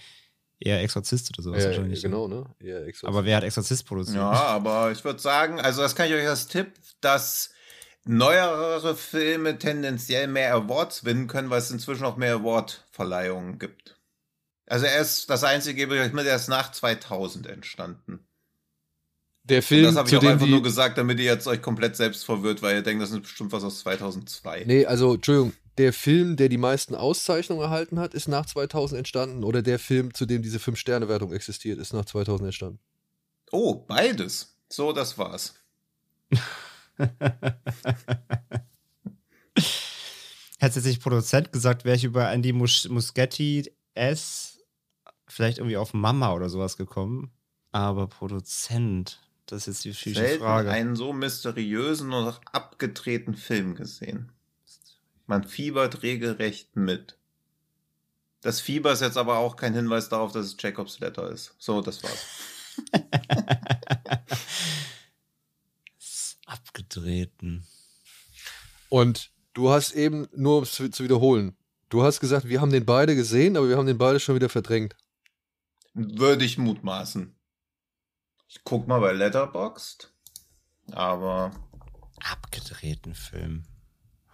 S3: Eher Exorzist oder sowas
S1: Ja,
S3: wahrscheinlich. ne?
S1: genau, ne? Ja, Exorcist.
S3: Aber wer hat Exorzist produziert?
S2: Ja, aber ich würde sagen, also das kann ich euch als Tipp, dass neuere Filme tendenziell mehr Awards gewinnen können, weil es inzwischen auch mehr Award-Verleihungen gibt. Also er ist das einzige, gebe ich euch mit, er ist nach 2000 entstanden.
S1: der
S2: Und
S1: Film,
S2: das habe ich auch einfach nur gesagt, damit ihr jetzt euch komplett selbst verwirrt, weil ihr denkt, das ist bestimmt was aus 2002.
S1: Nee, also, Entschuldigung, der Film, der die meisten Auszeichnungen erhalten hat, ist nach 2000 entstanden oder der Film, zu dem diese 5-Sterne-Wertung existiert, ist nach 2000 entstanden?
S2: Oh, beides. So, das war's.
S3: Hätte jetzt nicht Produzent gesagt, wäre ich über Andy Mus Muschetti S vielleicht irgendwie auf Mama oder sowas gekommen. Aber Produzent, das ist jetzt die schwierige
S2: Selten
S3: Frage.
S2: einen so mysteriösen und auch abgedrehten Film gesehen. Man fiebert regelrecht mit. Das Fieber ist jetzt aber auch kein Hinweis darauf, dass es Jacobs Letter ist. So, das war's.
S3: Ist Abgedrehten.
S1: Und du hast eben, nur um es zu, zu wiederholen, du hast gesagt, wir haben den beide gesehen, aber wir haben den beide schon wieder verdrängt.
S2: Würde ich mutmaßen. Ich guck mal bei Letterboxd. Aber
S3: Abgedrehten Film.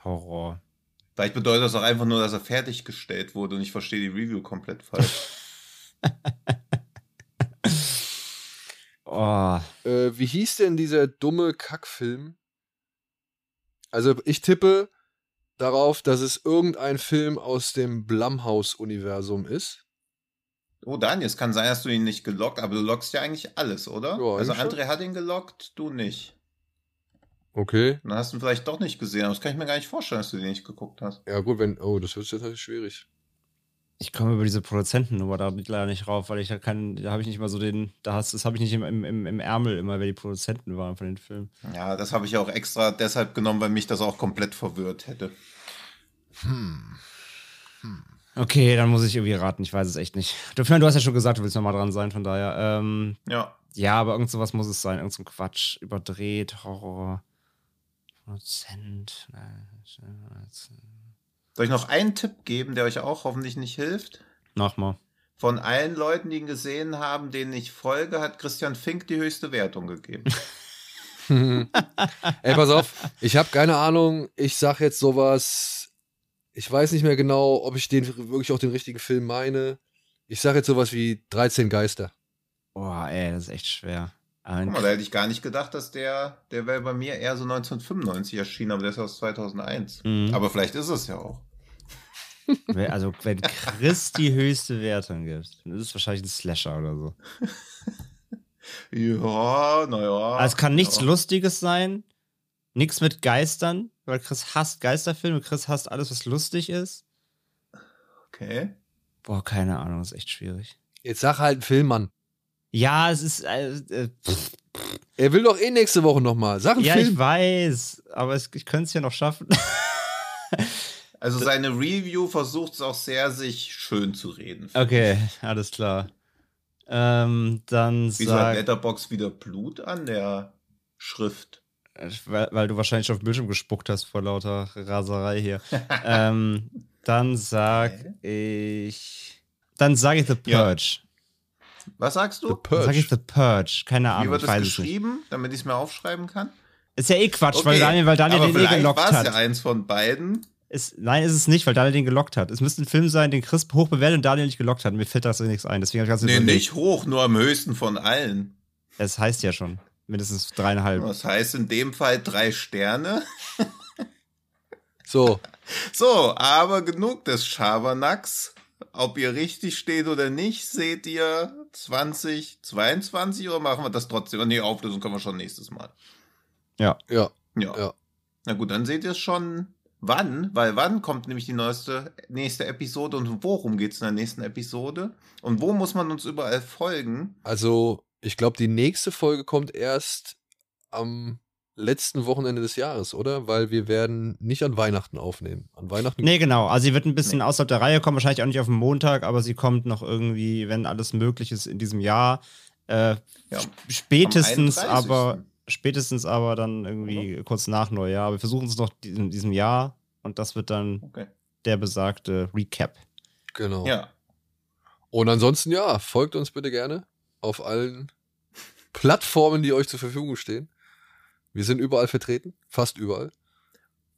S3: Horror.
S2: Vielleicht bedeutet das auch einfach nur, dass er fertiggestellt wurde und ich verstehe die Review komplett falsch.
S3: Oh,
S1: Äh, wie hieß denn dieser dumme Kackfilm? Also ich tippe darauf, dass es irgendein Film aus dem Blumhouse-Universum ist.
S2: Oh, Daniel, es kann sein, dass du ihn nicht gelockt, aber du lockst ja eigentlich alles, oder?
S1: Ja,
S2: also André hat ihn gelockt, du nicht.
S1: Okay.
S2: Dann hast du ihn vielleicht doch nicht gesehen, aber das kann ich mir gar nicht vorstellen, dass du den nicht geguckt hast.
S1: Ja gut, wenn, oh, das wird jetzt natürlich schwierig.
S3: ich komme über diese Produzentennummer da leider nicht rauf, weil ich da kann, da habe ich nicht mal so den, da hast, das habe ich nicht im, im, im, Ärmel immer, wer die Produzenten waren von den Filmen.
S2: Ja, das habe ich auch extra deshalb genommen, weil mich das auch komplett verwirrt hätte.
S3: Okay, dann muss ich irgendwie raten, ich weiß es echt nicht. Du, du hast ja schon gesagt, du willst nochmal dran sein, von daher. Ähm,
S2: Ja.
S3: ja, aber irgend sowas muss es sein, irgend so ein Quatsch, überdreht, Horror, Produzent.
S2: Soll ich noch einen Tipp geben, der euch auch hoffentlich nicht hilft?
S3: Nochmal.
S2: Von allen Leuten, die ihn gesehen haben, denen ich folge, hat Christian Fink die höchste Wertung gegeben.
S1: Ey, pass auf, ich habe keine Ahnung, ich sag jetzt sowas, ich weiß nicht mehr genau, ob ich den wirklich auch den richtigen Film meine. Ich sag jetzt sowas wie 13 Geister.
S3: Boah, ey, das ist echt schwer. Ein
S2: Guck mal, da hätte ich gar nicht gedacht, dass der, der wäre bei mir eher so 1995 erschienen, aber der ist aus 2001.
S3: Mhm.
S2: Aber vielleicht ist es ja auch.
S3: Also, wenn Chris die höchste Wertung gibt, dann ist es wahrscheinlich ein Slasher oder so.
S2: Ja, naja.
S3: Also, es kann nichts
S2: ja.
S3: Lustiges sein, nichts mit Geistern, weil Chris hasst Geisterfilme, Chris hasst alles, was lustig ist.
S2: Okay.
S3: Boah, keine Ahnung, das ist echt schwierig.
S1: Jetzt sag halt einen Film, Mann.
S3: Ja, es ist. Äh, äh, pff,
S1: Er will doch eh nächste Woche nochmal. Sag einen
S3: ja, ich
S1: Film.
S3: weiß, aber es, ich könnte es ja noch schaffen.
S2: Also seine Review versucht es auch sehr, sich schön zu reden.
S3: okay, alles klar. Ähm, dann
S2: Wieso hat
S3: sag.
S2: Letterbox wieder Blut an der Schrift?
S3: Weil, weil du wahrscheinlich auf den Bildschirm gespuckt hast vor lauter Raserei hier. ähm, dann sag ich. Dann sage ich The
S2: Ja.
S3: Purge.
S2: Was sagst
S1: The
S2: du?
S3: Dann sag ich
S1: Purge.
S3: The Purge. Keine
S2: Wie
S3: Ahnung,
S2: wird
S3: ich
S2: es
S3: weiß es nicht.
S2: geschrieben, damit ich es mir aufschreiben kann?
S3: Ist ja eh Quatsch, weil Daniel, weil Daniel
S2: aber
S3: den eh gelockt
S2: war es
S3: hat.
S2: ja eins von beiden.
S3: Ist, nein, ist es nicht, weil Daniel den gelockt hat. Es müsste ein Film sein, den Chris hoch bewertet und Daniel nicht gelockt hat. Mir fällt das nichts ein. Deswegen ich ganz
S2: Nee,
S3: überlegt.
S2: nicht hoch, nur am höchsten von allen.
S3: Es heißt ja schon. Mindestens dreieinhalb.
S2: Das heißt in dem Fall drei Sterne.
S1: So,
S2: So, aber genug des Schabernacks. Ob ihr richtig steht oder nicht, seht ihr 2022 oder machen wir das trotzdem? Nee, Auflösung können wir schon nächstes Mal.
S1: ja.
S2: Ja.
S1: Ja.
S2: Na gut, dann seht ihr es schon wann, weil wann kommt nämlich die neueste, nächste Episode und worum geht es in der nächsten Episode? Und wo muss man uns überall folgen?
S1: Also, ich glaube, die nächste Folge kommt erst am letzten Wochenende des Jahres, oder? Weil wir werden nicht an Weihnachten aufnehmen. An Weihnachten.
S3: Nee, genau. Also sie wird ein bisschen außerhalb der Reihe kommen, wahrscheinlich auch nicht auf den Montag, aber sie kommt noch irgendwie, wenn alles möglich ist, in diesem Jahr. Äh,
S2: Ja,
S3: sp- spätestens,
S2: am 31..
S3: aber spätestens aber dann irgendwie kurz nach Neujahr. Aber wir versuchen es noch in diesem Jahr und das wird dann
S2: Okay.
S3: der besagte Recap.
S1: Genau.
S2: Ja.
S1: Und ansonsten, ja, folgt uns bitte gerne auf allen Plattformen, die euch zur Verfügung stehen. Wir sind überall vertreten, fast überall.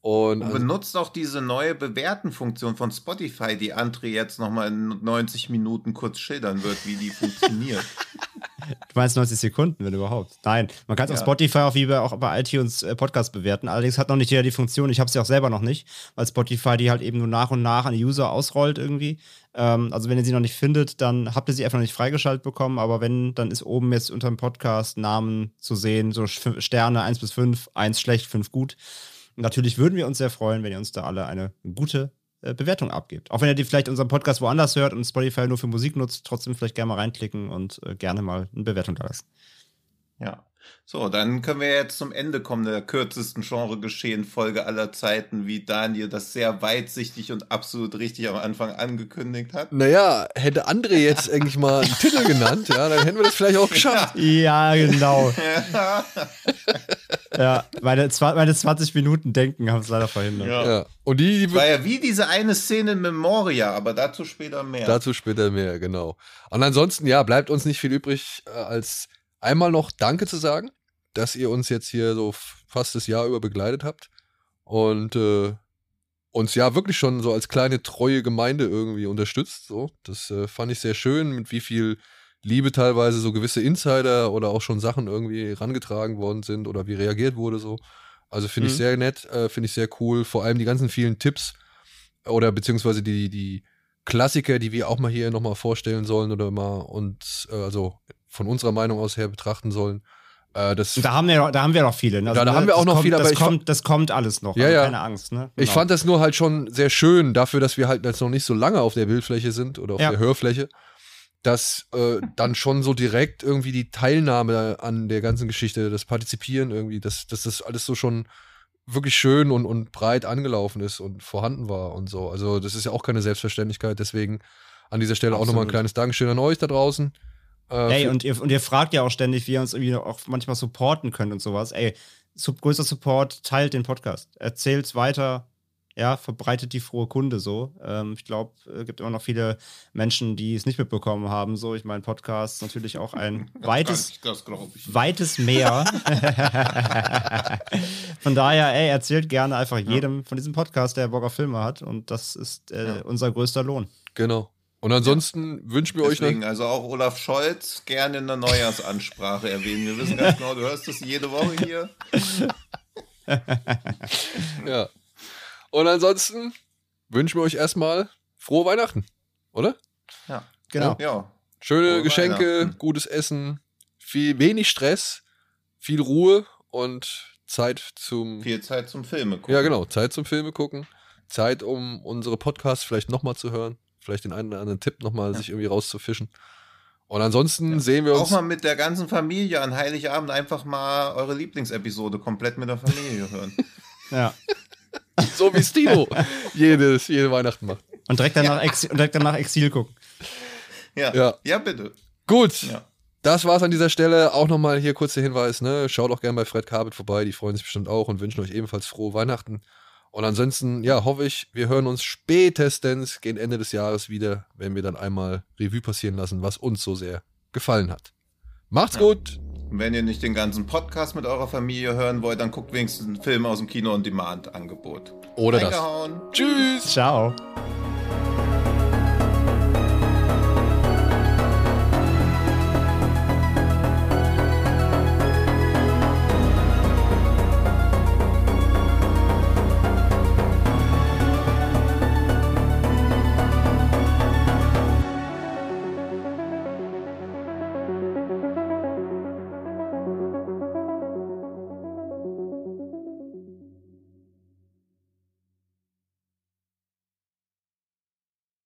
S1: Und,
S2: Und
S1: also,
S2: benutzt auch diese neue Bewerten-Funktion von Spotify, die André jetzt nochmal in 90 Minuten kurz schildern wird, wie die funktioniert.
S3: Du meinst 90 Sekunden, wenn überhaupt. Nein, man kann es
S2: Ja.
S3: auf Spotify auch wie bei, auch bei iTunes äh, Podcast bewerten. Allerdings hat noch nicht jeder die Funktion. Ich habe sie auch selber noch nicht, weil Spotify die halt eben nur nach und nach an die User ausrollt irgendwie. Ähm, also wenn ihr sie noch nicht findet, dann habt ihr sie einfach noch nicht freigeschaltet bekommen. Aber wenn, dann ist oben jetzt unter dem Podcast Namen zu sehen, so Sterne 1 bis 5, 1 schlecht, 5 gut. Natürlich würden wir uns sehr freuen, wenn ihr uns da alle eine gute äh, Bewertung abgebt. Auch wenn ihr die vielleicht unseren Podcast woanders hört und Spotify nur für Musik nutzt, trotzdem vielleicht gerne mal reinklicken und äh, gerne mal eine Bewertung da lassen.
S2: Ja. So, dann können wir jetzt zum Ende kommen der kürzesten Genre-Geschehen-Folge aller Zeiten, wie Daniel das sehr weitsichtig und absolut richtig am Anfang angekündigt hat.
S1: naja, hätte André jetzt eigentlich mal einen Titel genannt, ja, dann hätten wir das vielleicht auch geschafft.
S3: Ja, genau. ja, meine, meine 20 Minuten Denken haben es leider verhindert.
S2: Ja.
S1: Ja. Und die, die
S2: War ja wie diese eine Szene in Memoria, aber dazu später mehr.
S1: Dazu später mehr, genau. Und ansonsten, ja, bleibt uns nicht viel übrig, äh, als einmal noch Danke zu sagen, dass ihr uns jetzt hier so fast das Jahr über begleitet habt und äh, uns ja wirklich schon so als kleine treue Gemeinde irgendwie unterstützt. So, das äh, fand ich sehr schön, mit wie viel Liebe teilweise so gewisse Insider oder auch schon Sachen irgendwie rangetragen worden sind oder wie reagiert wurde so. Also finde ich
S3: Mhm.
S1: sehr nett, äh, finde ich sehr cool. Vor allem die ganzen vielen Tipps oder beziehungsweise die, die Klassiker, die wir auch mal hier nochmal vorstellen sollen oder mal uns, äh, also von unserer Meinung aus her betrachten sollen. Äh, das,
S3: Und Da haben wir, da haben wir noch viele. Ne?
S1: Ja, da haben wir auch noch
S3: kommt,
S1: viele, aber
S3: das
S1: ich
S3: kommt, das kommt alles noch.
S1: Ja,
S3: also
S1: ja.
S3: Keine Angst. Ne?
S1: Ich
S3: Genau.
S1: fand das nur halt schon sehr schön, dafür, dass wir halt jetzt noch nicht so lange auf der Bildfläche sind oder auf
S3: Ja.
S1: der Hörfläche, dass äh, dann schon so direkt irgendwie die Teilnahme an der ganzen Geschichte, das Partizipieren irgendwie, dass, dass das alles so schon wirklich schön und, und breit angelaufen ist und vorhanden war und so. Also das ist ja auch keine Selbstverständlichkeit, deswegen an dieser Stelle auch nochmal ein
S2: Absolut.
S1: kleines Dankeschön an euch da draußen. Äh,
S3: Ey, und ihr, und ihr fragt ja auch ständig, wie ihr uns irgendwie auch manchmal supporten könnt und sowas. Ey, größter Support, teilt den Podcast. Erzählt's weiter. Ja, verbreitet die frohe Kunde so. Ähm, ich glaube, es gibt immer noch viele Menschen, die es nicht mitbekommen haben. So, ich meine, Podcast ist natürlich auch ein weites,
S2: das ich.
S3: weites Meer. von daher, ey, erzählt gerne einfach jedem von diesem Podcast, der Bock auf Filme hat. Und das ist äh,
S2: Ja.
S3: unser größter Lohn.
S1: genau. Und ansonsten wünschen wir euch
S2: Deswegen,
S1: noch.
S2: also auch Olaf Scholz gerne in der Neujahrsansprache erwähnen. Wir wissen ganz genau, du hörst das jede Woche hier.
S1: Ja. Und ansonsten wünschen wir euch erstmal frohe Weihnachten, oder?
S2: Ja.
S3: Genau.
S2: Ja.
S1: Schöne
S2: Frohe
S1: Geschenke, gutes Essen, viel wenig Stress, viel Ruhe und Zeit zum
S2: Viel Zeit zum Filme gucken.
S1: Ja, genau, Zeit zum Filme gucken, Zeit um unsere Podcasts vielleicht nochmal zu hören, vielleicht den einen oder anderen Tipp nochmal sich irgendwie rauszufischen. Und ansonsten sehen wir
S2: Auch
S1: uns
S2: mal mit der ganzen Familie an Heiligabend einfach mal eure Lieblingsepisode komplett mit der Familie hören.
S3: Ja.
S1: so wie Stino jedes jede Weihnachten macht.
S3: Und direkt danach, Exil, und direkt danach Exil gucken.
S2: Ja.
S1: Ja.
S2: Ja, bitte.
S1: Gut.
S2: Ja.
S1: Das war's an dieser Stelle. Auch nochmal hier kurzer Hinweis, ne? Schaut auch gerne bei Fred Carpet vorbei, die freuen sich bestimmt auch und wünschen euch ebenfalls frohe Weihnachten. Und ansonsten, ja, hoffe ich, wir hören uns spätestens gegen Ende des Jahres wieder, wenn wir dann einmal Revue passieren lassen, was uns so sehr gefallen hat. Macht's gut!
S2: Und wenn ihr nicht den ganzen Podcast mit eurer Familie hören wollt, dann guckt wenigstens einen Film aus dem Kino on Demand Angebot.
S1: Oder das. Tschüss!
S3: Ciao.